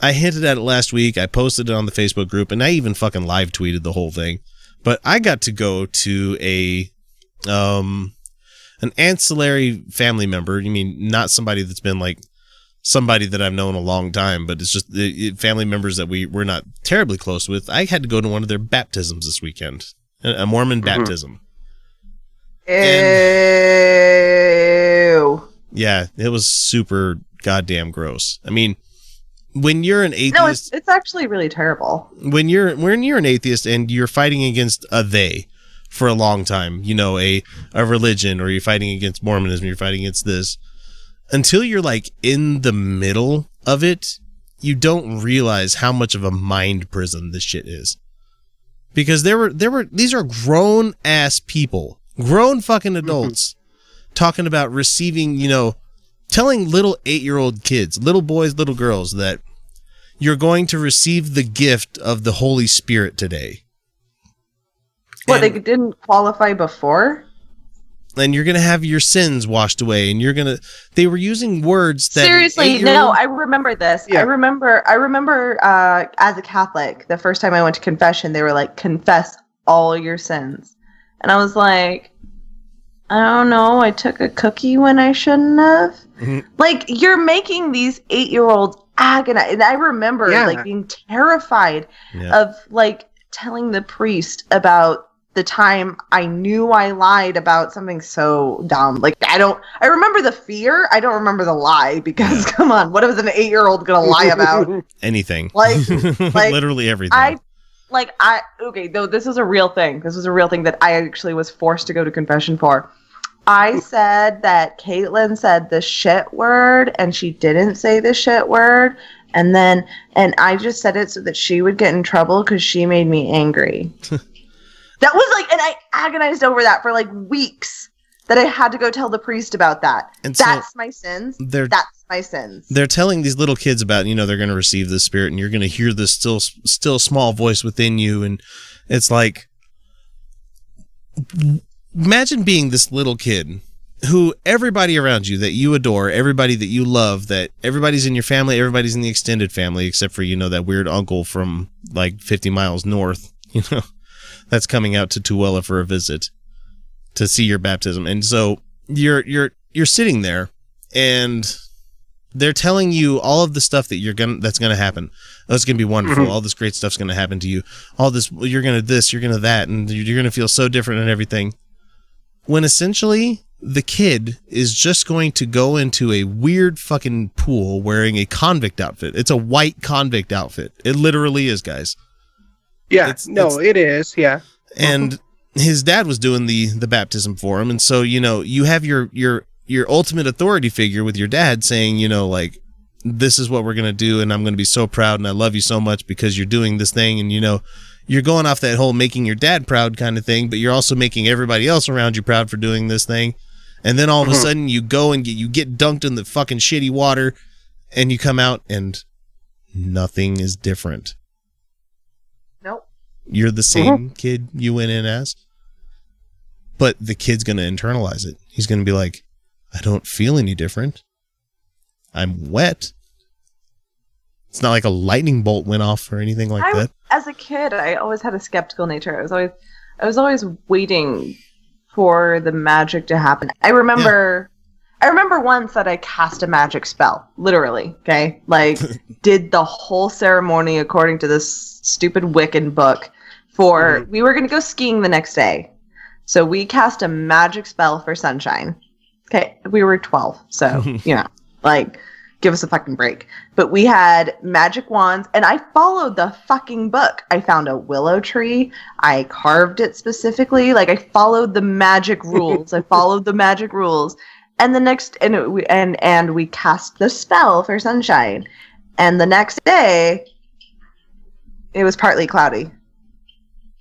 I hinted at it last week. I posted it on the Facebook group, and I even fucking live tweeted the whole thing. But I got to go to a um an ancillary family member. You mean not somebody that's been like somebody that I've known a long time, but it's just the family members that we we're not terribly close with. I had to go to one of their baptisms this weekend, a Mormon mm-hmm. baptism. Ew. Yeah, it was super goddamn gross. I mean, when you're an atheist, No, it's it's actually really terrible. when you're when you're an atheist and you're fighting against a they for a long time, you know, a a religion, or you're fighting against Mormonism, you're fighting against this, until you're like in the middle of it, you don't realize how much of a mind prison this shit is. Because there were there were these are grown ass people, grown fucking mm-hmm. adults, talking about receiving, you know, telling little eight year old kids, little boys, little girls that you're going to receive the gift of the Holy Spirit today. What they didn't qualify before? And you're going to have your sins washed away. And you're going to, they were using words that. Seriously, no, I remember this. I remember I remember uh, as a Catholic, the first time I went to confession, they were like, confess all your sins. And I was like, I don't know, I took a cookie when I shouldn't have. Like, you're making these eight year olds agonize. And I remember Yeah. like being terrified Yeah. of like telling the priest about the time I knew I lied about something so dumb. Like I don't I remember the fear, I don't remember the lie because come on, what was an 8-year-old going to lie about? anything. Like- like, literally everything. I like I okay, though this was a real thing. This was a real thing that I actually was forced to go to confession for. I said that Caitlin said the shit word and she didn't say the shit word. And then, and I just said it so that she would get in trouble because she made me angry. That was like, and I agonized over that for like weeks that I had to go tell the priest about that. And so That's my sins. they're- That's my sins. they're telling these little kids about you know they're going to receive the spirit and you're going to hear this still still small voice within you and it's like imagine being this little kid who everybody around you that you adore everybody that you love that everybody's in your family everybody's in the extended family except for you know that weird uncle from like 50 miles north you know that's coming out to Tooele for a visit to see your baptism and so you're you're you're sitting there and they're telling you all of the stuff that you're gonna that's gonna happen. Oh, it's gonna be wonderful. Mhm. All this great stuff's gonna happen to you. All this you're gonna this, you're gonna that, and you're gonna feel so different and everything. When essentially the kid is just going to go into a weird fucking pool wearing a convict outfit. It's a white convict outfit. It literally is, guys. Yeah, no, it is. Yeah. and his dad was doing the the baptism for him and so you know you have your your your ultimate authority figure with your dad saying you know like this is what we're going to do and I'm going to be so proud and I love you so much because you're doing this thing and you know you're going off that whole making your dad proud kind of thing but you're also making everybody else around you proud for doing this thing and then all of a Mhm. sudden you go and get you get dunked in the fucking shitty water and you come out and nothing is different. You're the same mm-hmm. kid you went in as. But the kid's going to internalize it. He's going to be like, I don't feel any different. I'm wet. It's not like a lightning bolt went off or anything like I, that. as a kid, I always had a skeptical nature. I was always, I was always waiting for the magic to happen. I remember, I remember once that I cast a magic spell, literally. Okay, like did the whole ceremony according to this stupid Wiccan book. For mm-hmm. we were gonna go skiing the next day, so we cast a magic spell for sunshine. Okay, we were twelve, so you know, like give us a fucking break. But we had magic wands, and I followed the fucking book. I found a willow tree. I carved it specifically. Like I followed the magic rules. I followed the magic rules. And the next, and it, we, and and we cast the spell for sunshine. And the next day, it was partly cloudy.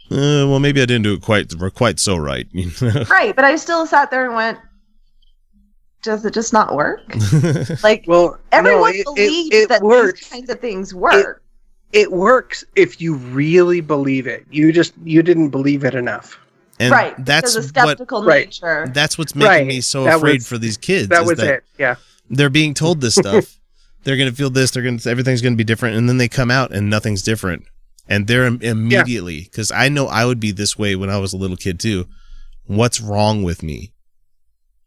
Uh, well, maybe I didn't do it quite quite so right. you know? Right, but I still sat there and went, "Does it just not work?" like, well, everyone it- it- believes it that works. these kinds of things work. It works if you really believe it. You just you didn't believe it enough. And right, that's because of skeptical Right. nature. That's what's making Right. me so That afraid was- for these kids. that is was it, yeah. They're being told this stuff. they're going to feel this. They're going to everything's going to be different, and then they come out and nothing's different, and they're im- immediately because I know I would be this way when I was a little kid too. What's wrong with me?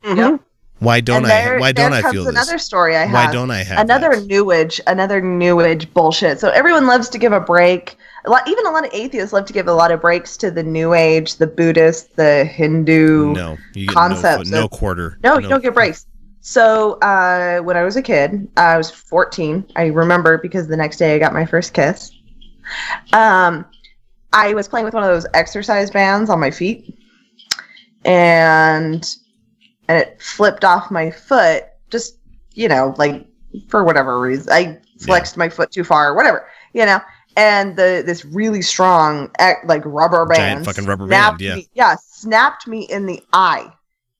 Yep. Why don't And I? Why don't I comes feel this? Another story I have. Why don't I have another new age? Another new age bullshit. So everyone loves to give a break. A lot, even a lot of atheists love to give a lot of breaks to the new age, the Buddhist, the Hindu No, you concepts. no, no of- quarter. No, you don't get breaks. So uh, when I was a kid, I was 14. I remember because the next day I got my first kiss. Um, I was playing with one of those exercise bands on my feet, and and it flipped off my foot. Just you know, like for whatever reason, I flexed my foot too far, or whatever, you know. And the this really strong like rubber band, Giant fucking rubber band, yeah. me- yeah, snapped me in the eye,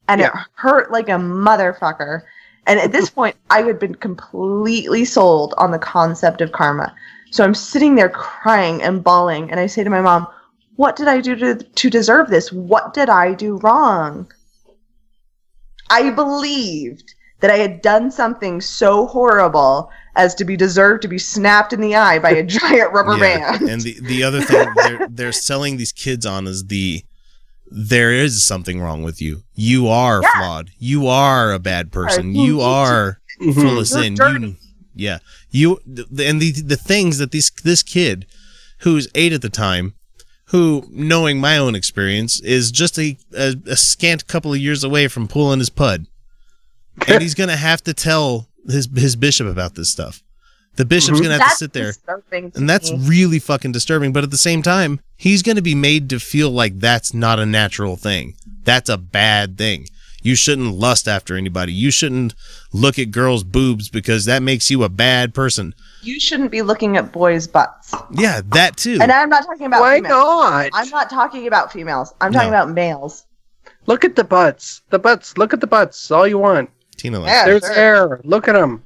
and it hurt like a motherfucker. And at this point, I had been completely sold on the concept of karma. So I'm sitting there crying and bawling, and I say to my mom, "What did I do to to deserve this? What did I do wrong?" I believed that I had done something so horrible as to be deserved to be snapped in the eye by a giant rubber Yeah, band. And the the other thing they're they're selling these kids on is the there is something wrong with you. You are Yeah. flawed. You are a bad person. you You are full of You're sin. dirty. You yeah. You and the the things that this this kid who's 8 at the time who knowing my own experience is just a, a, a scant couple of years away from pulling his pud. And he's going to have to tell his his bishop about this stuff. The bishop's mm-hmm. going to have That's to sit there to and that's me. really fucking disturbing. But at the same time, he's going to be made to feel like that's not a natural thing. That's a bad thing. You shouldn't lust after anybody. You shouldn't look at girls' boobs because that makes you a bad person. you shouldn't be looking at boys' butts. Yeah, that too. And I'm not talking about Why females. not? I'm not talking about females. I'm talking No. about males. Look at the butts. The butts. Look at the butts. All you want. Tina likes Yeah. There's sure. air. Look at them.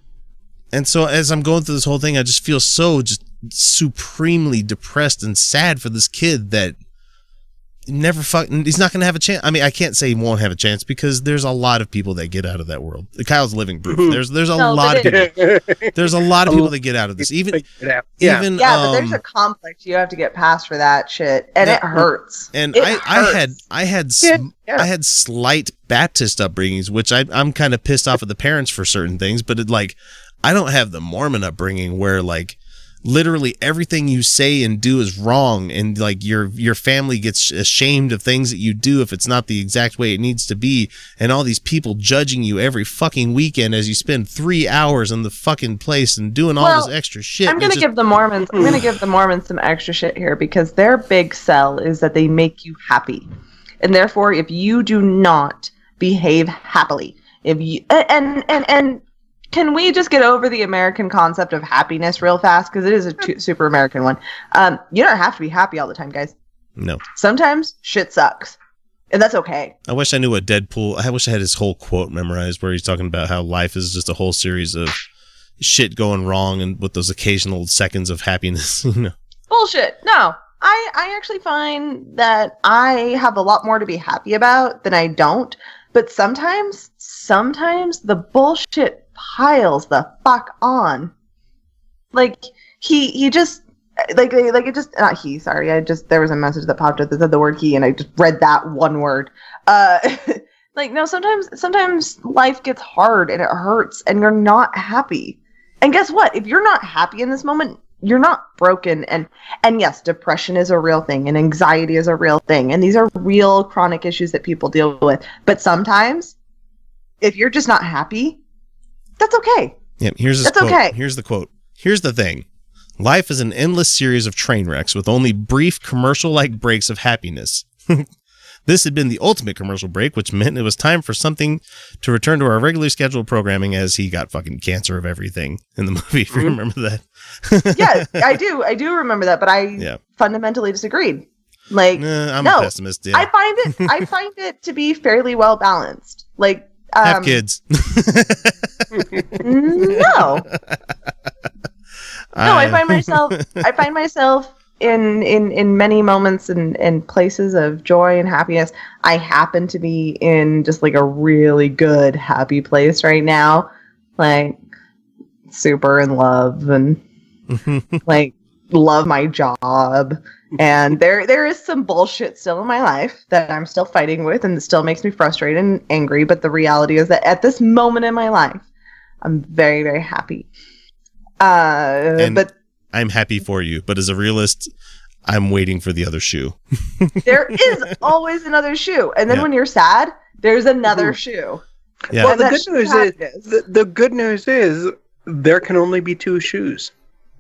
And so as I'm going through this whole thing, I just feel so just supremely depressed and sad for this kid that never fuck he's not going to have a chance. I mean, I can't say he won't have a chance because there's a lot of people that get out of that world. Kyle's living proof. There's there's a No, lot of people. There's a lot of people that get out of this. Even Yeah. even Yeah, but there's um, a conflict you have to get past for that shit, and Yeah. it hurts. and It I, I had I had s Yeah, I had slight Baptist upbringings, which I I'm kind of pissed off at the parents for certain things, but it like I don't have the Mormon upbringing where like literally everything you say and do is wrong and like your your family gets ashamed of things that you do if it's not the exact way it needs to be and all these people judging you every fucking weekend as you spend 3 hours in the fucking place and doing all Well, this extra shit I'm gonna just- give the Mormons. I'm gonna give the Mormons some extra shit here because their big sell is that they make you happy, and therefore, if you do not behave happily, if you and and and can we just get over the American concept of happiness real fast because it is a super American one. Um, you don't have to be happy all the time, guys. no Sometimes shit sucks, and that's okay. I wish I knew what Deadpool. I wish I had his whole quote memorized, where he's talking about how life is just a whole series of shit going wrong and with those occasional seconds of happiness. You know, Bullshit. No. I, I actually find that I have a lot more to be happy about than I don't. But sometimes, sometimes the bullshit piles the fuck on. Like he he just like like it just not he sorry I just there was a message that popped up that said the word he and I just read that one word. Uh, like no sometimes sometimes life gets hard and it hurts and you're not happy. And guess what? If you're not happy in this moment, you're not broken and and yes depression is a real thing and anxiety is a real thing and these are real chronic issues that people deal with but sometimes if you're just not happy that's okay yeah. Here's That's quote. okay. Here's the quote. Here's the thing. Life is an endless series of train wrecks with only brief commercial-like breaks of happiness. This had been the ultimate commercial break, which meant it was time for something to return to our regularly scheduled programming as he got fucking cancer of everything in the movie, if you Mhm. remember that. yeah i do i do remember that but i Yeah. fundamentally disagreed like Nah, I'm no, a pessimist. Yeah. i find it i find it to be fairly well balanced like um, Have kids. no. No i find myself i find myself in in in many moments and and places of joy and happiness. I happen to be in just like a really good happy place right now. Like super in love and like love my job and there there is some bullshit still in my life that i'm still fighting with and it still makes me frustrated and angry but the reality is that at this moment in my life i'm very very happy uh and but I'm happy for you, but as a realist, I'm waiting for the other shoe. there is always another shoe and then Yeah. when you're sad there's another shoe Yeah. Well, the good news is happiness. the, the good news is there can only be two shoes.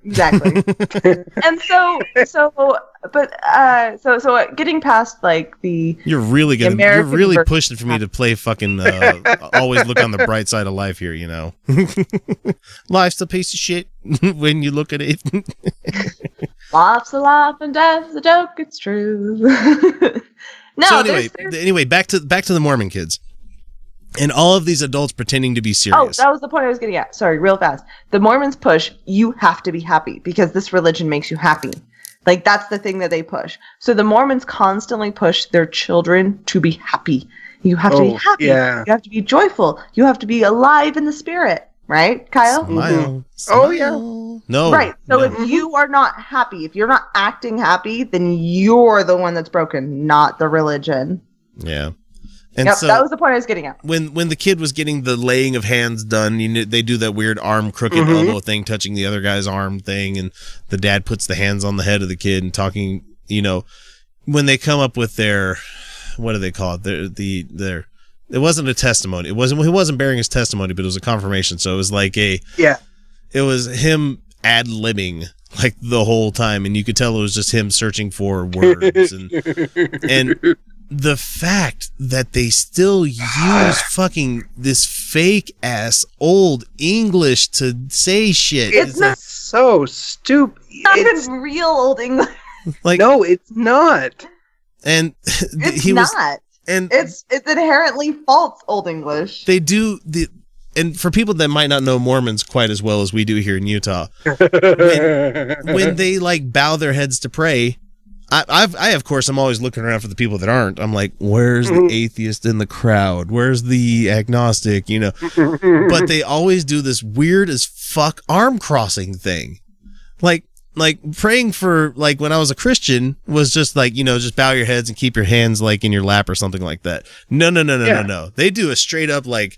Exactly and so so but uh so so uh, getting past like the You're really gonna, you're really ver- pushing for me to play fucking uh, always look on the bright side of life here. You know, life's a piece of shit when you look at it. Life's a laugh and death's a joke. It's true. no, so anyway, there's, there's, anyway, back to back to the Mormon kids, and all of these adults pretending to be serious. oh, serious. that was the point I was getting at. Sorry, real fast. The Mormons push you have to be happy because this religion makes you happy. Like that's the thing that they push. So the Mormons constantly push their children to be happy. You have to be Oh, happy. yeah. You have to be joyful. You have to be alive in the spirit. Right, Kyle? Smile. Mm-hmm. Oh yeah. No, right. So no. if you are not happy, if you're not acting happy, then you're the one that's broken, not the religion. yeah, and yep, so that was the point I was getting at. when when the kid was getting the laying of hands done, you know, they do that weird arm crooked Mhm. elbow thing, touching the other guy's arm thing, and the dad puts the hands on the head of the kid and talking. You know, when they come up with their what do they call it? Their the their it wasn't a testimony. It wasn't he wasn't bearing his testimony, but it was a confirmation. So it was like a Yeah. it was him ad libbing like the whole time, and you could tell it was just him searching for words and and the fact that they still use fucking this fake ass old English to say shit. It's not so stupid. Not It's even real old English. like no, it's not. and It's he was not. and It's it's inherently false old English. they do the and for people that might not know Mormons quite as well as we do here in Utah, when, when they like bow their heads to pray, I, I've I of course I'm always looking around for the people that aren't. I'm like, where's the mm-hmm. atheist in the crowd? Where's the agnostic? You know, but they always do this weird as fuck arm crossing thing, like. Like praying for like when I was a Christian was just like you know just bow your heads and keep your hands like in your lap or something like that. No no no no Yeah. no no. They do a straight up like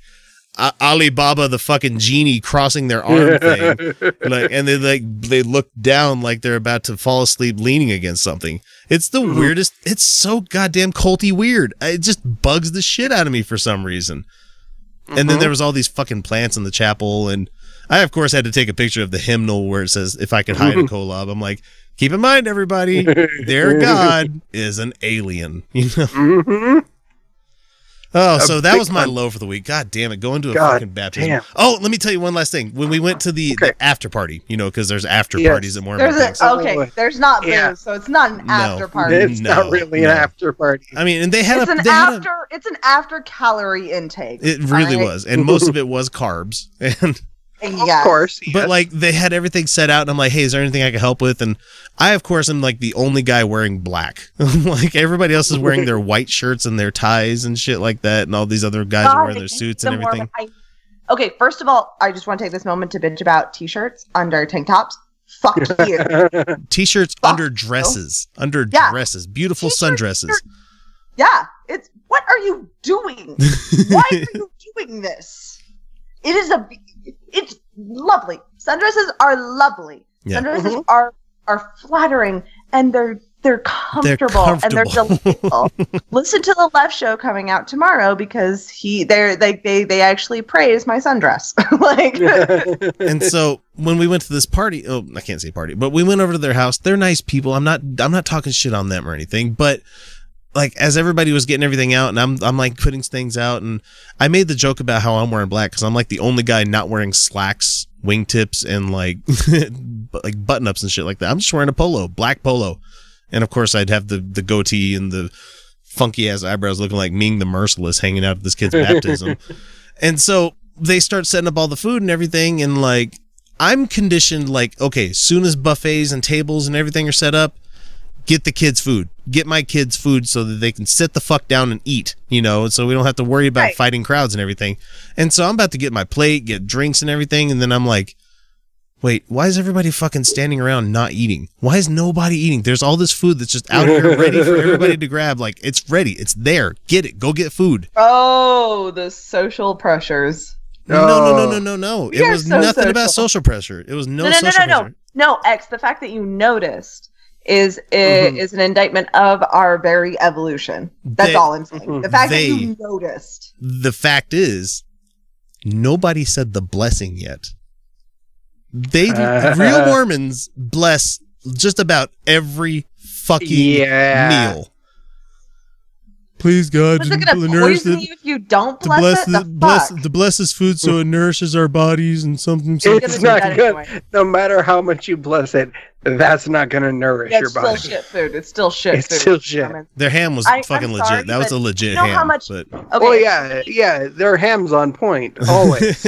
A- Alibaba the fucking genie crossing their arm thing. Like and they like they look down like they're about to fall asleep leaning against something. It's the Mm-hmm. weirdest it's so goddamn culty weird. It just bugs the shit out of me for some reason. And then Mhm. there was all these fucking plants in the chapel and i of course had to take a picture of the hymnal where it says if i could hide a kolob. I'm like keep in mind everybody their god is an alien you know. Oh, A so that was my one. low for the week. God damn it, going to a God fucking baptism. damn. Oh, let me tell you one last thing. When we went to the, the after party, you know, because there's after Yes. parties at Mormon There's things. Oh, a, okay, there's not booze, Yeah. so it's not an after party. It's not really no. an after party. I mean, and they had It's a, an they had a- after. It's an after calorie intake. it really alright? was, and most of it was carbs. And Yes. course, But like they had everything set out, and I'm like, hey, is there anything I can help with? And I, of course, am like the only guy wearing black. like everybody else is wearing their white shirts and their ties and shit like that, and all these other guys are wearing their suits and the more everything. I- okay, first of all, I just want to take this moment to bitch about t-shirts under tank tops. Fuck you. T-shirts under dresses, under Yeah. dresses, beautiful sundresses. Yeah, it's what are you doing? Why are you doing this? It is a it's lovely. Sundresses are lovely. Yeah. Sundresses mm-hmm. are are flattering and they're they're comfortable, and they're delightful. Listen to the left show coming out tomorrow because he they're they they they actually praise my sundress. like and so when we went to this party, oh, I can't say party, but we went over to their house. They're nice people. I'm not, I'm not talking shit on them or anything, but like as everybody was getting everything out, and I'm, I'm like putting things out, and I made the joke about how I'm wearing black because I'm like the only guy not wearing slacks, wingtips, and like, like button ups and shit like that. I'm just wearing a polo, black polo, and of course I'd have the the goatee and the funky ass eyebrows looking like Ming the Merciless hanging out at this kid's baptism. And so they start setting up all the food and everything, and like I'm conditioned like, okay, as soon as buffets and tables and everything are set up, get the kids food. Get my kids food so that they can sit the fuck down and eat, you know, so we don't have to worry about Right. fighting crowds and everything. And so I'm about to get my plate, get drinks and everything, and then I'm like, wait, why is everybody fucking standing around not eating? Why is nobody eating? There's all this food that's just out here ready for everybody to grab. Like, it's ready. It's there. Get it. Go get food. Oh, the social pressures. No, no, no, no, oh. no, no. We It was so nothing about social. social pressure. It was no, no, no, no, social no, no, pressure. no. X. The fact that you noticed is i- Mhm. is an indictment of our very evolution. That's They- all I'm saying. The fact that you noticed. The fact is, nobody said the blessing yet. They real Mormons bless just about every fucking Yeah. meal. Please God, What's it gonna poison you if you don't bless, it? The, fuck? to bless this food so it nourishes our bodies and something. It's not good. No matter how much you bless it, that's not going to nourish Yeah, your body. it's still shit food. It's still shit It's food. still shit. Their ham was I- I'm fucking legit. that was a legit you know how ham. much- but Okay. Oh yeah, yeah, their ham's on point always.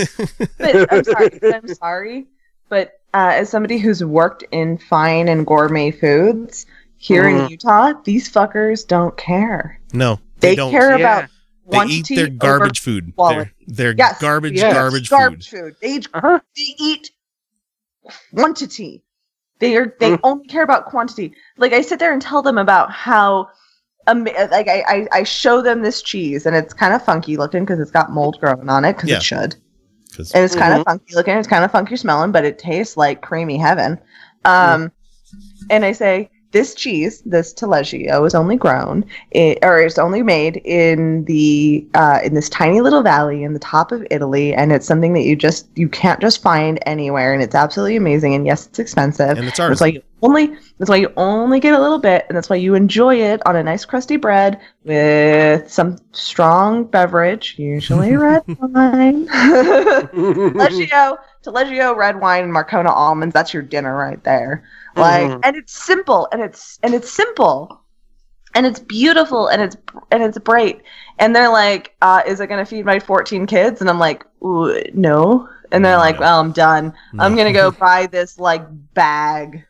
but I'm sorry. but I'm sorry, but uh, as somebody who's worked in fine and gourmet foods here in Mhm. Utah, these fuckers don't care. No, They, they, don't. care about They eat their garbage food. quality. Their, their Yes. garbage, Yes. garbage, garbage food. food. They eat, they eat quantity. They are they only care about quantity. Like I sit there and tell them about how, um, like I, I I show them this cheese and it's kind of funky looking because it's got mold growing on it because Yeah. it should. And it's kind Mhm. of funky looking. It's kind of funky smelling, but it tastes like creamy heaven. Um, and I say this cheese, this Taleggio, is only grown, i or is only made in the uh, in this tiny little valley in the top of Italy, and it's something that you just you can't just find anywhere, and it's absolutely amazing. And yes, it's expensive. And it's That's why you only that's why you only get a little bit, and that's why you enjoy it on a nice crusty bread with some strong beverage, usually red wine. Taleggio, Taleggio, red wine, and Marcona almonds. That's your dinner right there. Like, Mhm. and it's simple, and it's and it's simple, and it's beautiful, and it's and it's bright. And they're like, uh, "Is it gonna feed my 14 kids?" And I'm like, "No." And they're like, "Well, I'm done. I'm gonna go buy this like bag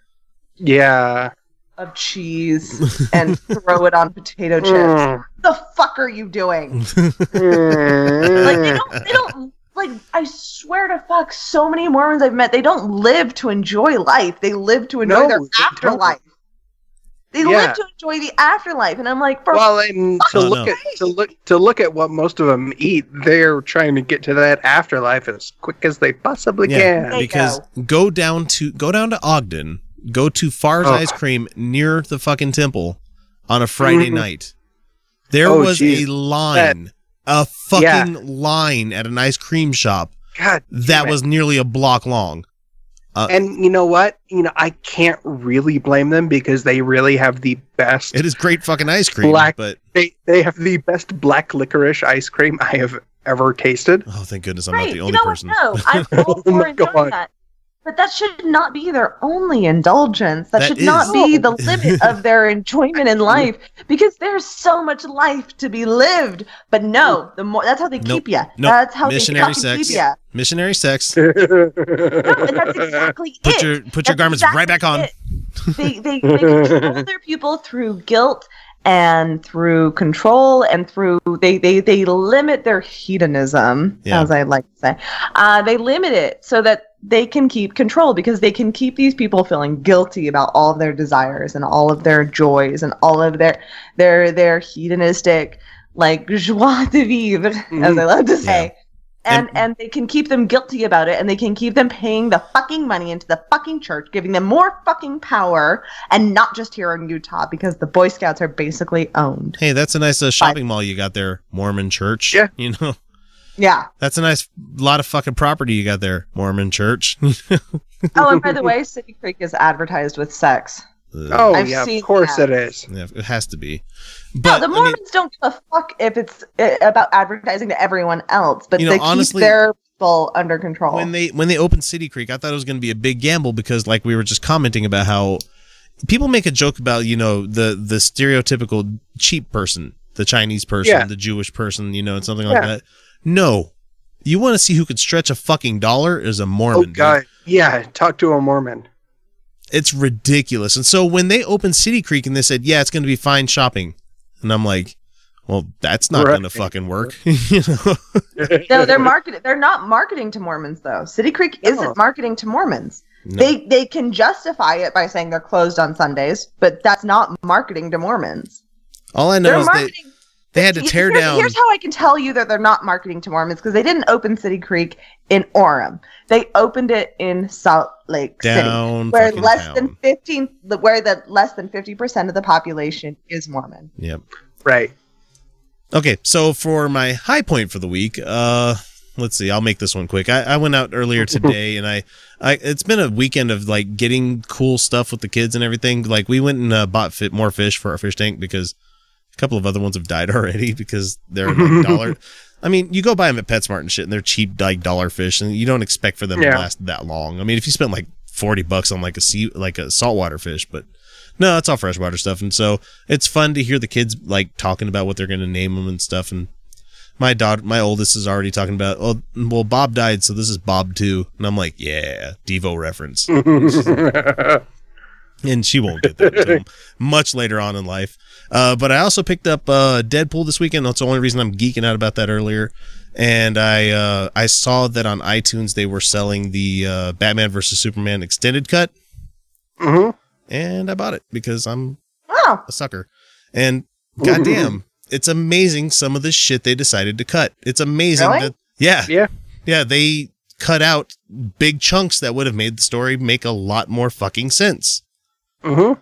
Yeah. of cheese and throw it on potato chips." Mm. the fuck are you doing? Mm. like they don't they don't like I swear to fuck so many Mormons I've met they don't live to enjoy life. They live to enjoy No, their they afterlife. They Yeah. live to enjoy the afterlife and I'm like for well, and to look no. at to look to look at what most of them eat, they're trying to get to that afterlife as quick as they possibly Yeah, can. because go. down to go down to Ogden, go to Farr's Oh. Ice Cream near the fucking temple on a Friday Mhm. night. There Oh, was geez. a line, a fucking Yeah. line at an ice cream shop God, that damn was nearly a block long. Uh, And you know what? You know, I can't really blame them because they really have the best it is great fucking ice cream, black. but They they have the best black licorice ice cream I have ever tasted. oh, thank goodness I'm right, not the only you only know person. what? No, I'm all Oh for my enjoying God. that. But that should not be their only indulgence. That, That should not be the limit of their enjoyment in life because there's so much life to be lived. But no, the more that's how they Nope. keep you. Nope. That's how missionary they sex. keep you. Missionary sex. No, and that's exactly Put it. your put your garments exactly right back on. it. They they, they control their people through guilt and through control and through they they they limit their hedonism Yeah. as I like to say. Uh, they limit it so that they can keep control because they can keep these people feeling guilty about all of their desires and all of their joys and all of their their their hedonistic like joie de vivre as I love to say. And, and they can keep them guilty about it and they can keep them paying the fucking money into the fucking church, giving them more fucking power and not just here in Utah because the Boy Scouts are basically owned. Hey, that's a nice uh, shopping mall you got there, Mormon Church. Yeah. You know, Yeah. that's a nice lot of fucking property you got there, Mormon Church. Oh, and by the way, City Creek is advertised with sex. Oh I've yeah, seen of course that. it is. Yeah, it has to be. no, the Mormons don't give a fuck if it's uh, about advertising to everyone else, but You know, they honestly- keep their people under control. when they when they opened City Creek, I thought it was going to be a big gamble because, like we were just commenting about how people make a joke about you know the the stereotypical cheap person, the Chinese person, Yeah. the Jewish person, you know, and something like Yeah. that. No, you want to see who could stretch a fucking dollar is a Oh Mormon. dude. Oh, god, yeah. Talk to a Mormon. It's ridiculous. And so when they opened City Creek and they said, "Yeah, it's going to be fine shopping," and I'm like, "Well, that's not Right. going to fucking work." you know? no, they're marketing. They're not marketing to Mormons though. City Creek isn't marketing to Mormons. No. They they can justify it by saying they're closed on Sundays, but that's not marketing to Mormons. All I know They're is marketing- they had to Here's- tear here's, down. Here's how I can tell you that they're not marketing to Mormons because they didn't open City Creek in Orem. They opened it in Salt Lake Down City, where less town. than fifteen, where the less than fifty percent of the population is Mormon. Yep. Right. Okay, so for my high point for the week, uh let's see, I'll make this one quick. I, I went out earlier today and I, I it's been a weekend of like getting cool stuff with the kids and everything. Like we went and uh, bought fit more fish for our fish tank because a couple of other ones have died already because they're like dollar. I mean, you go buy them at PetSmart and shit, and they're cheap like dollar fish, and you don't expect for them Yeah. to last that long. I mean, if you spent like forty bucks on like a sea like a saltwater fish, but no, it's all freshwater stuff, and so it's fun to hear the kids like talking about what they're going to name them and stuff. And my daughter, my oldest, is already talking about, oh, well, Bob died, so this is Bob too, and I'm like, yeah, Devo reference. and she won't get that much later on in life. Uh, but I also picked up uh, Deadpool this weekend. That's the only reason I'm geeking out about that earlier. And I uh, I saw that on iTunes they were selling the uh, Batman versus Superman extended cut, Mm-hmm. and I bought it because I'm Oh, a sucker. And goddamn, it's amazing some of the shit they decided to cut. It's amazing Really? that yeah, Yeah. yeah, they cut out big chunks that would have made the story make a lot more fucking sense. Mm-hmm.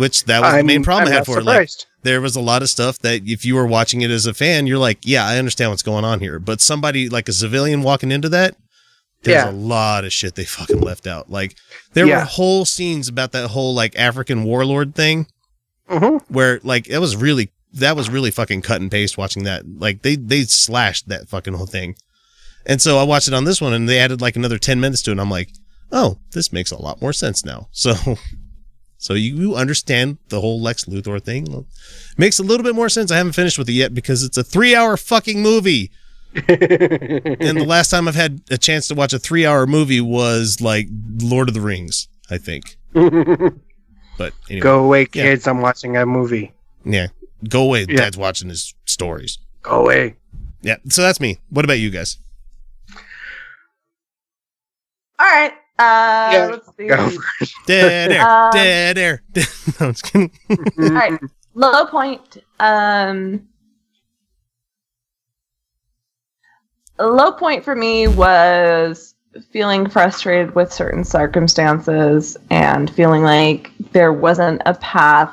Which that was the I'm- main problem I'm I had for it. Like, there was a lot of stuff that if you were watching it as a fan, you're like, yeah, I understand what's going on here. But somebody like a civilian walking into that, there's Yeah. a lot of shit they fucking left out. Like there Yeah. were whole scenes about that whole like African warlord thing Mm-hmm. where like it was really that was really fucking cut and paste watching that. Like they they slashed that fucking whole thing. And so I watched it on this one and they added like another 10 minutes to it and I'm like, "Oh, this makes a lot more sense now." So so you, you understand the whole Lex Luthor thing. Makes a little bit more sense. I haven't finished with it yet because it's a 3-hour fucking movie. and the last time I've had a chance to watch a 3-hour movie was like Lord of the Rings, I think. But anyway. Go away, Yeah. kids. I'm watching a movie. Yeah. Go away. Yeah. Dad's watching his stories. Go away. Yeah. So that's me. What about you guys? all right. Uh, let's see. Go Dead air. Um, dead air. no, I'm just kidding. All right. Low point. Um, a low point for me was feeling frustrated with certain circumstances and feeling like there wasn't a path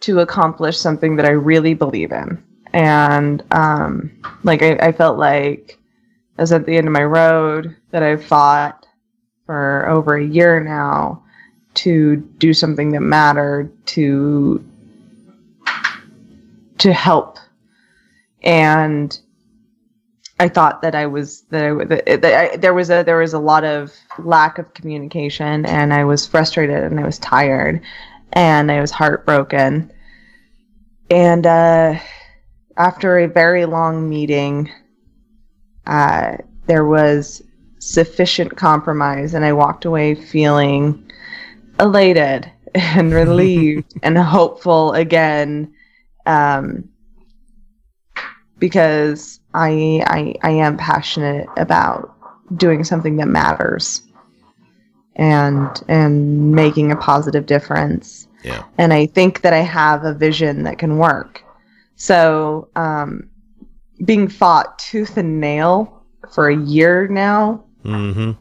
to accomplish something that I really believe in. And um, like I, I felt like I was at the end of my road that I've fought for over a year now to do something that mattered to to help. And I thought that I was that, I, that, that I, there was a there was a lot of lack of communication, and I was frustrated, and I was tired, and I was heartbroken, and uh, after a very long meeting, uh, there was sufficient compromise, and I walked away feeling elated and relieved and hopeful again. Um, because I, I I am passionate about doing something that matters and and making a positive difference. Yeah. And I think that I have a vision that can work. So um, being fought tooth and nail for a year now, Mm-hmm.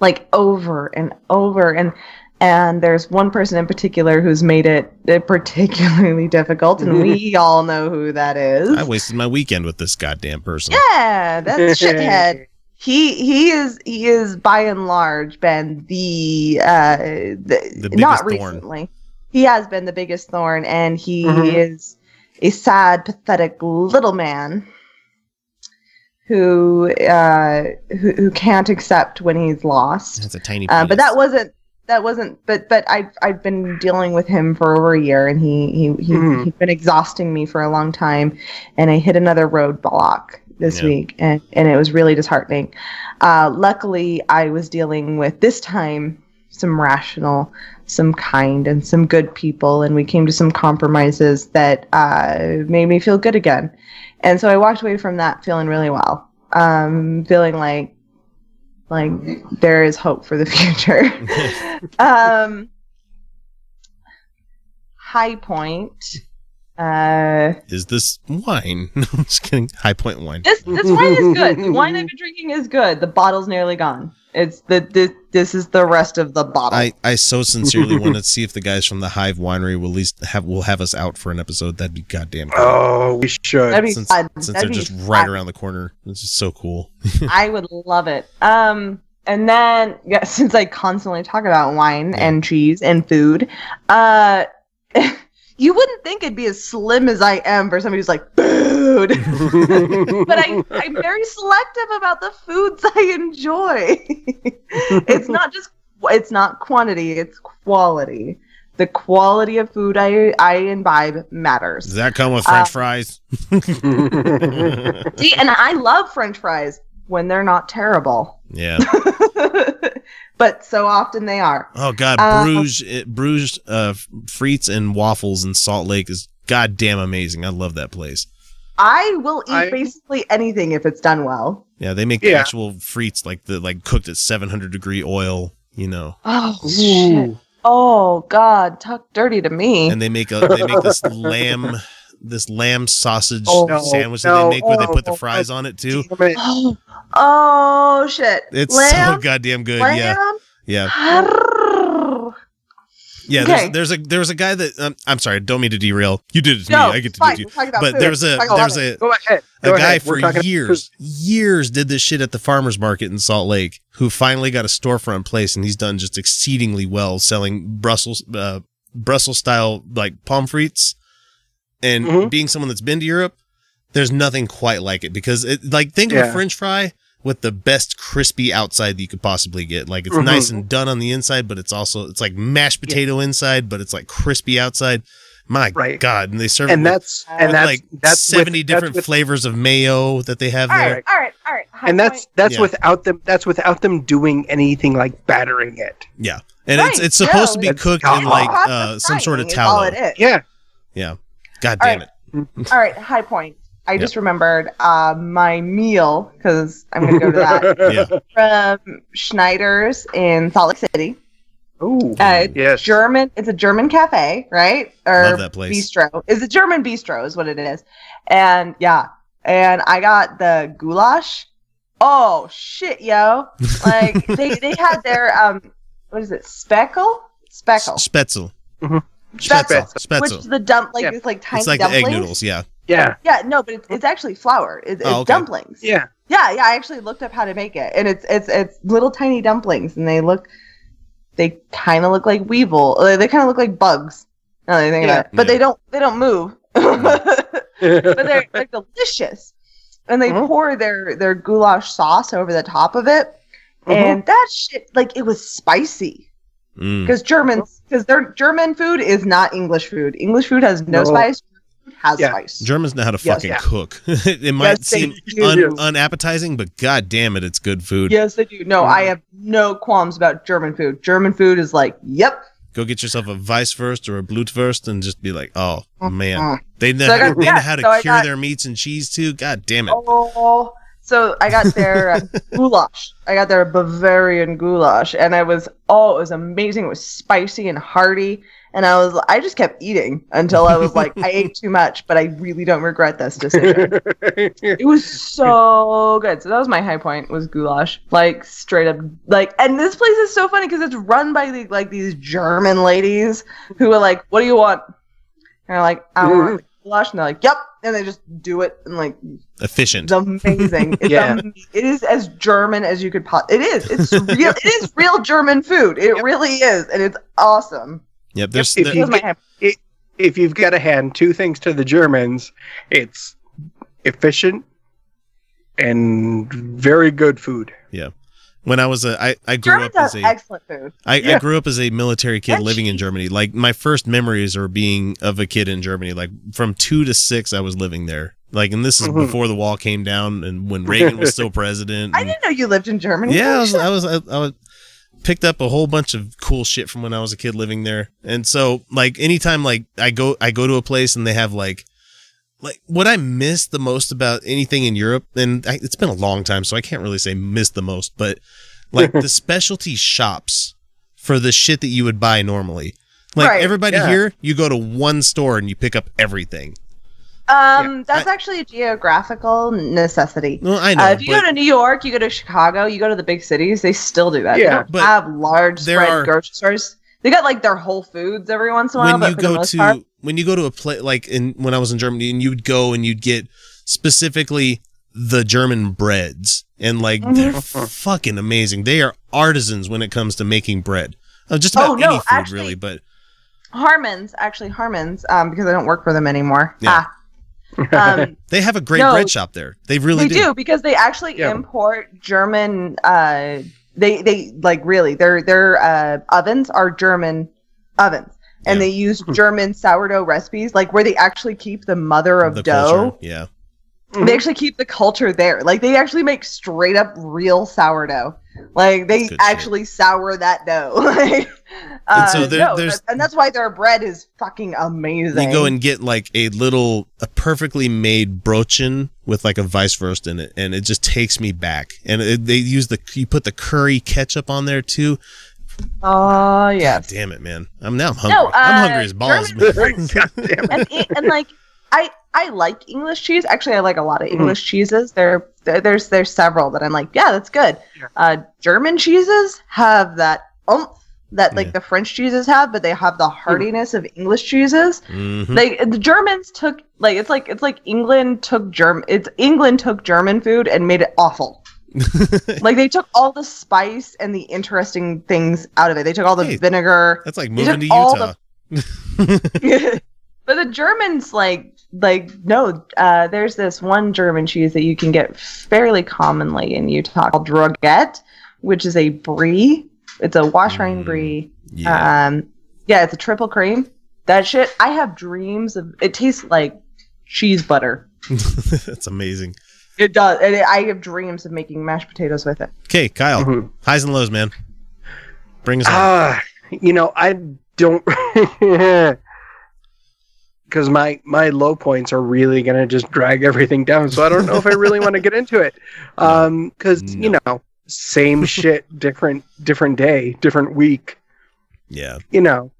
like over and over and and there's one person in particular who's made it uh, particularly difficult and we all know who that is I wasted my weekend with this goddamn person. yeah that's shithead he he is he is by and large been the uh the, The not biggest thorn. recently he has been the biggest thorn and he Mhm. is a sad pathetic little man who uh who, who can't accept when he's lost That's a tiny. uh, but that wasn't that wasn't but but I've I've been dealing with him for over a year and he he, he Mhm. he's been exhausting me for a long time and I hit another roadblock this Yeah. week and and it was really disheartening. Uh, luckily I was dealing with this time some rational, some kind and some good people and we came to some compromises that uh, made me feel good again. And so I walked away from that feeling really well. Um, feeling like like there is hope for the future. um, high point. Uh, Is this wine? I'm just kidding. High point wine. this this wine is good. The wine I've been drinking is good. The bottle's nearly gone. It's the this, this is the rest of the bottle. I, I so sincerely want to see if the guys from the Hive Winery will at least have will have us out for an episode. That'd be goddamn. Cool. Oh, we should. That'd be since, fun. since That'd they're be just right around the corner. This is so cool. I would love it. Um, and then yeah, since I constantly talk about wine and cheese and food, uh, you wouldn't think it'd be as slim as I am for somebody who's like food, but I I'm very selective about the foods I enjoy. it's not just it's not quantity, it's quality. The quality of food I I imbibe matters. Does that come with French Uh, fries? See, and I love French fries when they're not terrible, yeah. but so often they are. Oh God, Uh, Bruges, it, Bruges, uh, frites and waffles in Salt Lake is goddamn amazing. I love that place. I will eat I- basically anything if it's done well. Yeah, they make the actual frites like the like cooked at 700 degree oil. You know, Oh shit! Oh god, talk dirty to me. and they make a they make this lamb this lamb sausage Oh, no, sandwich that no, they make where they put the oh, fries on it too. It. Oh, oh shit! It's Lamb? so goddamn good. Yeah, Lamb? yeah, Arrrr. yeah. Okay. There's, there's a there was a guy that um, I'm sorry, don't mean to derail. You did it to No, me. I get it's to do it to you. We're talking about But food. there was a We're there was a. Go ahead. a guy ahead. for We're years, years did this shit at the farmers market in Salt Lake. Who finally got a storefront place, and he's done just exceedingly well selling Brussels, uh, Brussels style like pomme frites. And Mhm. being someone that's been to Europe, there's nothing quite like it because it like think of a French fry with the best crispy outside that you could possibly get. Like it's Mhm. nice and done on the inside, but it's also it's like mashed potato inside, but it's like crispy outside. My Right. God! And they serve And it with- that's and with that's like that's with- 70 that's different with- flavors of mayo that they have All there. right, all right, all right. High and that's point. that's Yeah. without them that's without them doing anything like battering it. Yeah. And it's Right, it's supposed to be cooked in like uh, some sort of frying is all tallow. it is. Yeah. Yeah. God damn right. it. All right, high point. I just remembered uh, my meal because I'm going to go to that Yeah. from Schneider's in Salt Lake City. Oh, Uh, yes. German. It's a German cafe, right? Or Love that place. bistro. It's a German bistro, is what it is. And yeah, and I got the goulash. Oh shit, yo! Like they they had their um, what is it? Speckle, speckle, Spätzle. Mhm. Spätzle. which Spätzle. is the dump like Yeah. this like tiny It's like the egg noodles. Yeah. Yeah. Yeah, no, but it's, it's actually flour. It, it's Oh, okay. dumplings. Yeah. Yeah, yeah. I actually looked up how to make it, and it's it's it's little tiny dumplings, and they look, they kind of look like weevil. uh, They kind of look like bugs. Now that I think Yeah. about it, but Yeah. they don't they don't move. Mm-hmm. but they're they're delicious. and they mm-hmm. pour their their goulash sauce over the top of it, mm-hmm. and that shit like it was spicy Mm. because Germans because their German food is not English food. English food has no, No. spice. Has spice. Germans know how to Yes. fucking Yeah. cook. it might Yes, seem un- unappetizing, but god damn it, it's good food. Yes, they do. No, I have no qualms about German food. German food is like, yep. Go get yourself a Weisswurst or a Blutwurst and just be like, oh man, Mhm. they know, So got- they know yeah, how to so cure got- their meats and cheese too. God damn it. Oh, so I got their uh, goulash. I got their Bavarian goulash, and I was oh, it was amazing. It was spicy and hearty, and I was I just kept eating until I was like I ate too much, but I really don't regret this decision. it was so good. So that was my high point was goulash, like straight up like. And this place is so funny because it's run by the, like these German ladies who are like, "What do you want?" And they're like, "I want goulash," and they're like, "Yep," and they just do it and like Efficient. it's amazing. It's Yeah. am- it is as German as you could pot. It is. It's real. it is real German food. It really is, and it's awesome. Yep, there's if, there- you get, i- if you've got to hand two things to the Germans, it's efficient and very good food. yeah. When I was a, I, I grew Germans up as a, excellent food. I, I grew up as a military kid living in Germany. Like my first memories are being of a kid in Germany. Like from two to six, I was living there. Like, and this is Mhm. before the wall came down and when Reagan was still president. I didn't know you lived in Germany. yeah, I was, I was, I, I was picked up a whole bunch of cool shit from when I was a kid living there. And so, like, anytime like I go, I go to a place and they have like, like what I miss the most about anything in Europe, and I, it's been a long time, so I can't really say miss the most, but like the specialty shops for the shit that you would buy normally. Like Right, everybody yeah. here, you go to one store and you pick up everything. Um, that's actually a geographical necessity. Well, I know, Uh, if you but- go to New York, you go to Chicago, you go to the big cities, they still do that. Yeah, they don't but have large there spread are- grocery stores. They got like their Whole Foods every once in a while, when you for go to part, when you go to a place like in when I was in Germany and you'd go and you'd get specifically the German breads and like they're Mhm. fucking amazing. They are artisans when it comes to making bread. Uh, just about Oh, no, any food actually- really, but Harmon's actually Harmon's, um, because I don't work for them anymore. Yeah. Ah. Um, they have a great no, bread shop there. They really they do. because they actually Yeah. import German. Uh, they they like really their their uh, ovens are German ovens, and they use German sourdough recipes, like where they actually keep the mother of the dough. culture. Yeah. They actually keep the culture there. Like they actually make straight up real sourdough. Like they actually sour that dough. like, uh, so there- no, there's- and that's why their bread is fucking amazing. You go and get like a little, a perfectly made brötchen with like a Weisswurst in it, and it just takes me back. And it, they use the, you put the curry ketchup on there too. Oh yeah! Damn it, man! I'm now I'm hungry. No, I'm uh, hungry as balls. German- man. and, and like I I like English cheese. Actually, I like a lot of English cheeses. There there- there's there's several that I'm like, yeah, that's good. Uh, German cheeses have that oomph that like the French cheeses have, but they have the heartiness of English cheeses. Mhm. Like the Germans took like it's like it's like England took Germ it's England took German food and made it awful. like they took all the spice and the interesting things out of it. They took all the vinegar. That's like moving to Utah. the- but the Germans like like no, uh, there's this one German cheese that you can get fairly commonly in Utah called Droget, which is a brie. It's a wash rind brie. yeah. Um, yeah, it's a triple cream. That shit, I have dreams of. It tastes like cheese butter. That's amazing. It does, and it, I have dreams of making mashed potatoes with it. Okay, Kyle, highs and lows, man. Bring us on. Ah, you know, I don't because my my low points are really gonna just drag everything down. So I don't know if I really want to get into it. Um, because you know, same shit, different different day, different week. Yeah. You know.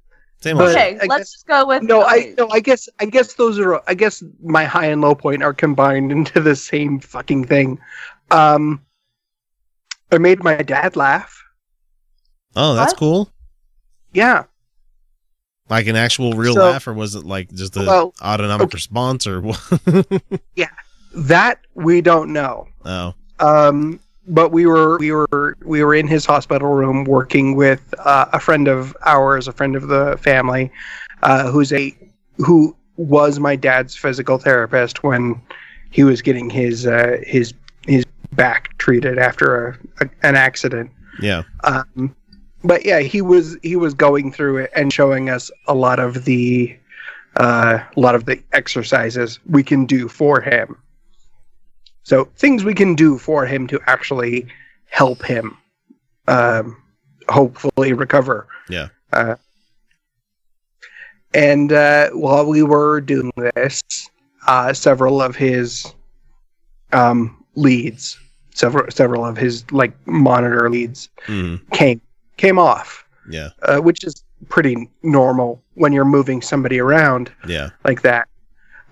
Same But okay, I let's guess- just go with No, I no, I guess I guess those are I guess my high and low point are combined into the same fucking thing. Um, I made my dad laugh. Oh, that's What? cool. Yeah. Like an actual real So- laugh, or was it like just a Well, autonomic response, or what? Yeah, that we don't know. oh, Um, but we were we were we were in his hospital room working with uh, a friend of ours, a friend of the family, uh, who's a who was my dad's physical therapist when he was getting his uh, his his back treated after a, a an accident. Yeah. Um, but yeah, he was he was going through it and showing us a lot of the uh, a lot of the exercises we can do for him. So things we can do for him to actually help him, um, hopefully recover. Yeah. Uh, and uh, while we were doing this, uh, several of his um, leads, several several of his like monitor leads, Mhm. came came off, Yeah. uh, which is pretty normal when you're moving somebody around Yeah. like that.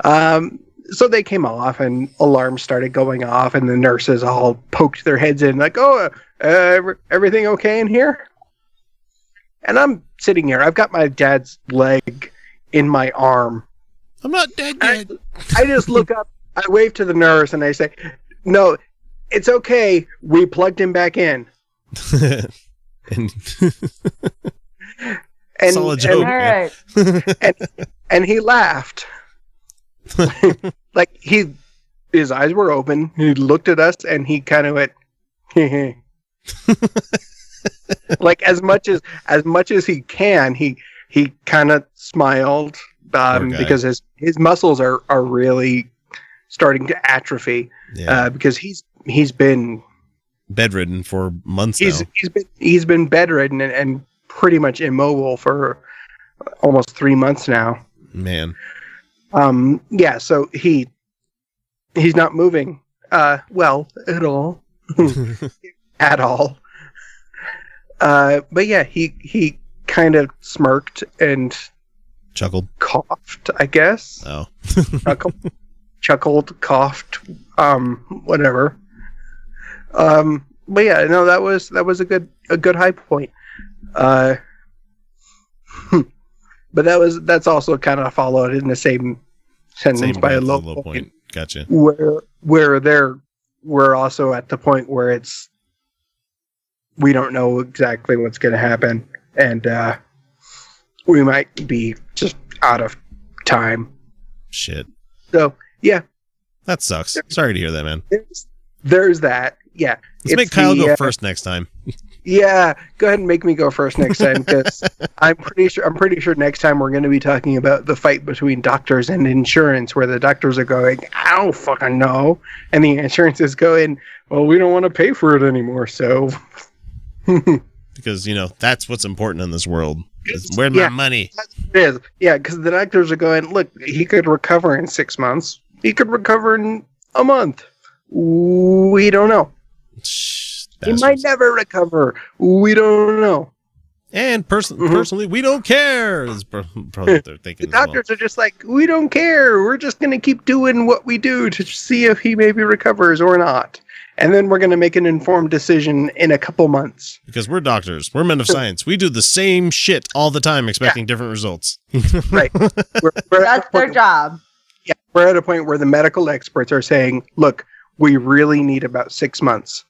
Um, so they came off, and alarms started going off, and the nurses all poked their heads in, like, "Oh, uh, everything okay in here?" And I'm sitting here. I've got my dad's leg in my arm. I'm not dead yet. I, I just look up. I wave to the nurse, and I say, "No, it's okay. We plugged him back in." and And, Solid joke, and, man. and, and he laughed. like he, his eyes were open. He looked at us and he kind of went, like as much as as much as he can. He he kind of smiled um, because his his muscles are are really starting to atrophy Yeah. uh, because he's he's been bedridden for months he's now. he's been he's been bedridden and, and pretty much immobile for almost three months now. Man. Um, yeah, so he he's not moving uh, well at all, at all. Uh, but yeah, he he kind of smirked and Chuckled. coughed, I guess. Oh. chuckled, chuckled, coughed, um, whatever. Um, but yeah, no, that was that was a good a good high point. Uh, but that was that's also kind of followed in the same sentence Same by a low, low point. Gotcha. where where they're we're also at the point where it's we don't know exactly what's going to happen and uh we might be just out of time Shit. so yeah That sucks. Sorry to hear that, man. there's, there's that yeah Let's It's make Kyle the, go uh, first next time. yeah go ahead and make me go first next time because i'm pretty sure i'm pretty sure next time we're going to be talking about the fight between doctors and insurance where the doctors are going i don't fucking know and the insurance is going well we don't want to pay for it anymore so Because, you know, that's what's important in this world. Where's my Yeah. money? it is yeah because the doctors are going look he could recover in six months he could recover in a month we don't know he might never recover we don't know And pers- Mm-hmm. personally, we don't care. Is probably what they're thinking. The as well. doctors are just like, we don't care. We're just going to keep doing what we do to see if he maybe recovers or not. And then we're going to make an informed decision in a couple months. Because we're doctors. We're men of science. We do the same shit all the time, expecting different results. right. We're, we're That's their point, job. yeah, we're at a point where the medical experts are saying, look, we really need about six months.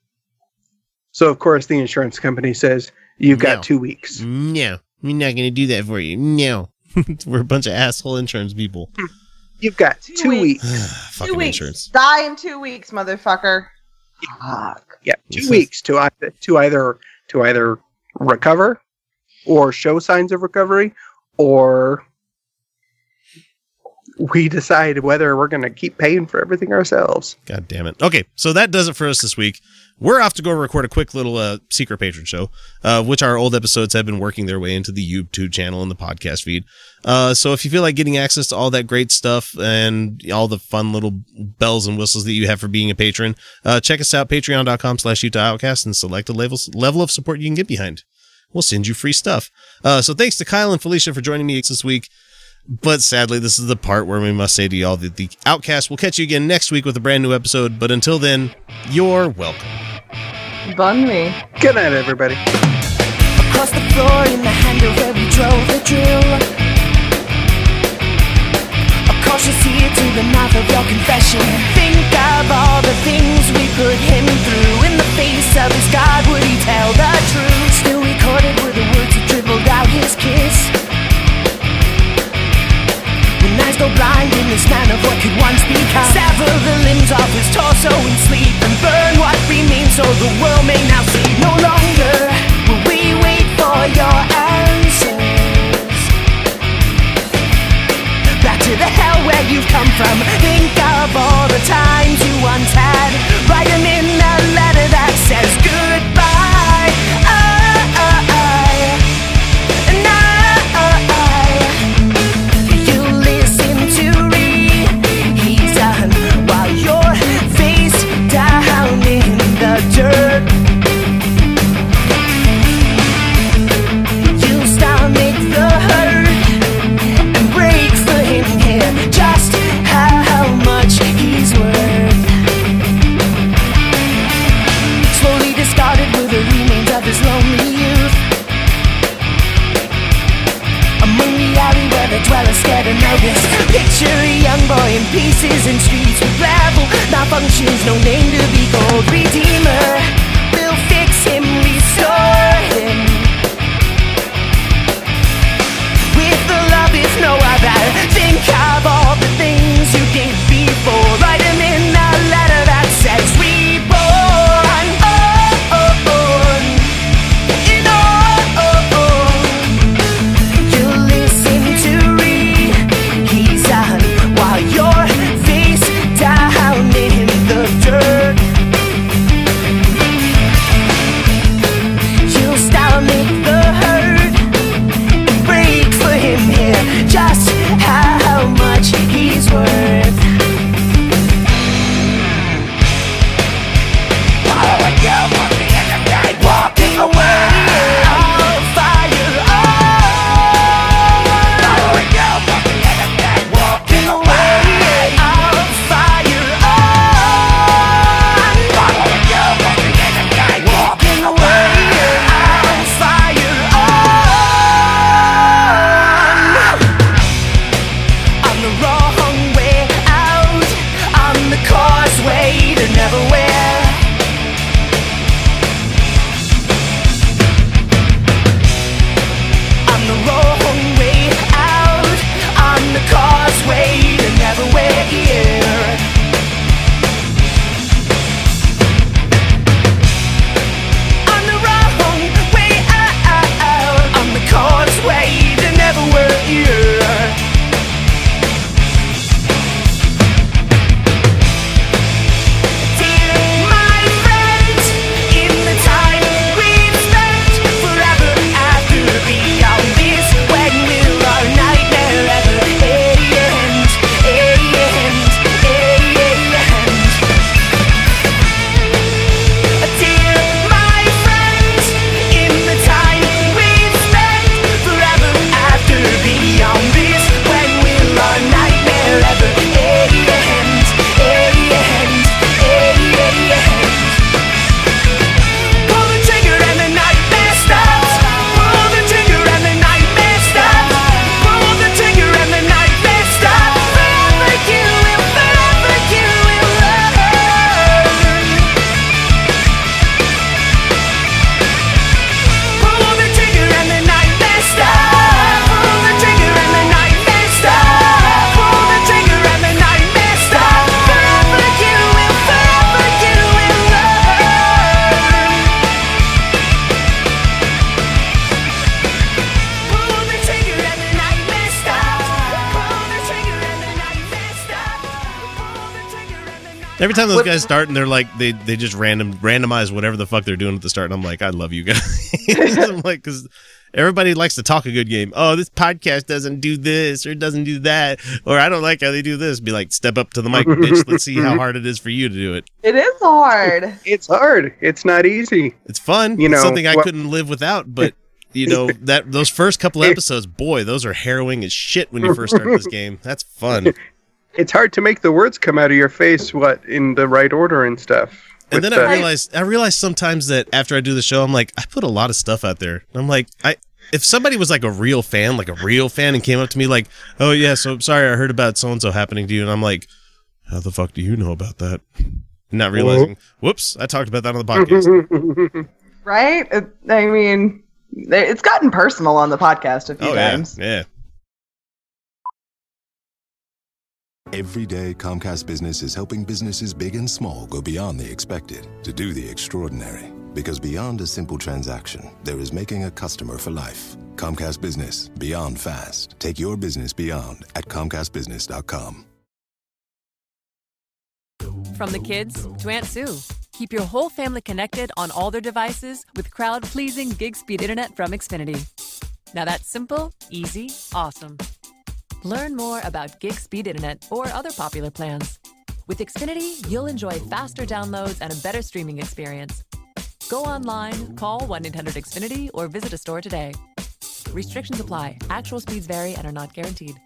So, of course, the insurance company says, you've No. got two weeks. No, we're not going to do that for you. No. we're a bunch of asshole insurance people. Hmm. You've got two, weeks. Fucking two weeks. insurance. Die in two weeks, motherfucker. Fuck. Yeah, two weeks to either, to either to either recover or show signs of recovery, or we decide whether we're going to keep paying for everything ourselves. God damn it. Okay, so that does it for us this week. We're off to go record a quick little uh, secret patron show, uh, which our old episodes have been working their way into the YouTube channel and the podcast feed. Uh, so if you feel like getting access to all that great stuff and all the fun little bells and whistles that you have for being a patron, uh, check us out, patreon.com slash Outcast, and select a level, level of support you can get behind. We'll send you free stuff. Uh, so thanks to Kyle and Felicia for joining me this week. But sadly, this is the part where we must say to y'all that the Outcast will catch you again next week with a brand new episode. But until then, you're welcome. Bun me. Good night, everybody. Across the floor in the handle where we drove the drill. A cautious ear to the mouth of your confession. Think of all the things we put him through. In the face of his God, would he tell the truth? Still recorded were the words that dribbled out his kiss. Eyes go blind in this man of what could once become. Sever the limbs of his torso in sleep and burn what remains so the world may now see. No longer will we wait for your answers. Back to the hell where you've come from. Think of all the times you once had. Write 'em in a letter that says goodbye. Pieces in streets with gravel, malfunctions, no name to be called. Redeemer stops. Every time those guys start and they're like they they just random randomize whatever the fuck they're doing at the start, and I'm like, I love you guys. I'm like, because everybody likes to talk a good game. Oh, this podcast doesn't do this or doesn't do that, or I don't like how they do this. Be like, step up to the mic, bitch. Let's see how hard it is for you to do it. It is hard. It's hard. It's not easy. It's fun. You it's know, something I well- couldn't live without, but. You know that those first couple episodes, boy, those are harrowing as shit when you first start this game. That's fun. It's hard to make the words come out of your face, what in the right order and stuff. And with then I the- realized I realized sometimes that after I do the show, I'm like, I put a lot of stuff out there. I'm like, I if somebody was like a real fan, like a real fan, and came up to me like, "Oh yeah, so sorry, I heard about so and so happening to you," and I'm like, "How the fuck do you know about that?" Not realizing, mm-hmm. whoops, I talked about that on the podcast. right? I mean, it's gotten personal on the podcast a few oh yeah, times. yeah. Every day, Comcast Business is helping businesses big and small go beyond the expected to do the extraordinary. Because beyond a simple transaction, there is making a customer for life. Comcast Business, beyond fast. Take your business beyond at ComcastBusiness.com. From the kids to Aunt Sue. Keep your whole family connected on all their devices with crowd pleasing gig speed internet from Xfinity. Now that's simple, easy, awesome. Learn more about gig speed internet or other popular plans. With Xfinity, you'll enjoy faster downloads and a better streaming experience. Go online, call 1 800 Xfinity, or visit a store today. Restrictions apply. Actual speeds vary and are not guaranteed.